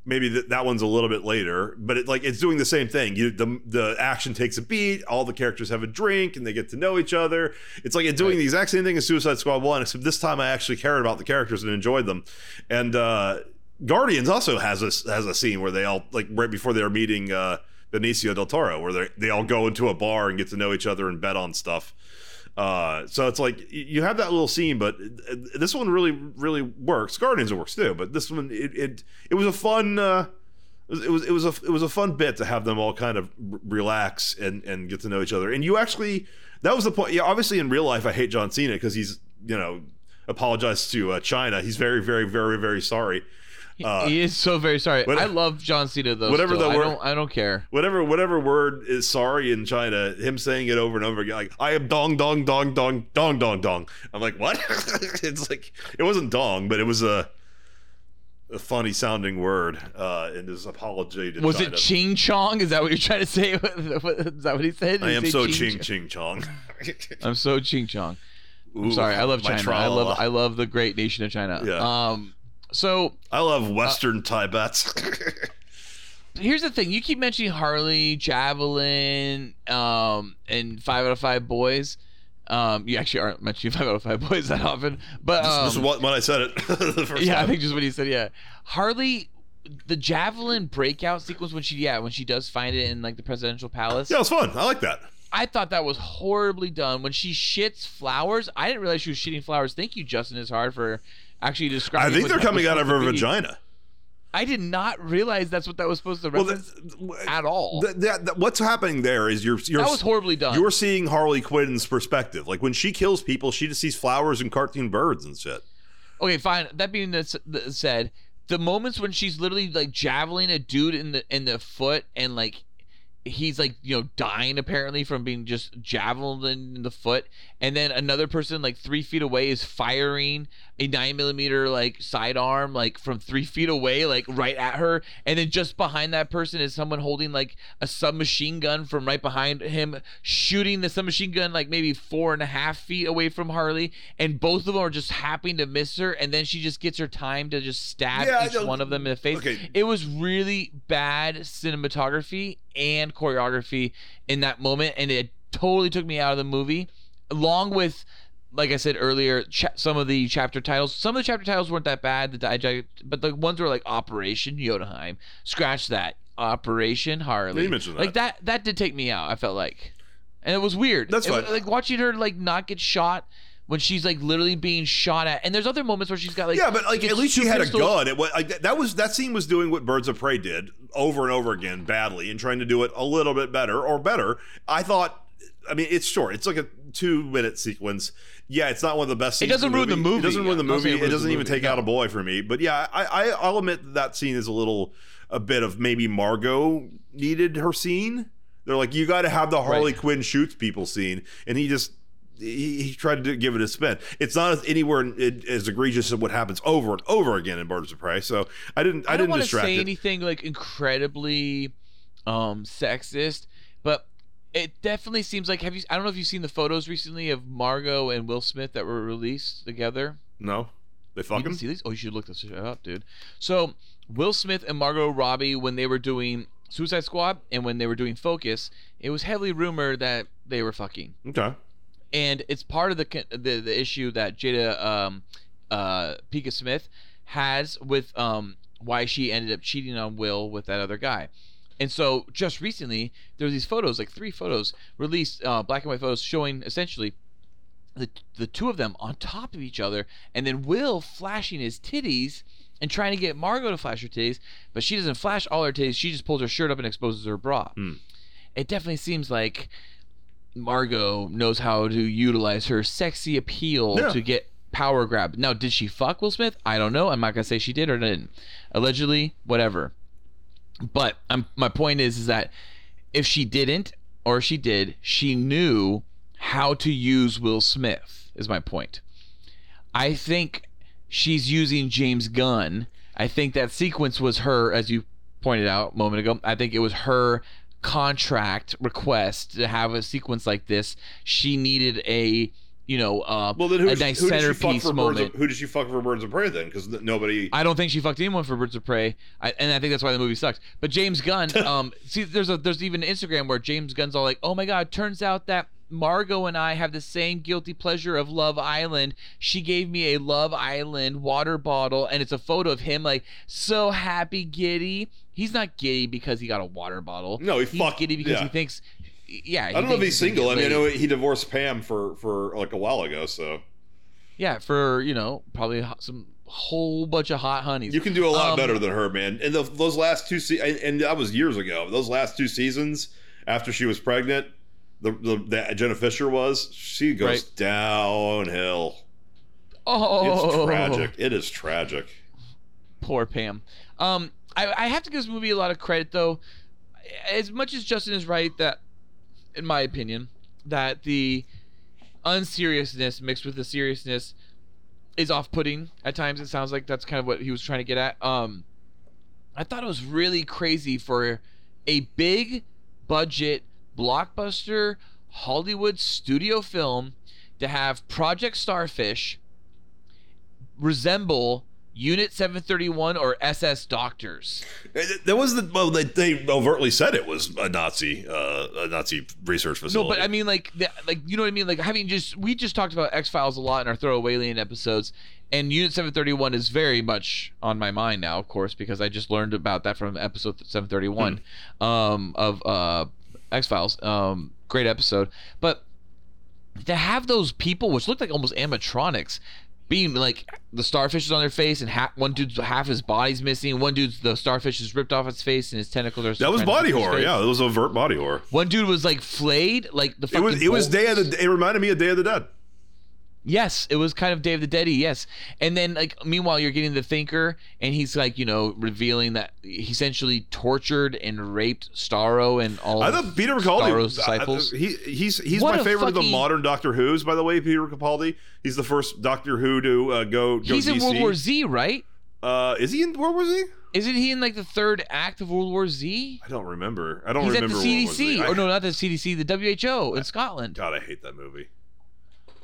maybe th- that one's a little bit later but it like it's doing the same thing. You the the action takes a beat all the characters have a drink and they get to know each other. It's like it's doing the exact same thing as Suicide Squad 1 except this time I actually cared about the characters and enjoyed them. And uh Guardians also has a has a scene where they all like right before they're meeting uh Benicio del Toro, where they they all go into a bar and get to know each other and bet on stuff. Uh, so it's like you have that little scene, but uh, this one really really works. Guardians works too, but this one it it, it was a fun. Uh, it was it was a it was a fun bit to have them all kind of relax and and get to know each other. And you actually that was the point. Yeah, obviously in real life I hate John Cena because he's you know apologized to uh, China. He's very very very very sorry. Uh, he is so very sorry. I love John Cena though. Whatever still. the I word- don't. I don't care. whatever whatever word is sorry in China, him saying it over and over again, like I am dong dong dong dong dong dong dong. I'm like, what? it's like it wasn't dong, but it was a a funny sounding word uh, in his apology to Was China. it Ching Chong? Is that what you're trying to say? is that what he said? Did I am so Ching ching chong. I'm so Ching Chong. I'm sorry. I love China. I love. I love the great nation of China. Yeah. Um. So I love Western Tibet. here's the thing. You keep mentioning Harley, Javelin, um, and Five Out of Five Boys. Um, you actually aren't mentioning Five Out of Five Boys that often, but um, this is what when I said it the first yeah, I think just when you said yeah, Harley, the Javelin breakout sequence when she yeah when she does find it in like the presidential palace. yeah, it was fun. I like that. I thought that was horribly done. When she shits flowers, I didn't realize she was shitting flowers. Thank you, Justin is hard for actually described. I think they're coming out of her supposed to be. vagina. I did not realize that's what that was supposed to Well, that- at all. that- that- that- what's happening there is you're you're that was horribly done. You're seeing Harley Quinn's perspective. Like when she kills people, she just sees flowers and cartoon birds and shit. Okay, fine. That being said, the moments when she's literally like javeling a dude in the in the foot and like he's like you know dying apparently from being just javeled in the foot, and then another person like three feet away is firing a nine millimeter like sidearm like from three feet away like right at her, and then just behind that person is someone holding like a submachine gun from right behind him, shooting the submachine gun like maybe four and a half feet away from Harley, and both of them are just happening to miss her, and then she just gets her time to just stab Yeah, each one of them in the face. okay. It was really bad cinematography and choreography in that moment, and it totally took me out of the movie, along with. Like I said earlier, cha- some of the chapter titles, some of the chapter titles weren't that bad, the digest, but the ones were like Operation Jotunheim, scratch that, Operation Harley, You mentioned like that. That did take me out. I felt like, and it was weird. That's It fine. Like watching her like not get shot when she's like literally being shot at, and there's other moments where she's got like yeah, but like at least she had pistols. a gun. It was like that was that scene was doing what Birds of Prey did over and over again badly and trying to do it a little bit better or better. I thought. I mean, it's short. It's like a two-minute sequence. Yeah, it's not one of the best. It doesn't the ruin the movie. It doesn't ruin the I'm not saying movie. it It doesn't even movie, take out a boy for me. But yeah, I, I I'll admit that, that scene is a little a bit of maybe Margot needed her scene. They're like, you got to have the Harley Right. Quinn shoots people scene, and he just he, he tried to give it a spin. It's not as anywhere it, as egregious as what happens over and over again in Birds of Prey. So I didn't I, I don't didn't distract say it. anything like incredibly um sexist, but it definitely seems like have you I don't know if you've seen the photos recently of Margot and Will Smith that were released together. No, they You fucking can see these? Oh, you should look this shit up, dude. So Will Smith and Margot Robbie, when they were doing Suicide Squad and when they were doing Focus, it was heavily rumored that they were fucking, okay. And it's part of the the, the issue that Jada um, uh, Pinkett Smith has with um, why she ended up cheating on Will with that other guy. And so just recently, there were these photos, like three photos, released, uh, black and white photos showing essentially the the two of them on top of each other, and then Will flashing his titties and trying to get Margot to flash her titties, but she doesn't flash all her titties. She just pulls her shirt up and exposes her bra. Hmm. It definitely seems like Margot knows how to utilize her sexy appeal Yeah. to get power grab. Now, did she fuck Will Smith? I don't know. I'm not gonna say she did or didn't. Allegedly, whatever. But um, my point is, is that if she didn't or she did, she knew how to use Will Smith. Is my point. I think she's using James Gunn. I think that sequence was her, as you pointed out a moment ago. I think it was her contract request to have a sequence like this. She needed a, you know, uh, Well, then who, a nice fuck centerpiece moment. of, Who did she fuck for Birds of Prey then? Because nobody. I don't think she fucked anyone for Birds of Prey, I, and I think that's why the movie sucks. But James Gunn, um, see, there's a there's even an Instagram where James Gunn's all like, "Oh my God, turns out that Margot and I have the same guilty pleasure of Love Island. She gave me a Love Island water bottle, and it's a photo of him like so happy, giddy. He's not giddy because he got a water bottle. No, he he's fuck- giddy because yeah. he thinks. Yeah, I don't know if he's single. I mean, I know he divorced Pam for for like a while ago, so Yeah, for you know probably some whole bunch of hot honeys. you can do a lot Um, better than her, man. And the, those last two se- and that was years ago. Those last two seasons after she was pregnant, the, the that Jenna Fischer was, she goes Right. downhill. Oh, It's tragic. It is tragic. Poor Pam. Um, I, I have to give this movie a lot of credit though. As much as Justin is right that, in my opinion, that the unseriousness mixed with the seriousness is off-putting at times. It sounds like that's kind of what he was trying to get at. Um, I thought it was really crazy for a big budget blockbuster Hollywood studio film to have Project Starfish resemble Unit 731 or SS Doctors. There was the well, they, they overtly said it was a Nazi, uh, a Nazi research facility. No, but I mean, like, the, like you know what I mean. Like having just we just talked about X Files a lot in our Throwaway Alien episodes, and Unit 731 is very much on my mind now, of course, because I just learned about that from episode 731 um, of uh, X Files. Um, great episode, but to have those people, which looked like almost animatronics. Being like the starfish is on their face, and half, one dude's half his body's missing. One dude's the starfish is ripped off its face, and his tentacles are. that was body his horror. Yeah, it was overt body horror. One dude was like flayed, like the It was it was. Day of the. It reminded me of Day of the Dead. Yes, it was kind of Dave the Deady, yes. And then like meanwhile you're getting the thinker and he's like, you know, revealing that he essentially tortured and raped Starro and all I thought Peter Capaldi. Starro's I- I- disciples. he he's he's What my favorite of the modern Doctor Who's. By the way, Peter Capaldi. He's the first Doctor Who to uh, go. go he's in World War Z, right? Uh, is he in World War Z? Isn't he in like the third act of World War Z? I don't remember. I don't He's at remember. the World War Z. CDC. I- Or no, not the CDC, the WHO in Scotland. God, I hate that movie.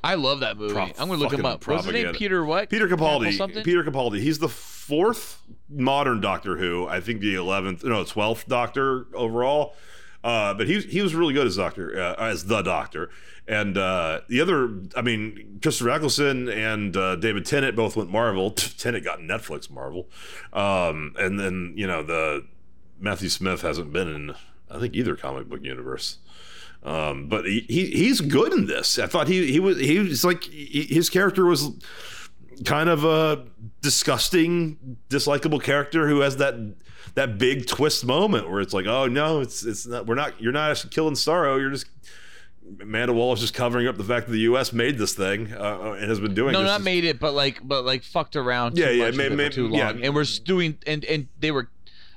I love that movie. Pro- I'm gonna look him up. What's his name? Peter what? Peter Capaldi. Peter Capaldi. He's the fourth modern Doctor Who. I think the eleventh, no, twelfth Doctor overall. Uh, but he he was really good as Doctor, uh, as the Doctor. And uh, the other, I mean, Christopher Eccleston and uh, David Tennant both went Marvel. Tennant got Netflix Marvel, um, and then you know the Matthew Smith hasn't been in I think either comic book universe. Um, but he, he he's good in this. I thought he he was he was like he, his character was kind of a disgusting, dislikable character who has that that big twist moment where it's like, oh no, it's it's not. We're not. You're not actually killing Starro. You're just. Amanda Waller just covering up the fact that the U.S. made this thing uh, and has been doing. No, not since- made it, but like, but like fucked around. Too Yeah, yeah, much may- with it may- for too yeah. long, and we're doing and and they were,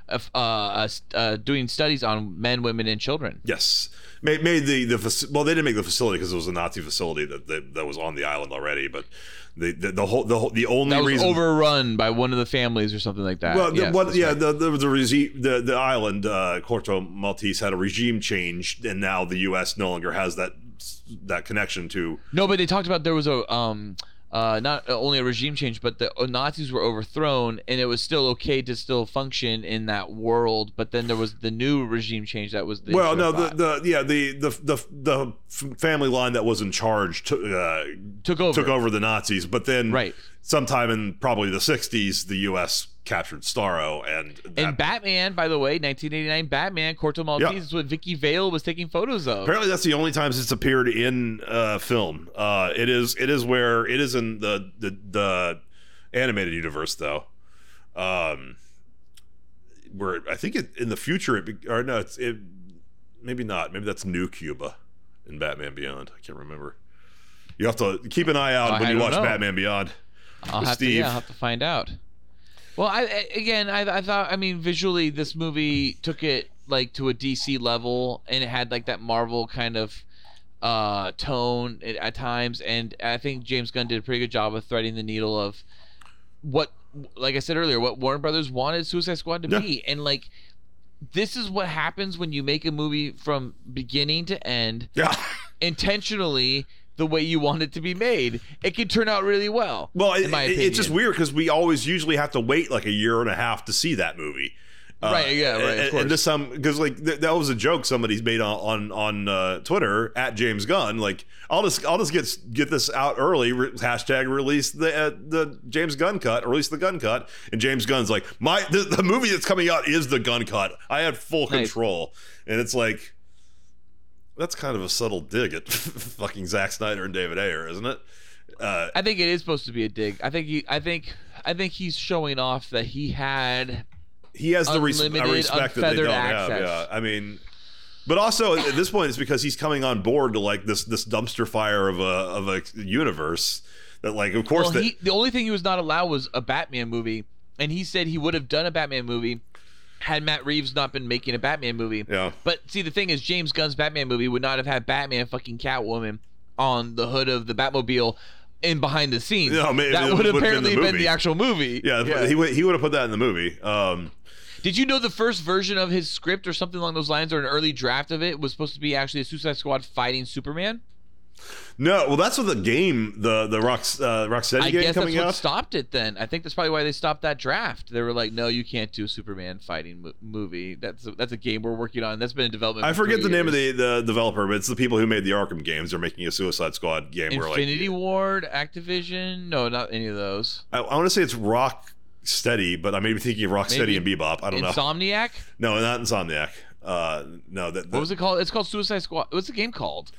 uh, uh, uh, uh, doing studies on men, women, and children. Yes, made made the the well. They didn't make the facility because it was a Nazi facility that that, that was on the island already. But the the, the whole the whole the only That was reason overrun by one of the families or something like that. Well, the, Yes, what, yeah, right. the the the, regi- the the island uh, Corto Maltese had a regime change, and now the U.S. no longer has that that connection to. No, but they talked about there was a um uh not only a regime change, but the Nazis were overthrown, and it was still okay to still function in that world. But then there was the new regime change that was the well, no, the, the yeah the the the the family line that was in charge took uh, took over. took over the Nazis, but then Right. sometime in probably the '60s, the U.S. captured Starro, and And Batman, by the way, 1989 Batman, Corto Maltese Yeah. is what Vicki Vale was taking photos of. Apparently, that's the only times it's appeared in uh, film. Uh, it is it is where it is in the the, the animated universe though. Um, where I think it, in the future it be, or no, it's it maybe not. Maybe that's New Cuba in Batman Beyond. I can't remember. You have to keep an eye out I when you watch know. Batman Beyond. I'll have to, Steve. yeah, I'll have to find out. Well, I again, I, I thought, I mean, visually, this movie took it like to a DC level, and it had like that Marvel kind of uh, tone at, at times, and I think James Gunn did a pretty good job of threading the needle of what, like I said earlier, what Warner Brothers wanted Suicide Squad to Yeah. be, and like. This is what happens when you make a movie from beginning to end Yeah. intentionally the way you want it to be made. It can turn out really well. Well, it, in my it- it's just weird because we always usually have to wait like a year and a half to see that movie. Right, yeah, right, And, and this some because like th- that was a joke somebody's made on on, on uh, Twitter at James Gunn. Like I'll just I'll just get get this out early. Re- hashtag release the uh, the James Gunn cut. Release the Gun cut. And James Gunn's like my the, the movie that's coming out is the Gun cut. I had full Nice. control. And it's like that's kind of a subtle dig at fucking Zack Snyder and David Ayer, isn't it? Uh, I think it is supposed to be a dig. I think he. I think. I think he's showing off that he had. he has the res- respect that they don't have. access. Yeah, I mean, but also at this point, it's because he's coming on board to like this this dumpster fire of a of a universe that like of course Well, that he, the only thing he was not allowed was a Batman movie, and he said he would have done a Batman movie had Matt Reeves not been making a Batman movie. yeah But see, the thing is, James Gunn's Batman movie would not have had Batman fucking Catwoman on the hood of the Batmobile in behind the scenes. No, maybe that would have been the been the actual movie. yeah, he would he would have put that in the movie. Um, Did you know the first version of his script or something along those lines, or an early draft of it, was supposed to be actually a Suicide Squad fighting Superman? No, well that's what the game the the Rock uh, Rocksteady I game guess that's coming what out. stopped it. Then I think that's probably why they stopped that draft. They were like, "No, you can't do a Superman fighting mo- movie. That's a, that's a game we're working on. That's been in development." I for forget the three name of the, the developer, but it's the people who made the Arkham games. They're making a Suicide Squad game. where like Infinity Ward, Activision. No, not any of those. I, I want to say it's Rock Steady, but I may be thinking of Rocksteady Maybe and Bebop. I don't know. Insomniac. No, not Insomniac. Uh, no, that, What was it called? It's called Suicide Squad. What's the game called?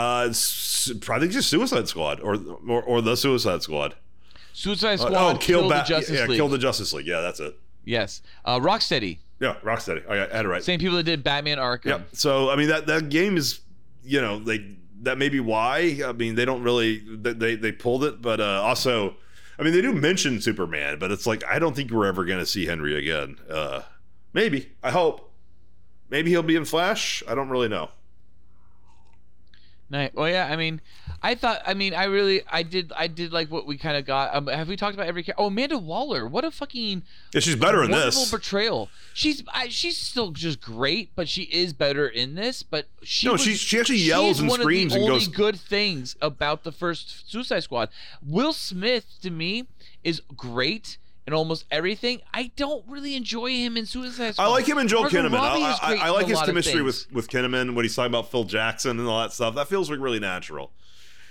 Uh, s- I think just Suicide Squad or or, or the Suicide Squad. Suicide Uh, Squad. kill, Bat- the Justice yeah, League. kill the Justice League. Yeah, that's it. yes. Uh, Rocksteady. Yeah, Rocksteady. I, I had it right. Same people that did Batman Arkham. Yeah. So I mean that that game is, you know, they that may be why. I mean they don't really they they, they pulled it, but uh, also, I mean they do mention Superman, but it's like I don't think we're ever gonna see Henry again. Uh, maybe I hope. Maybe he'll be in Flash. I don't really know. Nice. Well, yeah. I mean, I thought. I mean, I really, I did, I did like what we kind of got. Um, have we talked about every? Oh, Amanda Waller. What a fucking Yeah, she's better in this. portrayal. She's, I, she's still just great, but she is better in this. But she, No, was- she- she actually yells and one screams of and the only goes- good things about the first Suicide Squad. Will Smith to me is great. In almost everything, I don't really enjoy him in Suicide Squad. I like him and Joel Margot Kinnaman. I, I, I like his chemistry with with Kinnaman when he's talking about Phil Jackson and all that stuff. That feels like really natural.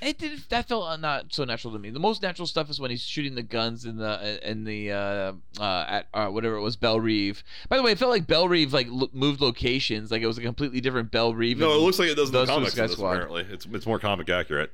It did. That felt uh, not so natural to me. The most natural stuff is when he's shooting the guns in the in the uh, uh, at uh, whatever it was Belle Reve. By the way, it felt like Belle Reve like lo- moved locations. Like it was a completely different Belle Reve. No, it looks like it does in the the comics. In this, apparently, it's it's more comic accurate.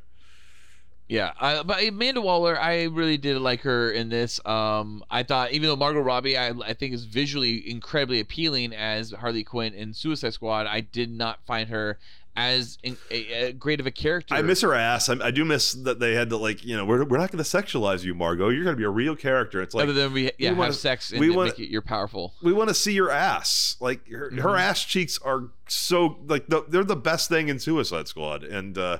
Yeah, I, but Amanda Waller, I really did like her in this. Um, I thought even though Margot Robbie, I, I think is visually incredibly appealing as Harley Quinn in Suicide Squad, I did not find her as in, a, a great of a character. I miss her ass. I, I do miss that they had to like you know we're, we're not going to sexualize you, Margot. You're going to be a real character. It's like other than we yeah wanna- have sex and we wanna- it, you're powerful. we want to see your ass. Like her, Mm-hmm. her ass cheeks are so like the, they're the best thing in Suicide Squad. And uh,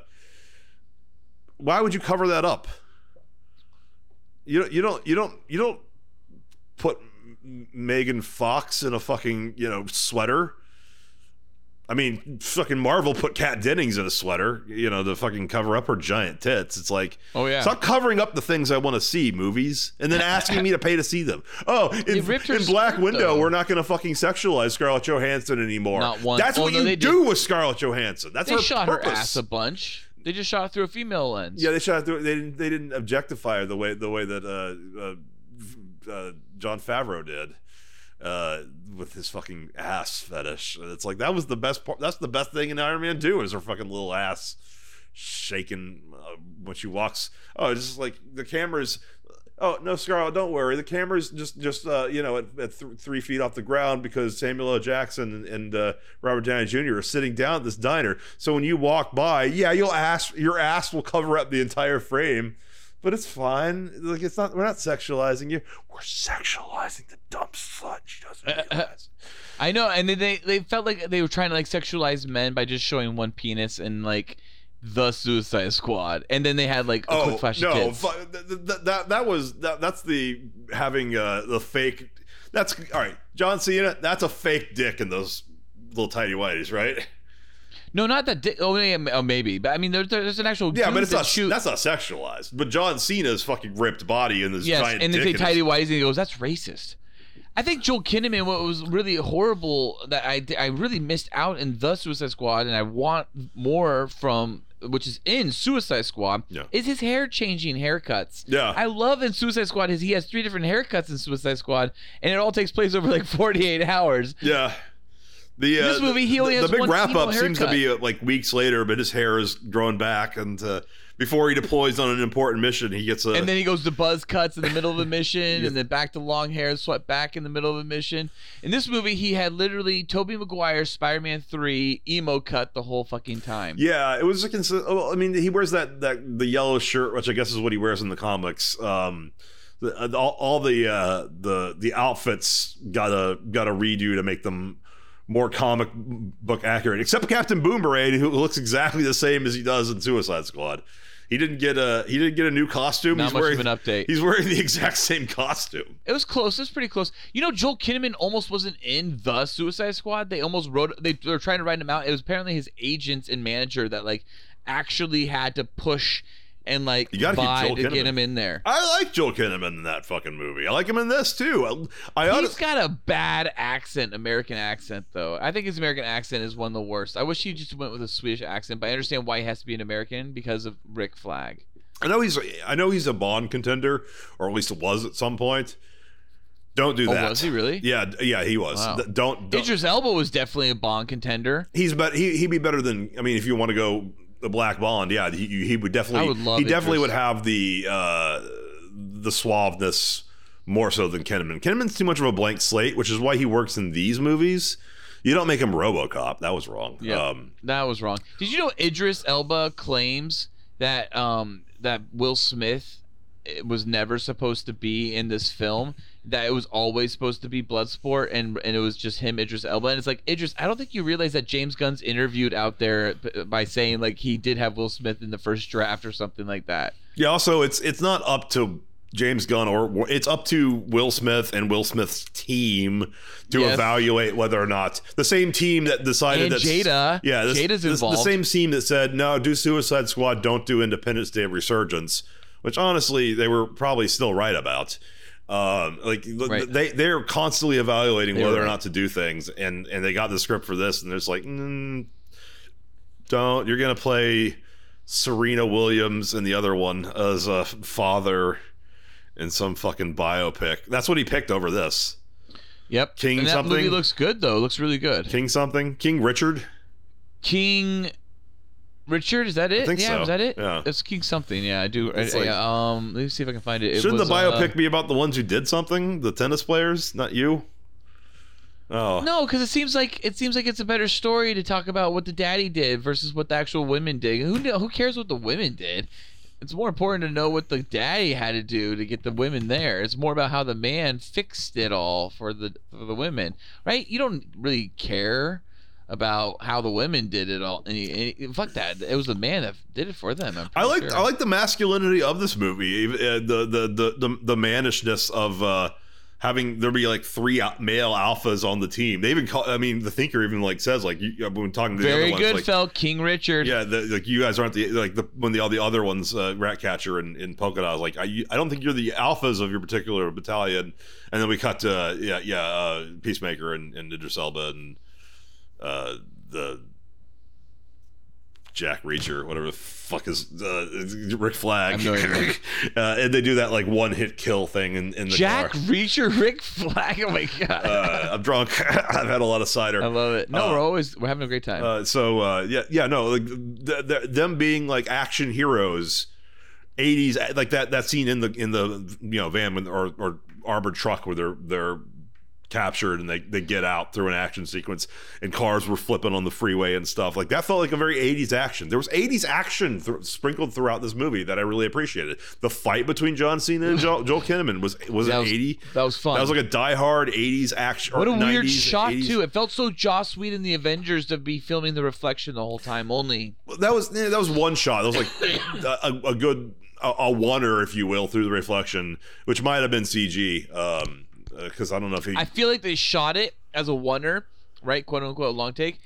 why would you cover that up? You don't. You don't. You don't. You don't put Megan Fox in a fucking you know sweater. I mean, fucking Marvel put Kat Dennings in a sweater, you know, to fucking cover up her giant tits. It's like, Oh, yeah. stop covering up the things I want to see, movies, and then asking me to pay to see them. Oh, in, in Black Widow, though. we're not going to fucking sexualize Scarlett Johansson anymore. Not one- That's oh, what no, you do did. with Scarlett Johansson. That's They her shot purpose. her ass a bunch. They just shot through a female lens. Yeah, they shot through. They didn't. They didn't objectify her the way the way that uh, uh, uh, Jon Favreau did uh, with his fucking ass fetish. It's like that was the best part. That's the best thing in Iron Man Two is her fucking little ass shaking uh, when she walks. Oh, it's just like the camera's. Oh no, Scarlett, don't worry. The camera's just just uh, you know at, at th- three feet off the ground because Samuel L. Jackson and, and uh, Robert Downey Jr. are sitting down at this diner. So when you walk by, yeah, you'll ask your ass will cover up the entire frame, but it's fine. Like it's not. We're not sexualizing you. We're sexualizing the dumb slut. She doesn't realize. I know, and they, they they felt like they were trying to like sexualize men by just showing one penis and like the Suicide Squad, and then they had like a quick flash of Oh, no, tits. fu- th- th- th- that that was that, that's the having uh, the fake. That's all right, John Cena. That's a fake dick in those little tiny whities, right? No, not that. Di- oh, yeah, oh, maybe, but I mean, there's there's an actual Yeah, but it's not shoot- that's not sexualized. But John Cena's fucking ripped body and this yes, giant and they dick say in tidy whities, and he goes, "That's racist." I think Joel Kinnaman. What was really horrible that I I really missed out in the Suicide Squad, and I want more from which is in Suicide Squad. Yeah. Is his hair changing haircuts? Yeah. I love in Suicide Squad is he has three different haircuts in Suicide Squad, and it all takes place over like 48 hours. Yeah. The, uh, This movie, he only the, has the big wrap up emo seems to be uh, like weeks later, but his hair is growing back, and uh, before he deploys on an important mission, he gets a. And then he goes to buzz cuts in the middle of a mission, and then back to long hair, swept back in the middle of a mission. In this movie, he had literally Tobey Maguire, Spider-Man Three, emo cut the whole fucking time. Yeah, it was a consi- oh, I mean, he wears that that the yellow shirt, which I guess is what he wears in the comics. Um, the, uh, all, all the uh, the the outfits got a got a redo to make them more comic book accurate, except Captain Boomerang, who looks exactly the same as he does in Suicide Squad. He didn't get a he didn't get a new costume. Not he's much wearing, of an update. He's wearing the exact same costume. It was close. It was pretty close. You know, Joel Kinnaman almost wasn't in the Suicide Squad. They almost wrote. They, they were trying to write him out. It was apparently his agents and manager that like actually had to push and like You gotta buy to get him in there. I like Joel Kinnaman in that fucking movie. I like him in this too. I, I He's got a bad accent, American accent though. I think his American accent is one of the worst. I wish he just went with a Swedish accent, but I understand why he has to be an American because of Rick Flag. I know he's I know he's a Bond contender, or at least was at some point. Don't do Oh, that. was he really? Yeah, yeah, he was. Wow. Don't. don't Idris Elba was definitely a Bond contender. he's better. He he'd be better than. I mean, if you want to go the Black Bond, yeah, he, he would definitely. I would love he definitely would have the uh, the suaveness more so than Kinnaman. Kinnaman's too much of a blank slate, which is why he works in these movies. You don't make him RoboCop. That was wrong. Yeah, Um, that was wrong. Did you know Idris Elba claims that um that Will Smith eh, was never supposed to be in this film? That it was always supposed to be Bloodsport, and and it was just him, Idris Elba. And it's like Idris, I don't think you realize that James Gunn's interviewed out there by saying like he did have Will Smith in the first draft or something like that. Yeah, also it's it's not up to James Gunn or it's up to Will Smith and Will Smith's team to Yes. evaluate whether or not the same team that decided that Jada. yeah, this, Jada's this- the same team that said no, do Suicide Squad, don't do Independence Day Resurgence, which honestly they were probably still right about. Um, like Right. they they're constantly evaluating They whether or not to do things, and and they got the script for this, and there's like, mm, don't you're gonna play Serena Williams and the other one as a father in some fucking biopic. That's what he picked over this. Yep. King and that movie something? looks good though. It looks really good. King something? King Richard? King Richard, is that it? think yeah, so. was that it? Yeah. It's King something. Yeah, I do. I, like- yeah, um, let me see if I can find it. it Shouldn't was, the biopic uh, be about the ones who did something? The tennis players, not you? Oh. No, because it seems like it seems like it's a better story to talk about what the daddy did versus what the actual women did. Who who cares what the women did? It's more important to know what the daddy had to do to get the women there. It's more about how the man fixed it all for the for the women, right? You don't really care about how the women did it all. Any, any, fuck that. It was the man that did it for them. I like sure. I like the masculinity of this movie, uh, the, the the the the mannishness of uh, having there be like three male alphas on the team. They even call. I mean, the thinker even like says like you, when talking to the Very other ones, good, like, felt King Richard. Yeah, the, like you guys aren't the like the when the all the other ones, uh, Ratcatcher and, and Polka Dot, like I, I don't think you're the alphas of your particular battalion. And then we cut to uh, yeah yeah uh, Peacemaker and, and Idris Elba and uh, the Jack Reacher, whatever the fuck is uh, Rick Flag, no uh, and they do that like one hit kill thing in, in the Jack car. Reacher, Rick Flag. Oh my god. Uh, I'm drunk. I've had a lot of cider. I love it. No, uh, we're always we're having a great time. Uh, so uh, yeah, yeah, no, like th- th- them being like action heroes, eighties, like that that scene in the in the you know van when, or or armored truck where they're they're captured and they they get out through an action sequence and cars were flipping on the freeway and stuff like that felt like a very 80s action there was 80s action th- sprinkled throughout this movie that i really appreciated the fight between john cena and joel, joel kinnaman was was That an was- 80 that was fun. that was like a die-hard 80s action what a weird shot 80s. too. It felt so Joss Whedon the Avengers to be filming the reflection the whole time. Only that was that was one shot. That was like a, a good a, a oner, if you will, through the reflection, which might have been CG. Um, Uh, because I don't know if he. I feel like they shot it as a wonder, right? Quote unquote long take.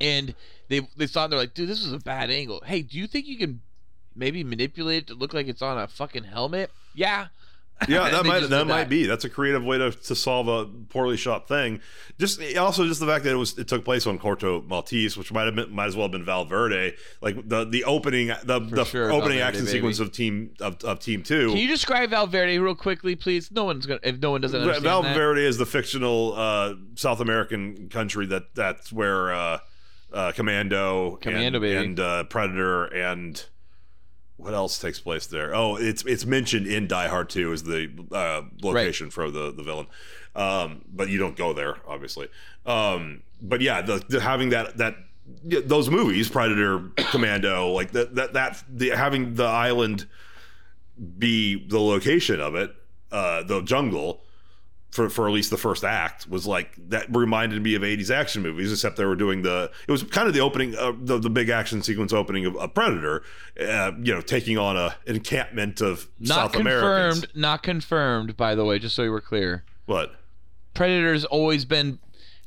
And they they saw it and they're like, dude, this was a bad angle. Hey, do you think you can maybe manipulate it to look like it's on a fucking helmet? Yeah. Yeah, that might just that might be. That's a creative way to, to solve a poorly shot thing. Just also just the fact that it was it took place on Corto Maltese, which might have been might as well have been Valverde. Like the the opening the the sure, opening Valverde, action baby. sequence of team of, of team two. Can you describe Valverde real quickly, please? No one's gonna if no one doesn't understand that. Valverde is the fictional uh, South American country that that's where uh, uh, Commando, Commando, and, baby. and uh, Predator, and what else takes place there? Oh, it's it's mentioned in Die Hard 2 as the uh, location for the the villain, um, but you don't go there, obviously. Um, but yeah, the, the having that that those movies, Predator, Commando, like that that that the having the island be the location of it, uh, the jungle for for at least the first act was like that reminded me of 80s action movies except they were doing the it was kind of the opening uh, the the big action sequence opening of a predator uh, you know taking on a encampment of Not South confirmed. Americans Not confirmed. By the way, just so you were clear. what Predator's always been.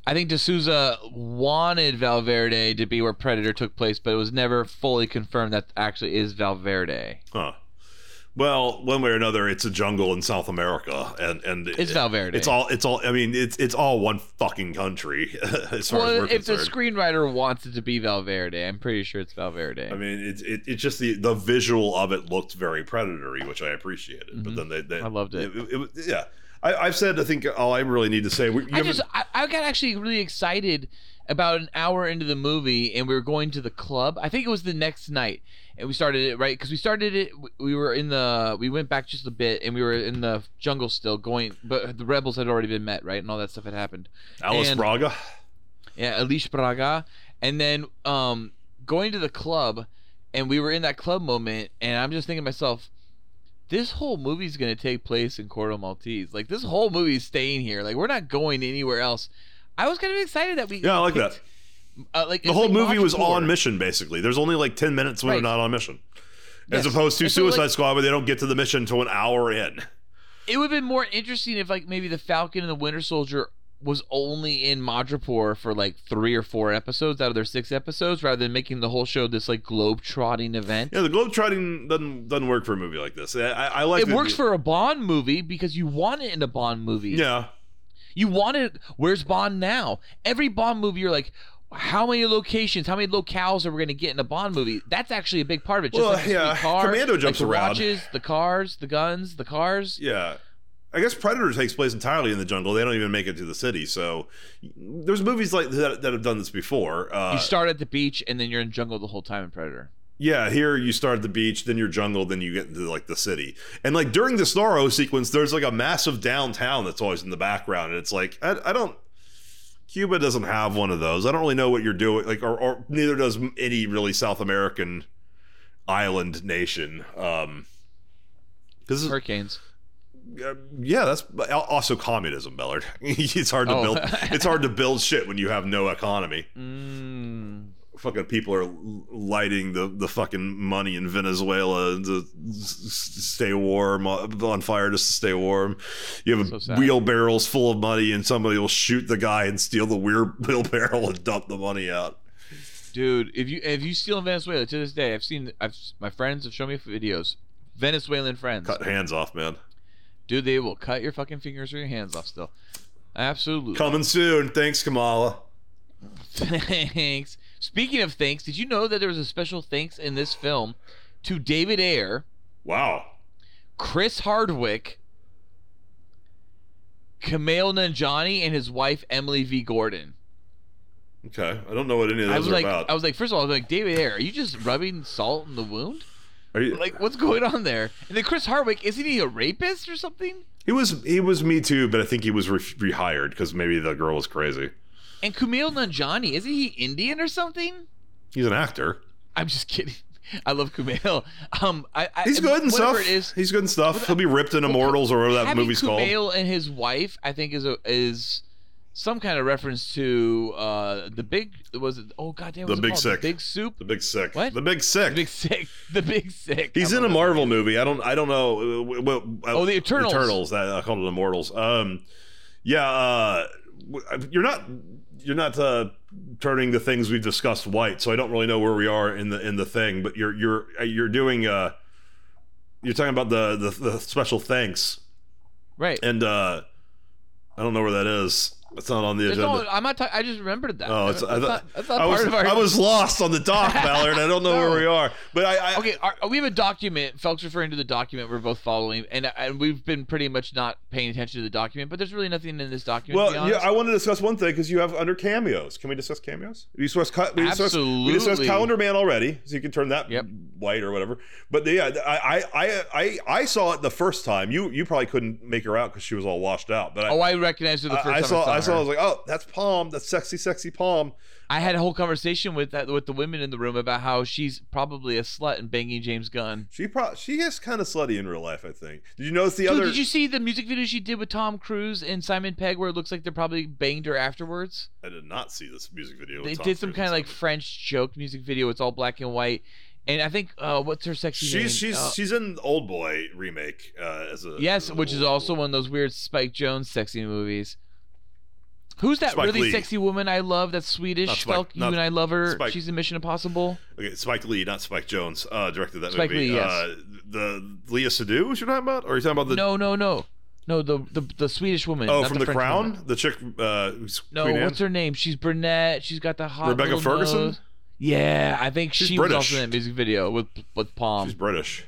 I think de Souza wanted Valverde to be where Predator took place, but it was never fully confirmed that actually is Valverde. huh well one way or another it's a jungle in South America and and It's it- Valverde. it's all it's all I mean it's it's all one fucking country as far as Well, we're if the screenwriter wants it to be Valverde, I'm pretty sure it's Valverde. I mean, it's it, it's just the the visual of it looked very predatory, which I appreciated. But then they, they Mm-hmm. I loved it. it, it- yeah, I, I've said I think all I really need to say. We, I just I, I got actually really excited about an hour into the movie and we were going to the club. I think it was the next night. And we started it right because we started it. We were in the. We went back just a bit, and we were in the jungle still going. But the rebels had already been met, right, and all that stuff had happened. Alice and- Braga. Yeah, Alice Braga, and then um going to the club, and we were in that club moment, and I'm just thinking to myself, this whole movie's gonna take place in Corto Maltese. Like this whole movie's staying here. Like we're not going anywhere else. I was kind of excited that we Yeah, I like picked, that. Uh, like The whole like movie was on mission. Basically, there's only like ten minutes when Right. they're not on mission, as Yes. opposed to And so, like- Suicide Squad, where they don't get to the mission until an hour in. It would have been more interesting if like maybe the Falcon and the Winter Soldier was only in Madripoor for like three or four episodes out of their six episodes, rather than making the whole show this like globe trotting event. Yeah, the globetrotting doesn't doesn't work for a movie like this. I, I, like it that- works for a Bond movie because you want it in a Bond movie. Yeah, You want it. Where's Bond now? Every Bond movie, you're like, how many locations, how many locales are we going to get in a Bond movie? That's actually a big part of it. Just Well, like yeah, Commando like jumps the around. watches, the cars, the guns, the cars. yeah. I guess Predator takes place entirely in the jungle. They don't even make it to the city. So there's movies like that that have done this before. Uh, you start at the beach and then you're in jungle the whole time in Predator. Yeah, here you start at the beach, then you're jungle, then you get into like the city. And like during the Starro sequence, there's like a massive downtown that's always in the background, and it's like I, I don't. Cuba doesn't have one of those. I don't really know what you're doing. Like, or, or neither does any really South American island nation. Um, is Hurricanes. uh, yeah, that's also communism, Ballard. it's hard to Oh. build. It's hard to build shit when you have no economy Mm. Fucking people are lighting the, the fucking money in Venezuela to stay warm uh, on fire just to stay warm. You have So wheelbarrows full of money and somebody will shoot the guy and steal the wheel- wheelbarrow and dump the money out. Dude, if you if you steal in Venezuela to this day, I've seen I've my friends have shown me videos. Venezuelan friends. Cut hands off, man. Dude, they will cut your fucking fingers or your hands off still. Absolutely. Coming soon. Thanks, Kamala. Thanks. Speaking of thanks, did you know that there was a special thanks in this film to David Ayer, Wow. Chris Hardwick, Kumail Nanjiani, and his wife Emily V. Gordon? Okay. I don't know what any of I those was are like, about. I was like, first of all, I was like, David Ayer, are you just rubbing salt in the wound? Are you, Like, what's going on there? And then Chris Hardwick, isn't he a rapist or something? he was he was me too, but I think he was re- rehired because maybe the girl was crazy. And Kumail Nanjiani, isn't he Indian or something? He's an actor. I'm just kidding. I love Kumail. Um, I, I He's good and stuff. It is, He's good and stuff. He'll be ripped in Immortals or whatever that movie's called. Kumail and his wife, I think, is a, is some kind of reference to uh the big was it? Oh goddamn, The Big? Sick. The big soup. The Big Sick. What? The Big Sick. The big sick. The big sick. He's in a. Marvel movie. I don't. I don't know. uh, What, Oh, the Eternals. Eternals. That I called it Immortals. Um, yeah. Uh, you're not. You're not uh, turning the things we've discussed white, so I don't really know where we are in the in the thing. But you're you're you're doing. Uh, you're talking about the the, the special thanks Right. and uh, I don't know where that is. It's not on the There's agenda. no, I'm not. ta- I just remembered that. Oh, it's, that's, I, thought, not, that's not I was, our. I was lost on the dock, Ballard. I don't know where we are. But I, I okay, our, we have a document. Felk's referring to the document we're both following, and and we've been pretty much not paying attention to the document. But there's really nothing in this document. Well, yeah. I want to discuss one thing because you have under cameos. Can we discuss cameos? We discussed, ca- we discussed, we discussed Absolutely. Calendar Man already, so you can turn that Yep. white or whatever. But yeah, I, I, I, I, saw it the first time. You, you probably couldn't make her out because she was all washed out. But I, oh, I recognized her the first I time saw, I I saw. I was like, oh, that's Pom. That's sexy, sexy Pom. I had a whole conversation with that with the women in the room about how she's probably a slut and banging James Gunn. She, pro- she is kind of slutty in real life. I think. Did you notice the Dude, other? did you see the music video she did with Tom Cruise and Simon Pegg, where it looks like they probably banged her afterwards? I did not see this music video. with They Tom did some kind of like. French joke music video. It's all black and white, and I think uh, what's her sexy name? She's she's Uh, she's in Old Boy remake uh, as a yes, as a which is also one of those weird Spike Jonze sexy movies. Who's that Spike really Lee. sexy woman I love? That's Swedish. Not Spike- Felk, you not and I love her. Spike- She's in Mission Impossible. Okay, Spike Lee, not Spike Jonze, uh, directed that Spike movie. Lee, yes. uh, the Léa Seydoux, what you're talking about? Or are you talking about the no, no, no, no. The the, the Swedish woman. oh not from the, French Crown, woman. the chick? Uh, who's No, Queen Anne? what's her name? She's brunette. She's got the hot Rebecca little Ferguson? nose. Yeah, I think She's she was British. also in that music video with with Pom. She's British.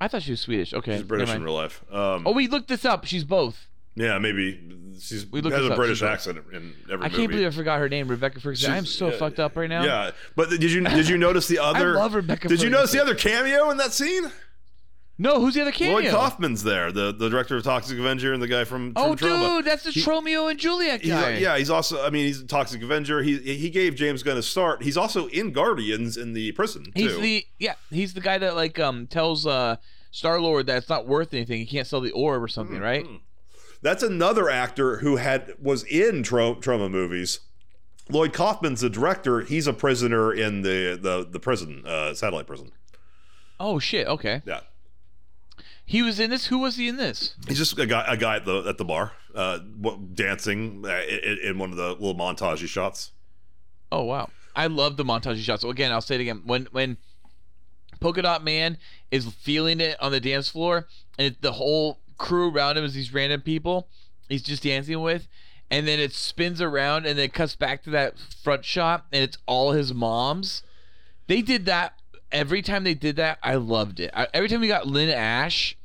I thought she was Swedish. Okay, She's British in mind. real life. Um, Oh, we looked this up. She's both. Yeah, maybe she's We has a up. British She's accent in every I movie. can't believe I forgot her name, Rebecca Ferguson. She's- I am so yeah, fucked up right now. Yeah, but did you did you notice the other? I love Rebecca Did you notice the other cameo in that scene? No, who's the other cameo? Lloyd Kaufman's there, the, the director of Toxic Avenger and the guy from, from Oh, dude, that's the He- Tromeo and Juliet guy. a- yeah, he's also. I mean, he's a Toxic Avenger. He he gave James Gunn a start. He's also in Guardians in the prison too. He's the yeah, he's the guy that like um tells uh Star Lord that it's not worth anything. He can't sell the orb or something, Mm-hmm. right? That's another actor who had was in Tro- Troma movies. Lloyd Kaufman's the director. He's a prisoner in the the the prison, uh, satellite prison. Oh shit, okay. Yeah, He was in this. Who was he in this? he's just a guy a guy at the at the bar, uh, dancing uh, in, in one of the little montage shots. Oh wow, I love the montage shots. So again, I'll say it again. When when Polka Dot Man is feeling it on the dance floor, and it, the whole crew around him is these random people he's just dancing with, and then it spins around and then it cuts back to that front shot, and it's all his moms. They did that every time they did that. I loved it. I, every time we got Lynne Ashe,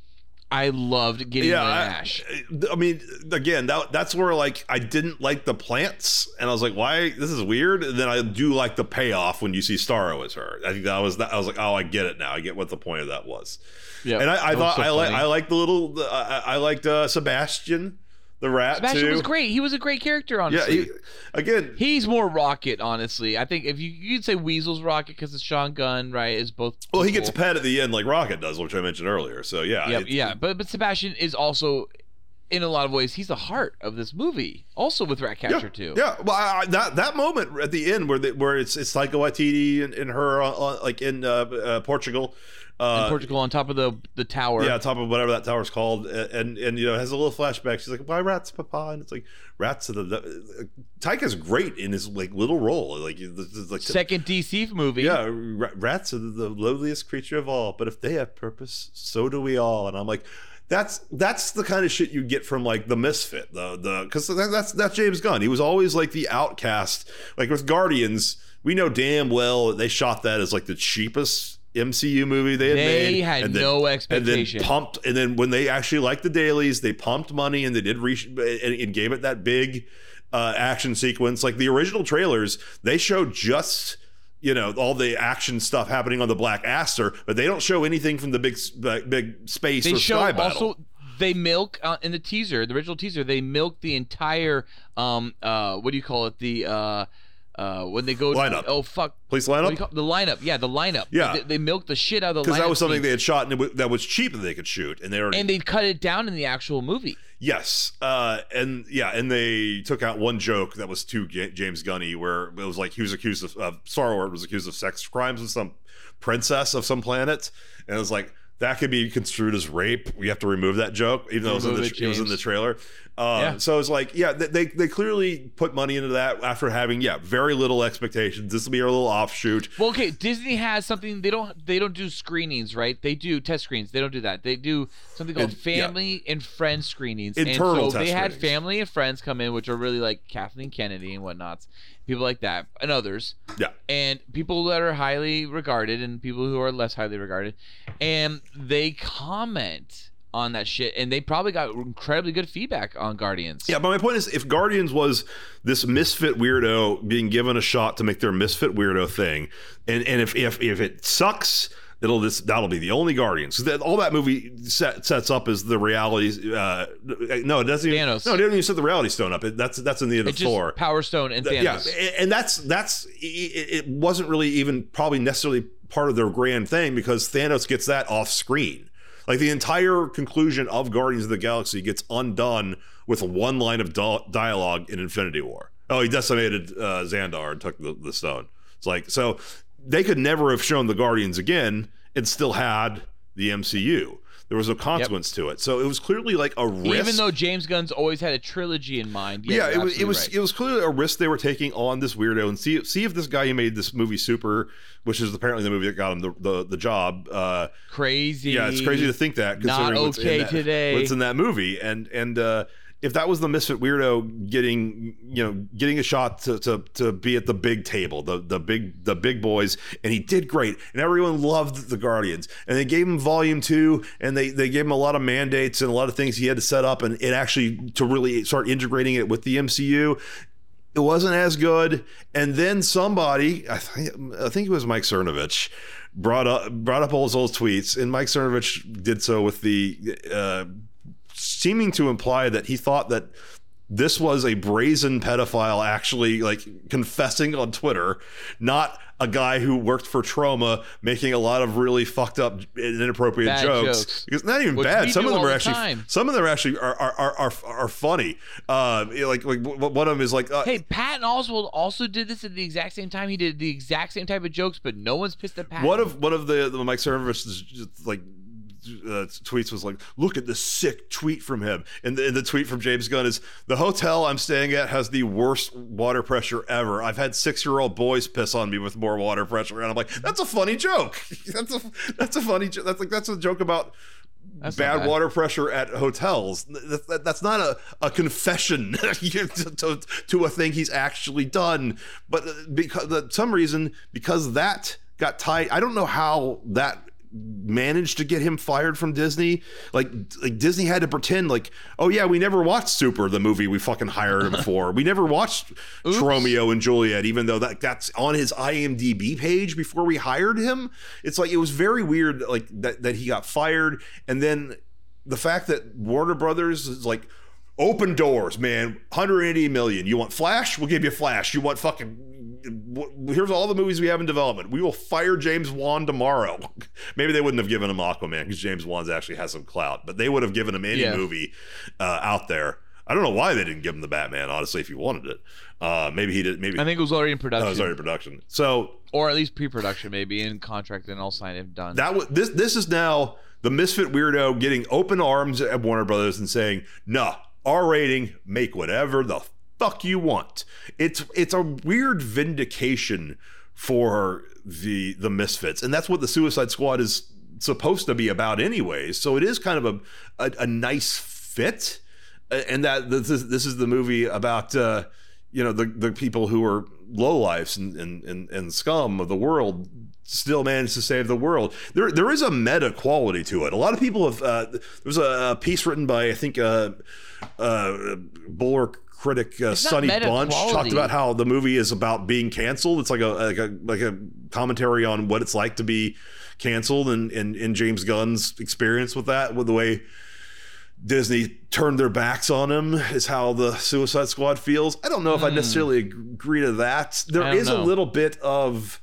I loved getting Yeah, Lynn I, Ash. I mean, again, that that's where like I didn't like the plants, and I was like, why? This is weird. And then I do like the payoff when you see Starro as her. I think that was that. I was like, oh, I get it now. I get what the point of that was. Yeah, and I, I thought so I like I liked the little the, I, I liked uh, Sebastian, the rat Sebastian too. was great. He was a great character. Yeah, Honestly. he, again, He's more Rocket, honestly. I think if you you'd say Weasel's Rocket because it's Sean Gunn, right? Is both. well, he gets a pet at the end like Rocket does, which I mentioned earlier. So yeah, Yeah, yeah, but but Sebastian is also, in a lot of ways, he's the heart of this movie. Also with Ratcatcher yeah, too. Yeah, well, I, I, that that moment at the end where they, where it's it's Taika Waititi and, and her uh, uh, like in uh, uh, Portugal. Uh, In Portugal on top of the the tower. Yeah, top of whatever that tower's called, and and, and you know has a little flashback. She's like, "Why rats, Papa?" And it's like rats. Are the, the Taika's great in his like little role, like this is like Second DC movie. yeah, rats are the lowliest creature of all, but if they have purpose, so do we all. And I'm like, that's that's the kind of shit you get from like the misfit, the the because that, that's that's James Gunn. He was always like the outcast. Like with Guardians, we know damn well they shot that as like the cheapest MCU movie they had They made. had and then- no And then pumped, and then when they actually liked the dailies, they pumped money and they did reach and, and gave it that big uh, action sequence. Like the original trailers, they showed just you know all the action stuff happening on the Black Aster, but they don't show anything from the big big big space they or show sky battle. also they milk uh, in the teaser, the original teaser. They milk the entire um uh what do you call it the uh uh when they go Lineup. oh fuck Police lineup call, the lineup yeah the lineup Yeah. they, they milk the shit out of the because that was something they had shot and wa- that was cheap that they could shoot, and they already and they cut it down in the actual movie. Yes, uh, and yeah, and they took out one joke that was too Ga- James Gunny, where it was like he was accused of uh, Star Wars was accused of sex crimes with some princess of some planet, and it was like that could be construed as rape. We have to remove that joke, even though it was, the, it, it was in the trailer. Uh, Yeah. So it's like, yeah, they, they clearly put money into that after having yeah very little expectations. This will be our little offshoot. Well, okay, Disney has something they don't they don't do screenings, right? They do test screens. They don't do that. They do something called yeah. family and friend screenings. Internal and so test they had screenings. family and friends come in, which are really like Kathleen Kennedy and whatnots, people like that, and others. Yeah. and people that are highly regarded and people who are less highly regarded and they comment on that shit and they probably got incredibly good feedback on guardians Yeah, but my point is, if Guardians was this misfit weirdo being given a shot to make their misfit weirdo thing, and and if if if it sucks. It'll just that'll be the only Guardians. that, all that movie set, sets up is the reality. Uh, no, it doesn't. Even, Thanos. No, it doesn't even set the reality stone up. It, that's that's in the end of just Thor. power stone and Thanos. Yeah, and that's that's it, it wasn't really even probably necessarily part of their grand thing because Thanos gets that off screen. Like the entire conclusion of Guardians of the Galaxy gets undone with one line of di- dialogue in Infinity War. Oh, he decimated uh, Xandar and took the, the stone. It's like so they could never have shown the Guardians again and still had the MCU. There was no consequence to it, so it was clearly like a risk. even though james gunn's always had a trilogy in mind Yeah, yeah, it was it was absolutely it was clearly a risk they were taking on this weirdo and see see if this guy who made this movie Super, which is apparently the movie that got him the the, the job. Uh, crazy yeah, it's crazy to think that. Not considering what's in okay that- today. What's in that movie? And and uh, if that was the misfit weirdo getting you know getting a shot to, to to be at the big table, the the big the big boys, and he did great, and everyone loved the Guardians, and they gave him Volume Two, and they they gave him a lot of mandates and a lot of things he had to set up, and it actually to really start integrating it with the MCU it wasn't as good. And then somebody, I think, I think it was Mike Cernovich, brought up brought up all those old tweets, and Mike Cernovich did so with the uh, seeming to imply that he thought that this was a brazen pedophile actually like confessing on Twitter, not a guy who worked for Troma making a lot of really fucked up inappropriate Bad jokes. jokes. Because not even Which bad. Some of them are the actually time. some of them actually are are are are, are funny. Uh, like like one of them is like uh, Hey, Patton Oswalt also did this at the exact same time. He did the exact same type of jokes, but no one's pissed at Patton. One of one of the, the Mike Service's like uh, tweets was like, "Look at this sick tweet from him," and the, and the tweet from James Gunn is, "The hotel I'm staying at has the worst water pressure ever. I've had six year old boys piss on me with more water pressure," and I'm like, "That's a funny joke. that's a that's a funny joke. That's like that's a joke about." That's bad bad. water pressure at hotels. That, that- that's not a, a confession to, to, to a thing he's actually done. But uh, because some reason, because that got tied, I don't know how that managed to get him fired from Disney. Like, like Disney had to pretend like, oh yeah, we never watched Super, the movie we fucking hired him for. We never watched Tromeo and Juliet, even though that that's on his IMDb page before we hired him. It's like it was very weird, like that that he got fired, and then the fact that Warner Brothers is like open doors, man. 180 million. You want Flash? We'll give you Flash. You want fucking here's all the movies we have in development. We will fire James Wan tomorrow. Maybe they wouldn't have given him Aquaman because James Wan's actually has some clout, but they would have given him any Yeah. movie uh, out there. I don't know why they didn't give him the Batman. Honestly, if he wanted it, uh, maybe he did. Maybe I think it was already in production, was already in production. So or at least pre-production, maybe in contract and all signed and done. that was this this is now the misfit weirdo getting open arms at Warner Brothers and saying, "Nah, R rating, make whatever the fuck you want." It's it's a weird vindication for the the misfits, and that's what the Suicide Squad is supposed to be about, anyways. So it is kind of a a, a nice fit, and that this is, this is the movie about. Uh, you know the the people who are lowlifes and, and and and scum of the world still manage to save the world. There there is a meta quality to it. A lot of people have. Uh, there was a piece written by I think uh, uh, Bulwark critic uh, Sonny Bunch quality. talked about how the movie is about being canceled. It's like a like a like a commentary on what it's like to be canceled and and, and James Gunn's experience with that with the way Disney turned their backs on him is how the Suicide Squad feels. I don't know if I necessarily agree to that. There is Hmm. Is a little bit of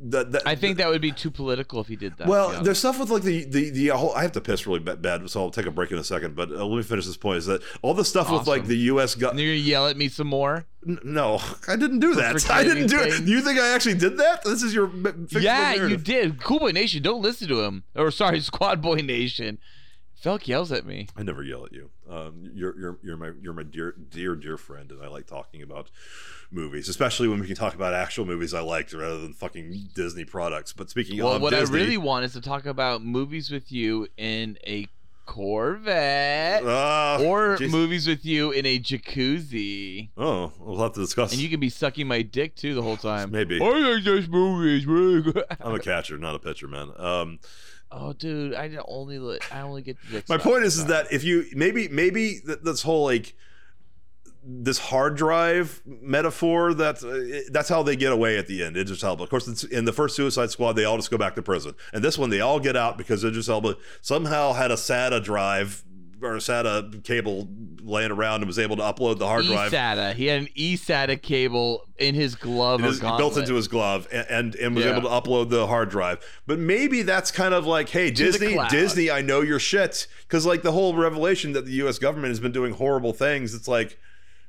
the, the I think that would be too political if he did that. well, honest. there's stuff with like the the the whole. I have to piss really bad, so I'll take a break in a second. But uh, let me finish this point. Is that all the stuff with like the U.S. Go- And you're gonna yell at me some more. N- no, I didn't do that. I didn't do it. things. You think I actually did that? This is your yeah, you did. Cool Boy Nation, don't listen to him. Or sorry, Squad Boy Nation. Felk yells at me. I never yell at you. Um, you're you're you're my you're my dear dear dear friend, and I like talking about movies, especially when we can talk about actual movies I liked rather than fucking Disney products. But speaking Well, of what Disney, I really want is to talk about movies with you in a Corvette uh, or jeez. movies with you in a jacuzzi. Oh, we'll have to discuss. And you can be sucking my dick too the whole time. Maybe. I like this movies. really good." I'm a catcher, not a pitcher, man. Um, oh, dude, I only I only get my point is, is that if you maybe maybe th- this whole like this hard drive metaphor that uh, that's how they get away at the end. Idris Elba, of course, it's, in the first Suicide Squad, they all just go back to prison, and this one they all get out because Idris Elba somehow had a SATA drive or a SATA cable laying around and was able to upload the hard drive. SATA He had an eSATA cable in his glove It or is built into his glove and, and, and was Yeah. able to upload the hard drive. But maybe that's kind of like, hey, Disney. Disney, I know your shit. Because like the whole revelation that the U.S. government has been doing horrible things, it's like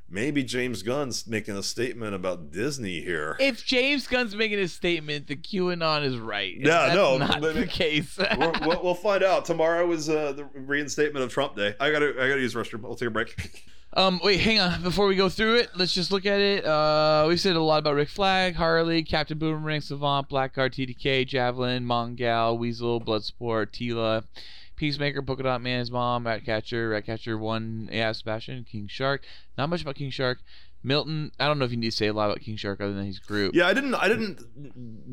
maybe James Gunn's making a statement about Disney here. If James Gunn's making a statement, the QAnon is right. Yeah, no, not the case. We'll, we'll find out. Tomorrow is uh, the reinstatement of Trump Day. I gotta, I gotta use restroom. I'll take a break. Um, wait, hang on. Before we go through it, let's just look at it. Uh, we said a lot about Rick Flag, Harley, Captain Boomerang, Savant, Blackguard, TDK, Javelin, Mongal, Weasel, Bloodsport, Tila, Peacemaker, Polka Dot Man, his mom, Ratcatcher, Ratcatcher One, yeah, Sebastian, King Shark. Not much about King Shark. Milton, I don't know if you need to say a lot about King Shark other than he's Groot. Yeah, I didn't. I didn't.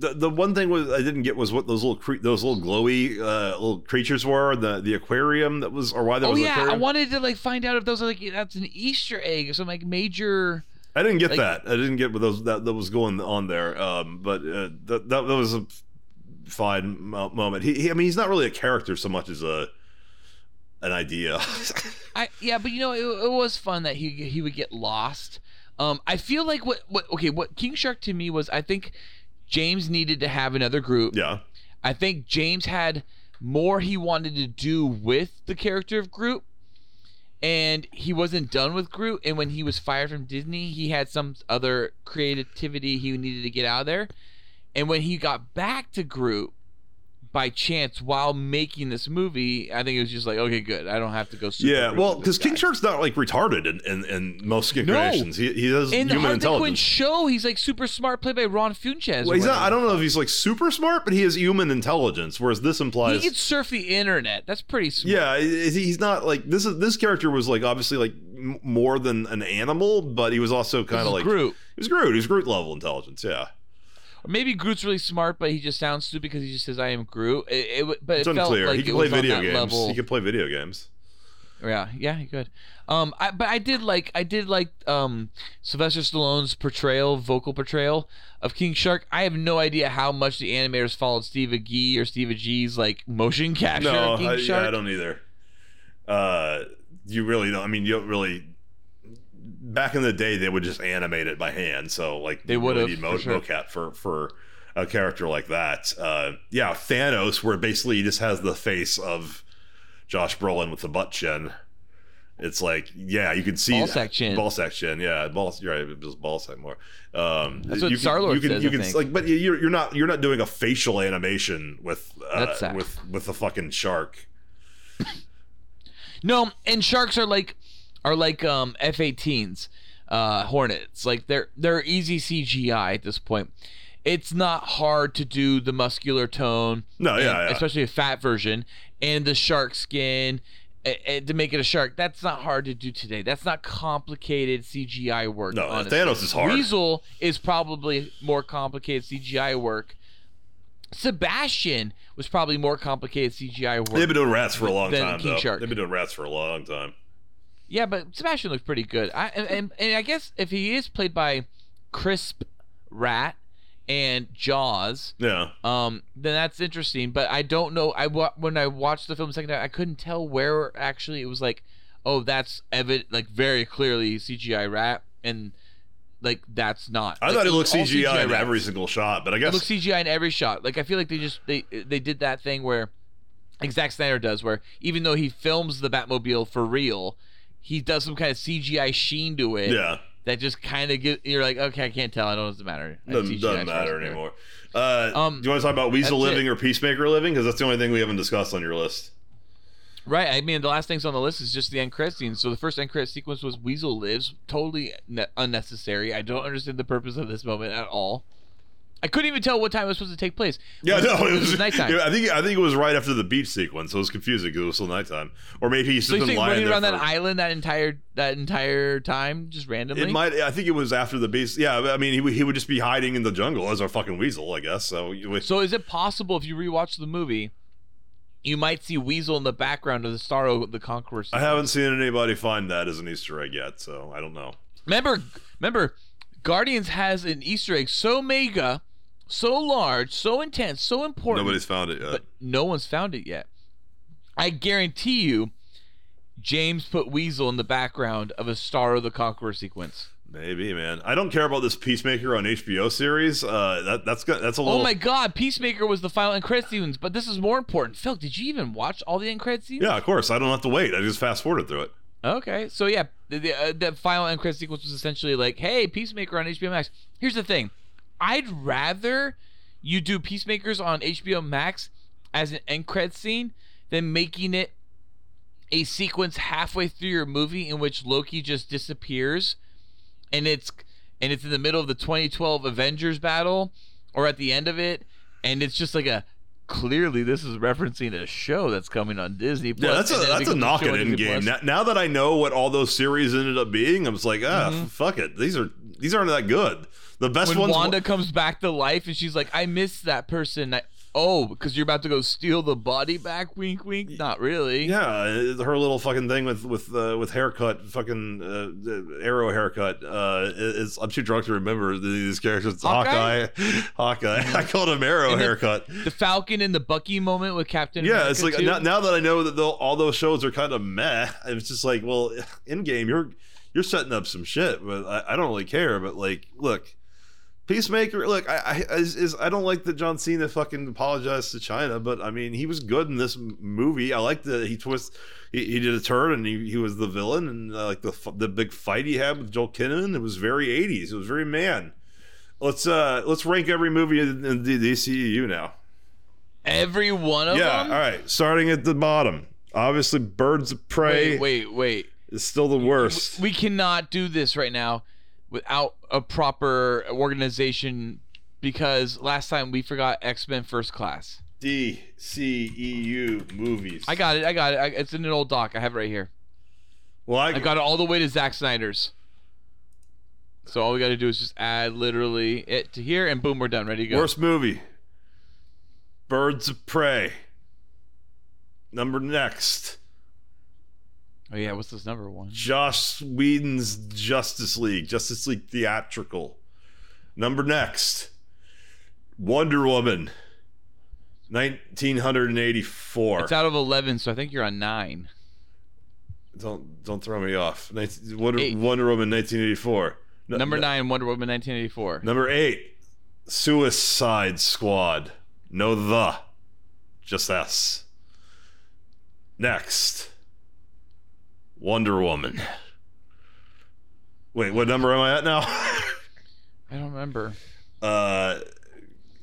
The, the one thing was I didn't get was what those little cre- those little glowy uh, little creatures were. The the aquarium that was, or why there Oh was. an yeah, I wanted to like find out if those are like that's an Easter egg or some like major. I didn't get like- that. I didn't get what those that, that was going on there. Um, but uh, that, that that was a fine moment. He, he, I mean, he's not really a character so much as a an idea. I yeah, but you know it, it was fun that he he would get lost. Um, I feel like what what okay what King Shark to me was I think James needed to have another group. yeah, I think James had more he wanted to do with the character of Groot, and he wasn't done with Groot. And when he was fired from Disney, he had some other creativity he needed to get out of there. And when he got back to Groot by chance while making this movie, I think it was just like, okay, good. I don't have to go. Super yeah. Well, because King. Shark's not like retarded in in, in most No. incarnations. He he has in human Quinn intelligence. show, he's like super smart, played by Ron Funches. Well, he's not. I don't know if he's like super smart, but he has human intelligence. Whereas this implies He can surf the internet. That's pretty smart. Yeah, he's not like this. Is this character was like obviously like more than an animal, but he was also kind of like Groot. He was Groot. He was Groot level intelligence. Yeah, maybe Groot's really smart, but he just sounds stupid because he just says, "I am Groot." It, it but it's it felt unclear. like he can play video games. level. He can play video games. Yeah, yeah, he could. Um, I, but I did like I did like um Sylvester Stallone's portrayal, vocal portrayal of King Shark. I have no idea how much the animators followed Steve Agee or Steve Agee's like motion capture No, I, yeah, I don't either. Uh, you really don't. I mean, you don't really. Back in the day, they would just animate it by hand. So like They you really need mo- for sure. mocap for for a character like that. Uh, yeah, Thanos, where basically he just has the face of Josh Brolin with the butt chin. It's like, yeah, you can see Ball sack chin. Ball section yeah. Ball, you're right, it was ball sack more. Um, That's what you can- Star-Lord you can, says, You can, think. like, but you're you're not you're not doing a facial animation with uh, with with the fucking shark. No, and sharks are like are like um F-18s, uh, Hornets. Like they're they're easy CGI at this point. It's not hard to do the muscular tone. No, and- yeah, yeah. especially a fat version and the shark skin. a- And to make it a shark, that's not hard to do today. That's not complicated CGI work. No, honestly. Thanos is hard. Weasel is probably more complicated CGI work. Sebastian was probably more complicated CGI work. They've been doing rats for a long time, King though. Shark. They've been doing rats for a long time. Yeah, but Sebastian looks pretty good. I and, and, I guess if he is played by Crisp Rat and Jaws, Yeah, um, then that's interesting. But I don't know. I when I watched the film the second time, I couldn't tell where actually it was like, oh, that's evident, like very clearly CGI rat, and like that's not. I Like, thought it looked all CGI in every single shot, but I It guess looks CGI in every shot. Like I feel like they just they they did that thing where, like Zack Snyder does, where even though he films the Batmobile for real, he does some kind of CGI sheen to it. yeah, That just kind of get you're like, okay, I can't tell. I don't know doesn't matter. Doesn't, doesn't matter anymore. Uh, Um, do you want to talk about Weasel that's it. living or Peacemaker living? Because that's the only thing we haven't discussed on your list. Right. I mean, the last things on the list is just the end credit scene. So the first end credit sequence was Weasel lives, totally ne- unnecessary. I don't understand the purpose of this moment at all. I couldn't even tell what time it was supposed to take place. Yeah, no, it was, nighttime. yeah, I think I think it was right after the beach sequence. So it was confusing because it was still nighttime, or maybe he's so just been lying around that island that entire that entire time just randomly? It might. I think it was after the beach. Yeah, I mean, he, would- he would just be hiding in the jungle as a fucking weasel, I guess. So, you- So is it possible if you rewatch the movie, you might see Weasel in the background of the Starro the Conqueror? I haven't seen anybody find that as an Easter egg yet, so I don't know. Remember, remember, Guardians has an Easter egg so mega, so large, so intense, so important. Nobody's found it yet. but no one's found it yet. I guarantee you, James put Weasel in the background of a Starro the Conqueror sequence. Maybe, man. I don't care about this Peacemaker on HBO series. Uh, that that's good. That's a little. Oh my God, Peacemaker was the final end credit scenes, but this is more important. Phil, did you even watch all the end credit scenes? Yeah, of course. I don't have to wait. I just fast forwarded through it. Okay, so yeah, the the, uh, the final end credit sequence was essentially like, "Hey, Peacemaker on HBO Max." Here's the thing, I'd rather you do Peacemakers on HBO Max as an end credit scene than making it a sequence halfway through your movie in which Loki just disappears, and it's and it's in the middle of the 2012 Avengers battle, or at the end of it, and it's just like a. Clearly, this is referencing a show that's coming on Disney. Yeah, that's a that's a knock at Disney Endgame. Now, now that I know what all those series ended up being, I'm just like, ah, Mm-hmm. fuck it. These are these aren't that good. The best when ones. Wanda comes back to life and she's like, I miss that person. I, oh, because you're about to go steal the body back. Wink, wink. Not really. Yeah, uh, her little fucking thing with with uh, with haircut, fucking uh, arrow haircut. Uh, is I'm too drunk to remember these characters. It's Hawkeye? Hawkeye, Hawkeye. I called him arrow And haircut. The Falcon and the Bucky moment with Captain. Yeah, it's like America now, now that I know that all those shows are kind of meh. It's just like, well, Endgame, you're you're setting up some shit, but I, I don't really care. But like, look, Peacemaker. Look, I I is, is I don't like that John Cena fucking apologized to China, but I mean, he was good in this movie. I like that he twist. He, he did a turn and he, he was the villain and uh, like the the big fight he had with Joel Kinnaman. It was very 80s. It was very man. Let's uh let's rank every movie in, in the DCEU now. Every one of Yeah, them. Yeah, all right. Starting at the bottom. Obviously, Birds of Prey Wait, wait, wait. is still the worst. We cannot do this right now without a proper organization because last time we forgot X Men First Class. DCEU movies. I got it. I got it. I, it's in an old doc. I have it right here. well, I, I got it all the way to Zack Snyder's. So all we got to do is just add literally it to here, and boom, we're done. Ready to go. worst movie. Birds of Prey. Number next. Oh yeah, what's this number one? Joss Whedon's Justice League. Justice League theatrical. Number next. Wonder Woman. 1984. It's out of eleven, so I think you're on nine. Don't don't throw me off. Nineteen- Wonder, Wonder Woman 1984. No- Number nine, Wonder Woman, 1984. Number eight, Suicide Squad. No the, just S. Next, Wonder Woman. Wait, what number am I at now? I don't remember. uh,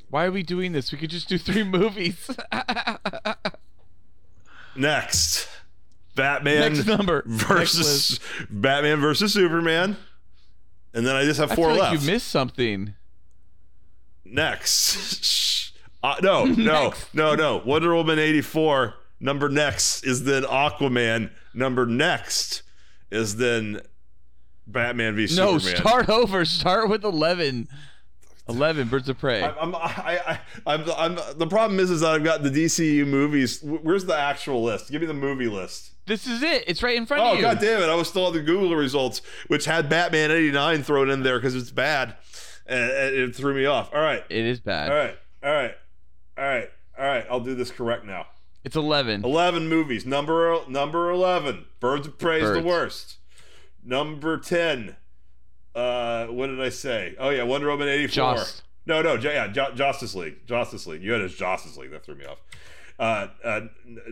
Why are we doing this? We could just do three movies. next, Batman Next number. Versus. Batman versus Superman. And then I just have I four feel like left. you missed something. next. Uh, no, no, Next. no, no. Wonder Woman 84. Number next is then Aquaman. Number next is then Batman v Superman. No, Superman. start over. Start with 11. 11, Birds of Prey. I'm, I'm, I, I, I'm, I'm, the problem is, is that I've got the DCU movies. Where's the actual list? Give me the movie list. this is it. It's right in front Oh, of you. Oh god damn it. I was still on the Google results, which had Batman 89 thrown in there because it's bad. And and it threw me off. All right. It is bad. All right. All right. All right. All right. I'll do this correct now. It's 11. 11 movies. Number number 11. Birds of Prey is the worst. Number 10. Uh, what did I say? Oh yeah, Wonder Woman 84. No, no, yeah, Ju- Justice League. Justice League. You had as Justice League. That threw me off. Uh, uh,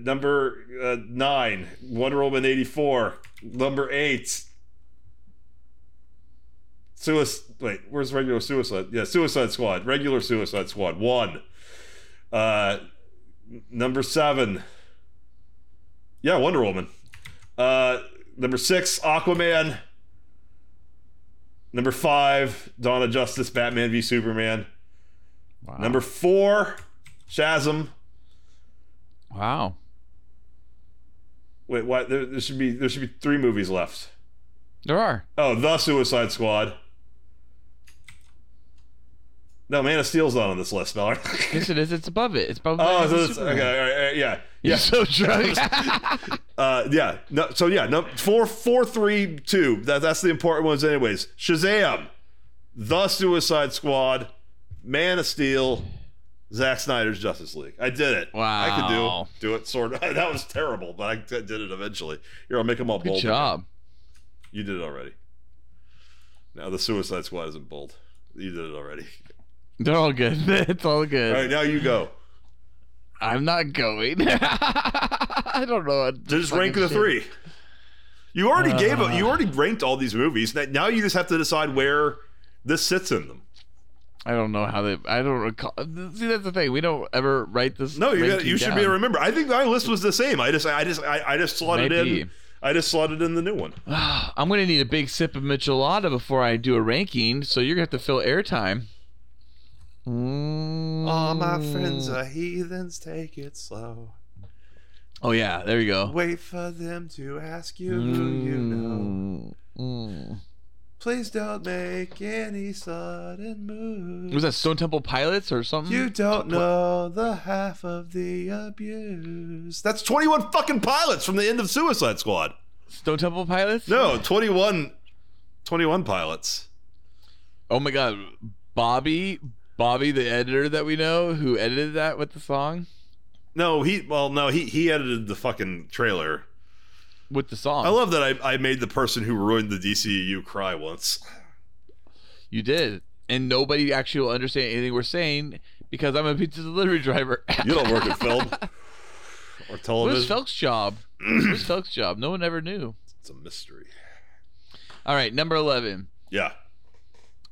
number uh, 9, Wonder Woman 84. Number 8. Suicide. Wait, where's regular Suicide? Yeah, Suicide Squad. Regular Suicide Squad. 1. Uh, number 7. Yeah, Wonder Woman. Uh, number six, Aquaman. Number five, Dawn of Justice, Batman v Superman. Wow. Number four, Shazam. Wow. Wait, what? There, there should be there should be three movies left. There are. Oh, The Suicide Squad. No, Man of Steel's not on this list, Miller. Yes, it is. It's above it. It's above. oh, so it's, okay, all right, yeah, You're yeah. so drunk. Uh, yeah. No, so yeah, no, four, four, three, two. That, that's the important ones, anyways. Shazam, The Suicide Squad, Man of Steel, Zack Snyder's Justice League. I did it. Wow. I could do do it. Sort of. That was terrible, but I did it eventually. Here, I'll make them all Good bold. again. job. You did it already. Now the Suicide Squad isn't bold. You did it already. They're all good. It's all good. All right, now you go. I'm not going. I don't know. what Just rank the shit. three. You already gave Uh. it. You already ranked all these movies. Now- Now you just have to decide where this sits in them. I don't know how they. I don't recall. See, that's the thing. We don't ever write this. No, you you should down. be able to remember. I think my list was the same. I just I just I, I just slotted Maybe. in. I just slotted in the new one. I'm gonna need a big sip of Michelada before I do a ranking. So you're gonna have to fill airtime. Mm. All my friends are heathens. Take it slow. Oh yeah, there you go. Wait for them to ask you who you know. Mm. Please don't make any sudden moves. Was that Stone Temple Pilots or something? You don't know the half of the abuse. That's 21 fucking pilots from the end of Suicide Squad. Stone Temple Pilots? No, 21 21 pilots. Oh my God, Bobby, Bobby, the editor that we know who edited that with the song, No, he well no, he he edited the fucking trailer. with the song. I love that I, I made the person who ruined the DCU cry once. You did, and nobody actually will understand anything we're saying because I'm a pizza delivery driver. You don't work at film or television. Felk's job? what is Felk's job? No one ever knew. It's a mystery. All right, number eleven. Yeah.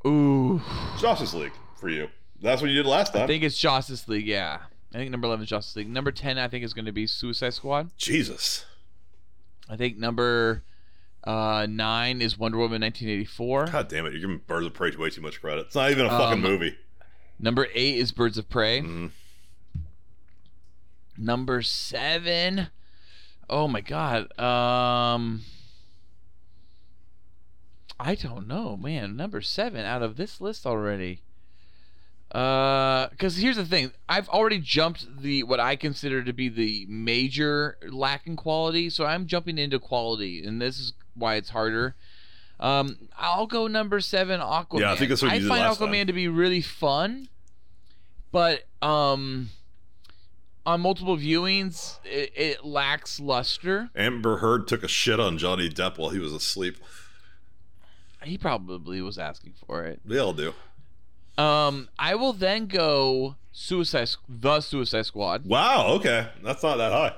Ooh, Justice League for you. That's what you did last time. I think it's Justice League. Yeah, I think number eleven is Justice League. Number ten, I think, is going to be Suicide Squad. Jesus. I think number uh, nine is Wonder Woman 1984. God damn it, you're giving Birds of Prey way too much credit. It's not even a fucking Um, movie. Number eight is Birds of Prey. Mhm. Number seven. Oh my god. Um I don't know, man. Number seven out of this list already. Uh, because here's the thing, I've already jumped the what I consider to be the major lack in quality, so I'm jumping into quality, and this is why it's harder. Um, I'll go number seven, Aquaman. Yeah, I think that's what you I find Aquaman time. to be really fun, but um, on multiple viewings, it, it lacks luster. Amber Heard took a shit on Johnny Depp while he was asleep. He probably was asking for it. They all do. Um, I will then go Suicide, the Suicide Squad, Wow, okay. That's not that high.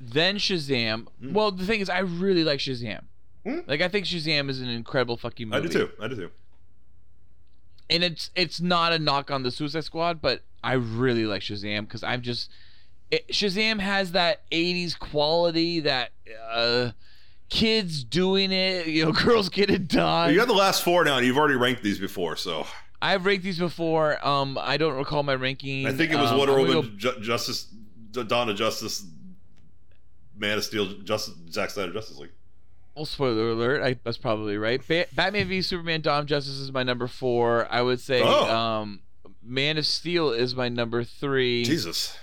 then Shazam. Well, the thing is, I really like Shazam. Hmm. Like, I think Shazam is an incredible fucking movie. I do too. I do too. And it's it's not a knock on the Suicide Squad, but I really like Shazam because I'm just it, Shazam has that '80s quality that uh, kids doing it, you know, girls get it done. You got the last four now, and you've already ranked these before, so I've ranked these before. Um, I don't recall my ranking. I think it was um, Wonder Woman, Ju- Justice, Dawn of Justice, Man of Steel, Justice, Zack Snyder, Justice League. Well, spoiler alert. I, that's probably right. Ba- Batman v Superman: Dawn of Justice is my number four. I would say Oh. um, Man of Steel is my number three. Jesus,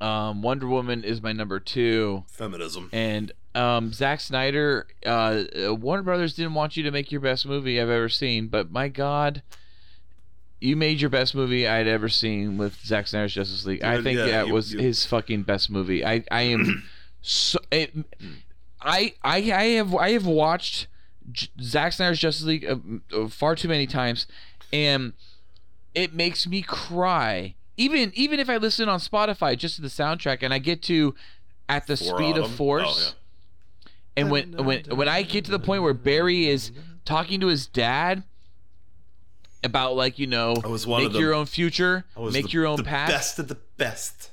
Um, Wonder Woman is my number two. feminism. And um, Zack Snyder, uh, uh, Warner Brothers didn't want you to make your best movie I've ever seen, but my God, you made your best movie I'd ever seen with Zack Snyder's Justice League. I think yeah, that you- was you- his fucking best movie. I I am so it, I I I have I have watched J- Zack Snyder's Justice League uh, uh, far too many times, and it makes me cry. Even even if I listen on Spotify just to the soundtrack and I get to at the For speed of Autumn? force. Oh, And when when when I get to the point where Barry is talking to his dad about like you know I was one make of them. your own future, I was make the- your own the path. Best of the best.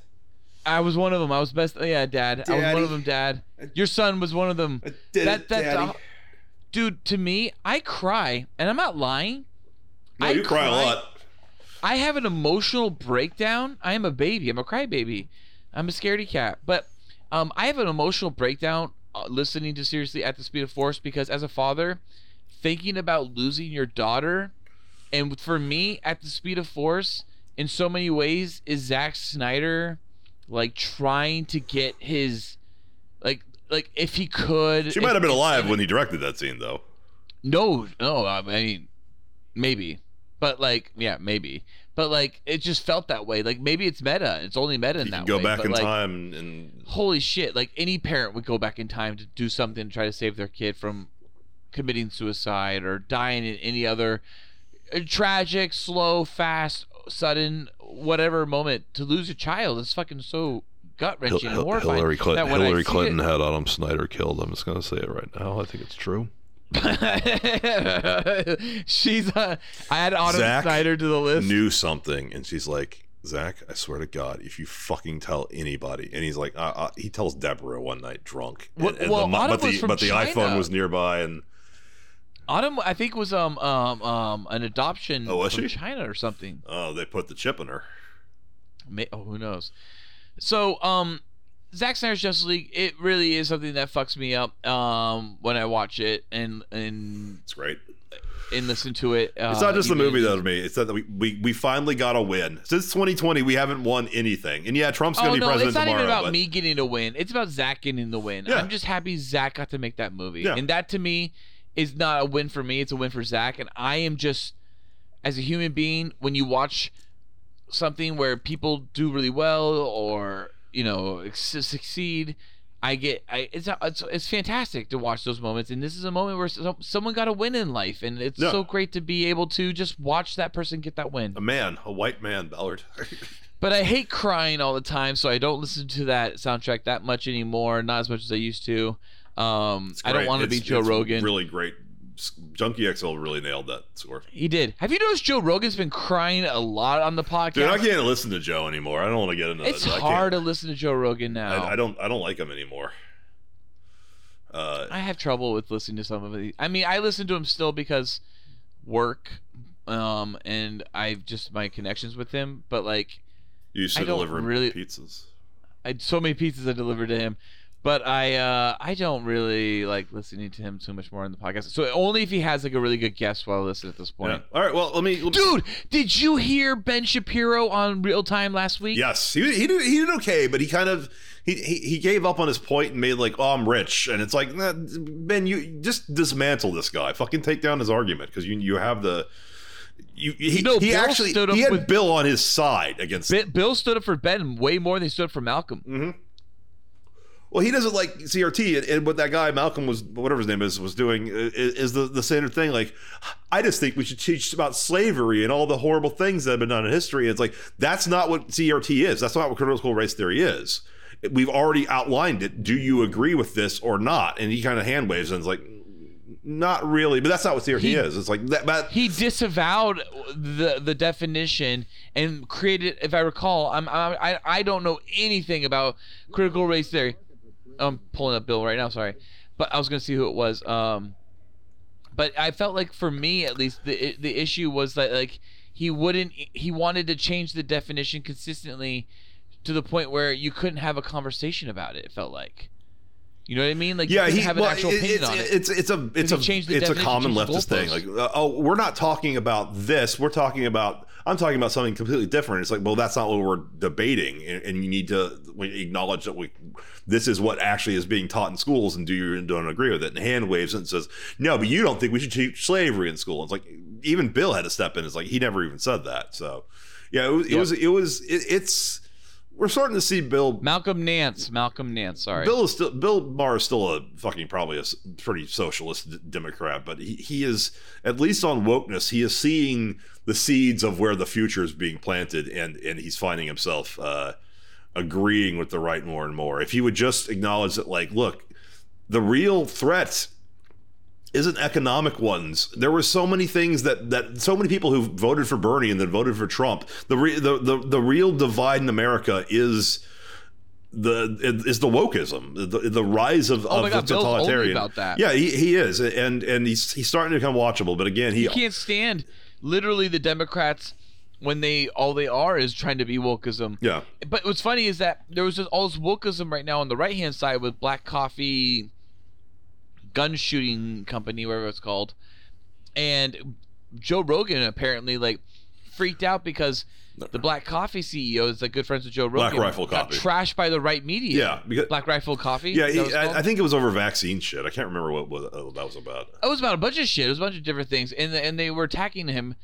I was one of them. I was best. Yeah, Dad. I was one of them, Dad. Your son was one of them. I did that it, that Daddy. dude. To me, I cry, and I'm not lying. No, I you cry a lot. I have an emotional breakdown. I am a baby. I'm a crybaby. I'm a scaredy cat. But um, I have an emotional breakdown uh, listening to Seriously at the Speed of Force because as a father, thinking about losing your daughter, and for me, at the Speed of Force, in so many ways, is Zack Snyder like trying to get his like like if he could. She might have been alive when he directed that scene, though. no, no. I mean, maybe, but like, yeah, maybe. But like, it just felt that way. Like maybe it's meta. It's only meta in You that go way. back in like, time and Holy shit! Like any parent would go back in time to do something to try to save their kid from committing suicide or dying in any other tragic, slow, fast, sudden, whatever moment. To lose a child is fucking so gut Hil- wrenching and Hil- horrifying. Hillary Clinton, that when Hillary Clinton it- had Autumn Snyder killed. I'm just going to say it right now. I think it's true. She's uh, I had Autumn Zack Snyder to the list. knew something, and she's like, "Zack, I swear to God, if you fucking tell anybody," and he's like, uh, uh, he tells Deborah one night drunk, and, Well- and the, but the but the iPhone was nearby, and Autumn, I think was um um um an adoption Oh, was from she? China or something. oh, they put the chip in her. May, oh, who knows? So um, Zack Snyder's Justice League, it really is something that fucks me up um when I watch it and and It's great. and listen to it. Uh, It's not just the movie though to me. It's that we, we we finally got a win. Since 2020, we haven't won anything. And yeah, Trump's going Oh to be no, president it's not tomorrow. even about but me getting a win. It's about Zack getting the win. Yeah. I'm just happy Zack got to make that movie, Yeah. and that to me is not a win for me. It's a win for Zack, and I am just as a human being when you watch something where people do really well or you know succeed. I get, I it's, it's it's fantastic to watch those moments, and this is a moment where so, someone got a win in life, and it's so great to be able to just watch that person get that win. a man, a white man, Ballard. But I hate crying all the time, so I don't listen to that soundtrack that much anymore. Not as much as I used to. Um, I don't want to be Joe Rogan. Really great. Junkie XL really nailed that score. he did. Have you noticed Joe Rogan's been crying a lot on the podcast? Dude, I can't listen to Joe anymore. I don't want to get into it's that. I can't- hard to listen to Joe Rogan now. I, I don't. I don't like him anymore. Uh, I have trouble with listening to some of it. I mean, I listen to him still because work, um, and I've just my connections with him. But like, you used to deliver really- pizzas. I had so many pizzas I delivered to him, but I uh, I don't really like listening to him too much more in the podcast. So only if he has like a really good guest while I listen at this Yeah. point. All right. Well, let me. Let me Dude, did you hear Ben Shapiro on Real Time last week? Yes, he, he did. He did okay, but he kind of he, he he gave up on his point and made like, oh, I'm rich, and it's like, nah, Ben, you just dismantle this guy. Fucking take down his argument because you you have the. You, he, No, he Bill actually stood up he had with- Bill on his side against Bi- Bill stood up for Ben way more than he stood up for Malcolm. Well, he doesn't like CRT, and, and what that guy Malcolm was, whatever his name is, was doing is, is the the standard thing. Like, I just think we should teach about slavery and all the horrible things that have been done in history. It's like that's not what CRT is. That's not what critical race theory is. We've already outlined it. Do you agree with this or not? And he kind of hand waves and is like, not really. But that's not what CRT He- is. It's like that. But He disavowed the the definition and created, if I recall, I'm, I'm I I don't know anything about critical race theory. I'm pulling up Bill right now. Sorry, but I was gonna see who it was. Um, but I felt like for me at least the the issue was that like he wouldn't he wanted to change the definition consistently to the point where you couldn't have a conversation about it. It felt like. You know what I mean? Like yeah, he have an well, actual it- opinion it's, on it. it's it's a it's a it's a common leftist thing. Like, oh, we're not talking about this. We're talking about I'm talking about something completely different. It's like, well, that's not what we're debating, and, and you need to we acknowledge that we this is what actually is being taught in schools, and do you don't agree with it? And hand waves and says, no, but you don't think we should teach slavery in school. It's like even Bill had to step in. It's like he never even said that. So yeah, it was it was it was it, it's we're starting to see Bill Malcolm Nance. Malcolm Nance. Sorry. Bill is still Bill Maher is still a fucking probably a pretty socialist d- Democrat, but he, he is at least on wokeness. He is seeing the seeds of where the future is being planted, and and he's finding himself uh, agreeing with the right more and more. If he would just acknowledge that, like, look, the real threat isn't economic ones. There were so many things that that so many people who voted for Bernie and then voted for Trump. The re, the, the the real divide in America is the is the wokeism, the, the rise of, Oh of God, the totalitarian. about that. Yeah, he, he is, and and he's he's starting to become watchable. But again, he You can't stand literally the Democrats when they all they are is trying to be wokeism. yeah But what's funny is that there was just all this wokeism right now on the right hand side with Black Coffee gun shooting company, whatever it's called. And Joe Rogan apparently like freaked out because the Black Coffee CEO is like good friends with Joe Rogan. Black Rifle got Coffee. trashed by the right media. Yeah, because- Black Rifle Coffee. yeah. He, what it's called? I, I think it was over vaccine shit. I can't remember what, what uh, that was about. it was about a bunch of shit. It was a bunch of different things, and and they were attacking him.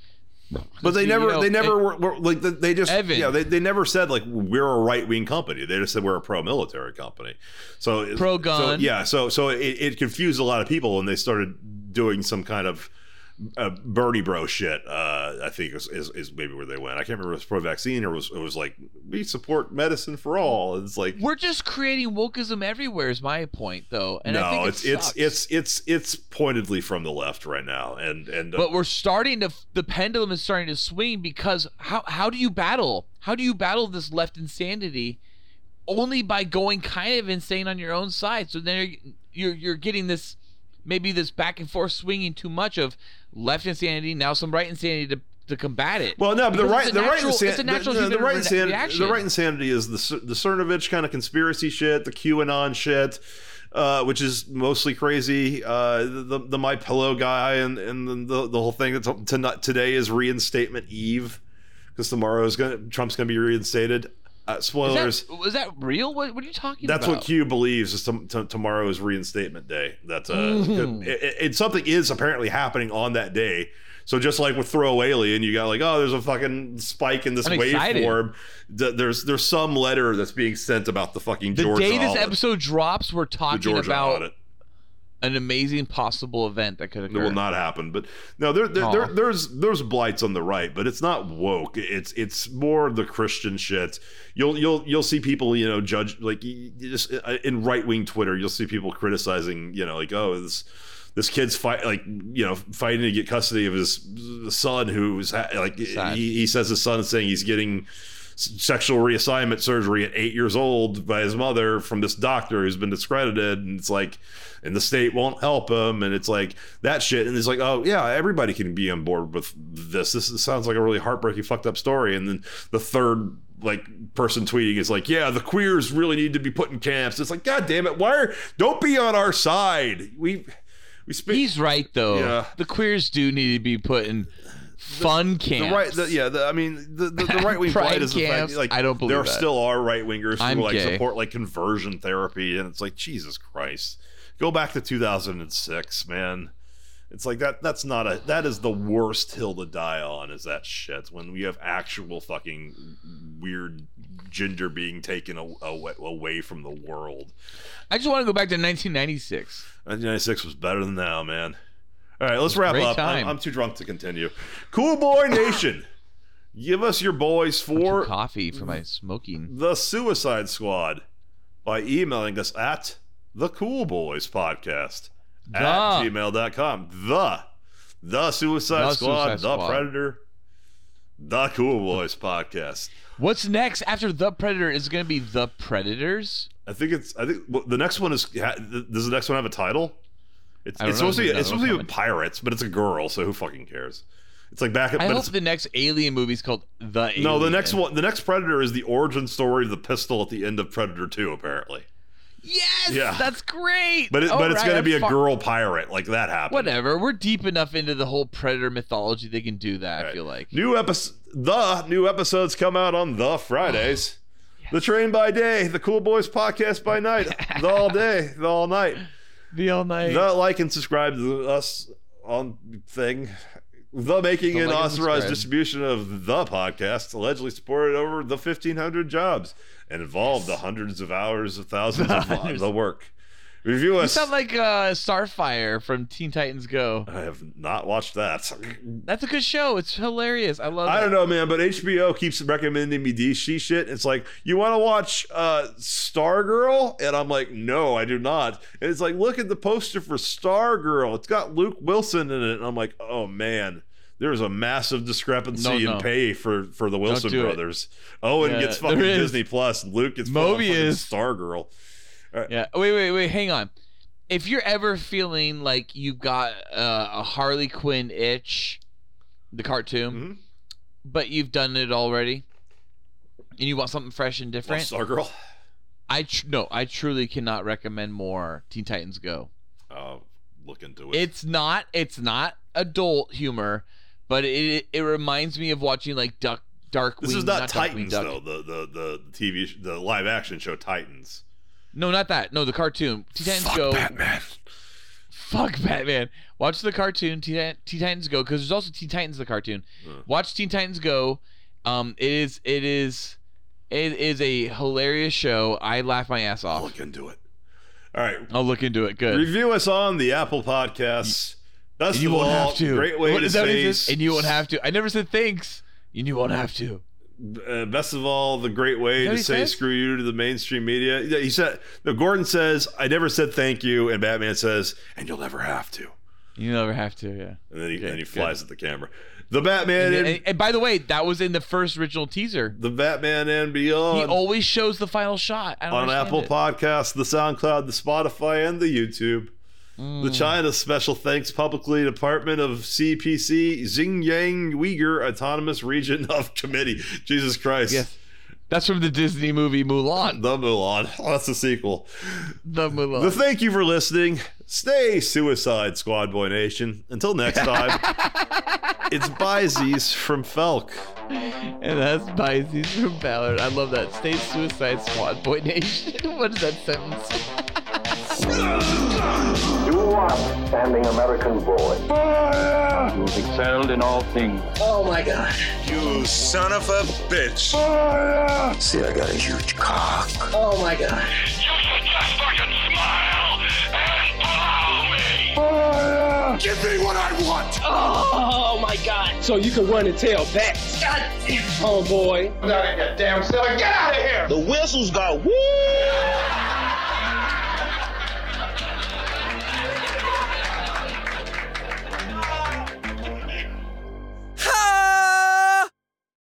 But they You never, know, they never it- were, were like they- just, Evan. yeah, they, they never said like we're a right wing company. They just said we're a pro military company. So Pro-gun. So, yeah, so so it, it confused a lot of people when they started doing some kind of uh, Bernie bro shit. Uh, I think is, is is maybe where they went. I can't remember if it was pro vaccine or was it was like we support medicine for all. It's like We're just creating wokeism everywhere. Is my point though, and I no, it it's it's it's it's it's pointedly from the left right now, and and uh, But we're starting to the pendulum is starting to swing because how how do you battle? How do you battle this left insanity? Only by going kind of insane on your own side. So then you're you're, you're getting this maybe this back and forth swinging too much of left insanity now some right insanity to to combat it. Well, no, but the right, the right, insan- it's a natural the, the, right insanity, reaction. the right insanity is the the Cernovich kind of conspiracy shit, the QAnon shit, uh, which is mostly crazy. Uh, the the My Pillow guy and and the the, the whole thing that's to, today is reinstatement eve because tomorrow is gonna Trump's gonna be reinstated. Uh, spoilers. Is that, was that real? What, what are you talking That's about? That's what Q believes is t- tomorrow is reinstatement day. That's uh, Mm. it, it, it- something is apparently happening on that day. So just like with Throw Alien, you got like, oh, there's a fucking spike in this I'm waveform. Th- There's there's some letter that's being sent about the fucking The Georgia day this audit. episode drops, we're talking about audit. An amazing possible event that could occur. It will not happen. But no, there, there, there there's there's blights on the right, but it's not woke. It's it's more the Christian shit. You'll you'll you'll see people you know judge like just uh, in right wing Twitter. You'll see people criticizing you know like oh this this kid's fight like you know fighting to get custody of his son who's ha- like Sad. he, he says his son is saying he's getting sexual reassignment surgery at eight years old by his mother from this doctor who's been discredited. And it's like and the state won't help him. And it's like that shit. And it's like oh yeah everybody can be on board with this. This sounds like a really heartbreaking fucked up story. And then the third like person tweeting is like yeah the queers really need to be put in camps. It's like god damn it. Why are don't be on our side. We we speak He's right though. Yeah. The queers do need to be put in fun camps. The right, the, yeah. The, I mean, the the, the right wing Pride is the fact, like I don't believe there that. still are right wingers I'm who like gay. support like conversion therapy, and it's like Jesus Christ, go back to 2006, man. It's like that. That's not a. That is the worst hill to die on. Is that shit when we have actual fucking weird ginger being taken away, away from the world. I just want to go back to 1996. 1996 was better than now, man. All right, let's wrap up. I'm. I'm too drunk to continue. Cool Boy Nation, give us your boys for coffee for my smoking. the Suicide Squad by emailing us at the Cool Boys Podcast at The. gmail.com. The the Suicide The Squad, Suicide the Squad. Predator, the Cool Boys Podcast. What's next after the Predator? Is it going to be the Predators? I think it's. I think well, the next one is. Does the next one have a title? It's, it's supposed to be. It's supposed to be pirates, but it's a girl, so who fucking cares? It's like back. I but hope it's, the next Alien movie is called The Alien. no, the next one. The next Predator is the origin story of the pistol at the end of Predator Two, apparently. Yes, Yeah. that's great. But it, but it's going to be a fu- girl pirate, like that happened. Whatever. We're deep enough into the whole Predator mythology. They can do that. I Right. feel like. New episode. The new episodes come out on the Fridays. Oh, the train by day, the Cool Boys podcast by night, the all day, the all night. The all night. The like and subscribe to us on thing. The making The and like authorized subscribe. distribution of the podcast allegedly supported over the 1,500 jobs and involved the hundreds of hours of thousands of Hundreds. the work. Review you us. sound like uh, Starfire from Teen Titans Go. I have not watched that. That's a good show. It's hilarious. I love. It. I it. don't know, man, but HBO keeps recommending me DC shit. It's like, you want to watch uh, Stargirl? And I'm like, no, I do not. And it's like, look at the poster for Stargirl. It's got Luke Wilson in it. And I'm like, oh, man. there is a massive discrepancy No, no. in pay for for the Wilson do it. brothers. Owen Yeah, gets fucking. Disney Plus, and Luke gets fucking Mobius. Stargirl. Yeah. Wait, wait, wait. Hang on. If you're ever feeling like you've got uh, a Harley Quinn itch, the cartoon, Mhm. but you've done it already, and you want something fresh and different, Stargirl. I tr- no, I truly cannot recommend more Teen Titans Go. Uh, look into it. It's not it's not adult humor, but it it reminds me of watching like Duck Dark. this is not, Darkwing Titans Duck. though. The, the the the TV sh- the live action show Titans. No, not that. No, the cartoon. Teen Titans Fuck Go. Batman. Fuck Batman. Watch the cartoon Teen, Teen Titans Go because there's also Teen Titans the cartoon. Huh. Watch Teen Titans Go. Um, it is it is it is a hilarious show. I laugh my ass off. I'll look into it. All right, I'll look into it. Good. review us on the Apple Podcasts. And you won't all, have to. great way What to is that what say. And you won't have to. I never said thanks. And you won't have to. Uh, best of all, the great way to say says? screw you to the mainstream media. Yeah, He said, no, Gordon says, I never said thank you. And Batman says, and you'll never have to. You never have to. Yeah. And then he, then he good. flies at the camera. The Batman And, and, and- by the way, that was in the first original teaser. the Batman and Beyond. He always shows the final shot. On Apple it. Podcasts, the SoundCloud, the Spotify, and the YouTube. Mm. The China special thanks publicly Department of CPC Xinjiang Uyghur Autonomous Region of Committee. Jesus Christ. Yes. That's from the Disney movie Mulan. The Mulan. That's the sequel. The Mulan. The thank you for listening. Stay Suicide Squad Boy Nation. Until next time, it's Byzies from Felk. and that's Pisces from Ballard. I love that. Stay Suicide Squad, Boy Nation. what is that sentence? You are American boy. You have excelled in all things. Oh my God! You son of a bitch. See, I got a huge cock. Oh my god. You should just fucking smile and follow me. Give me what I want. Oh my god. So you can run and tell that. God damn. Homeboy. Get out of here, damn selling. Get out of here. The whistles got woo! Ha!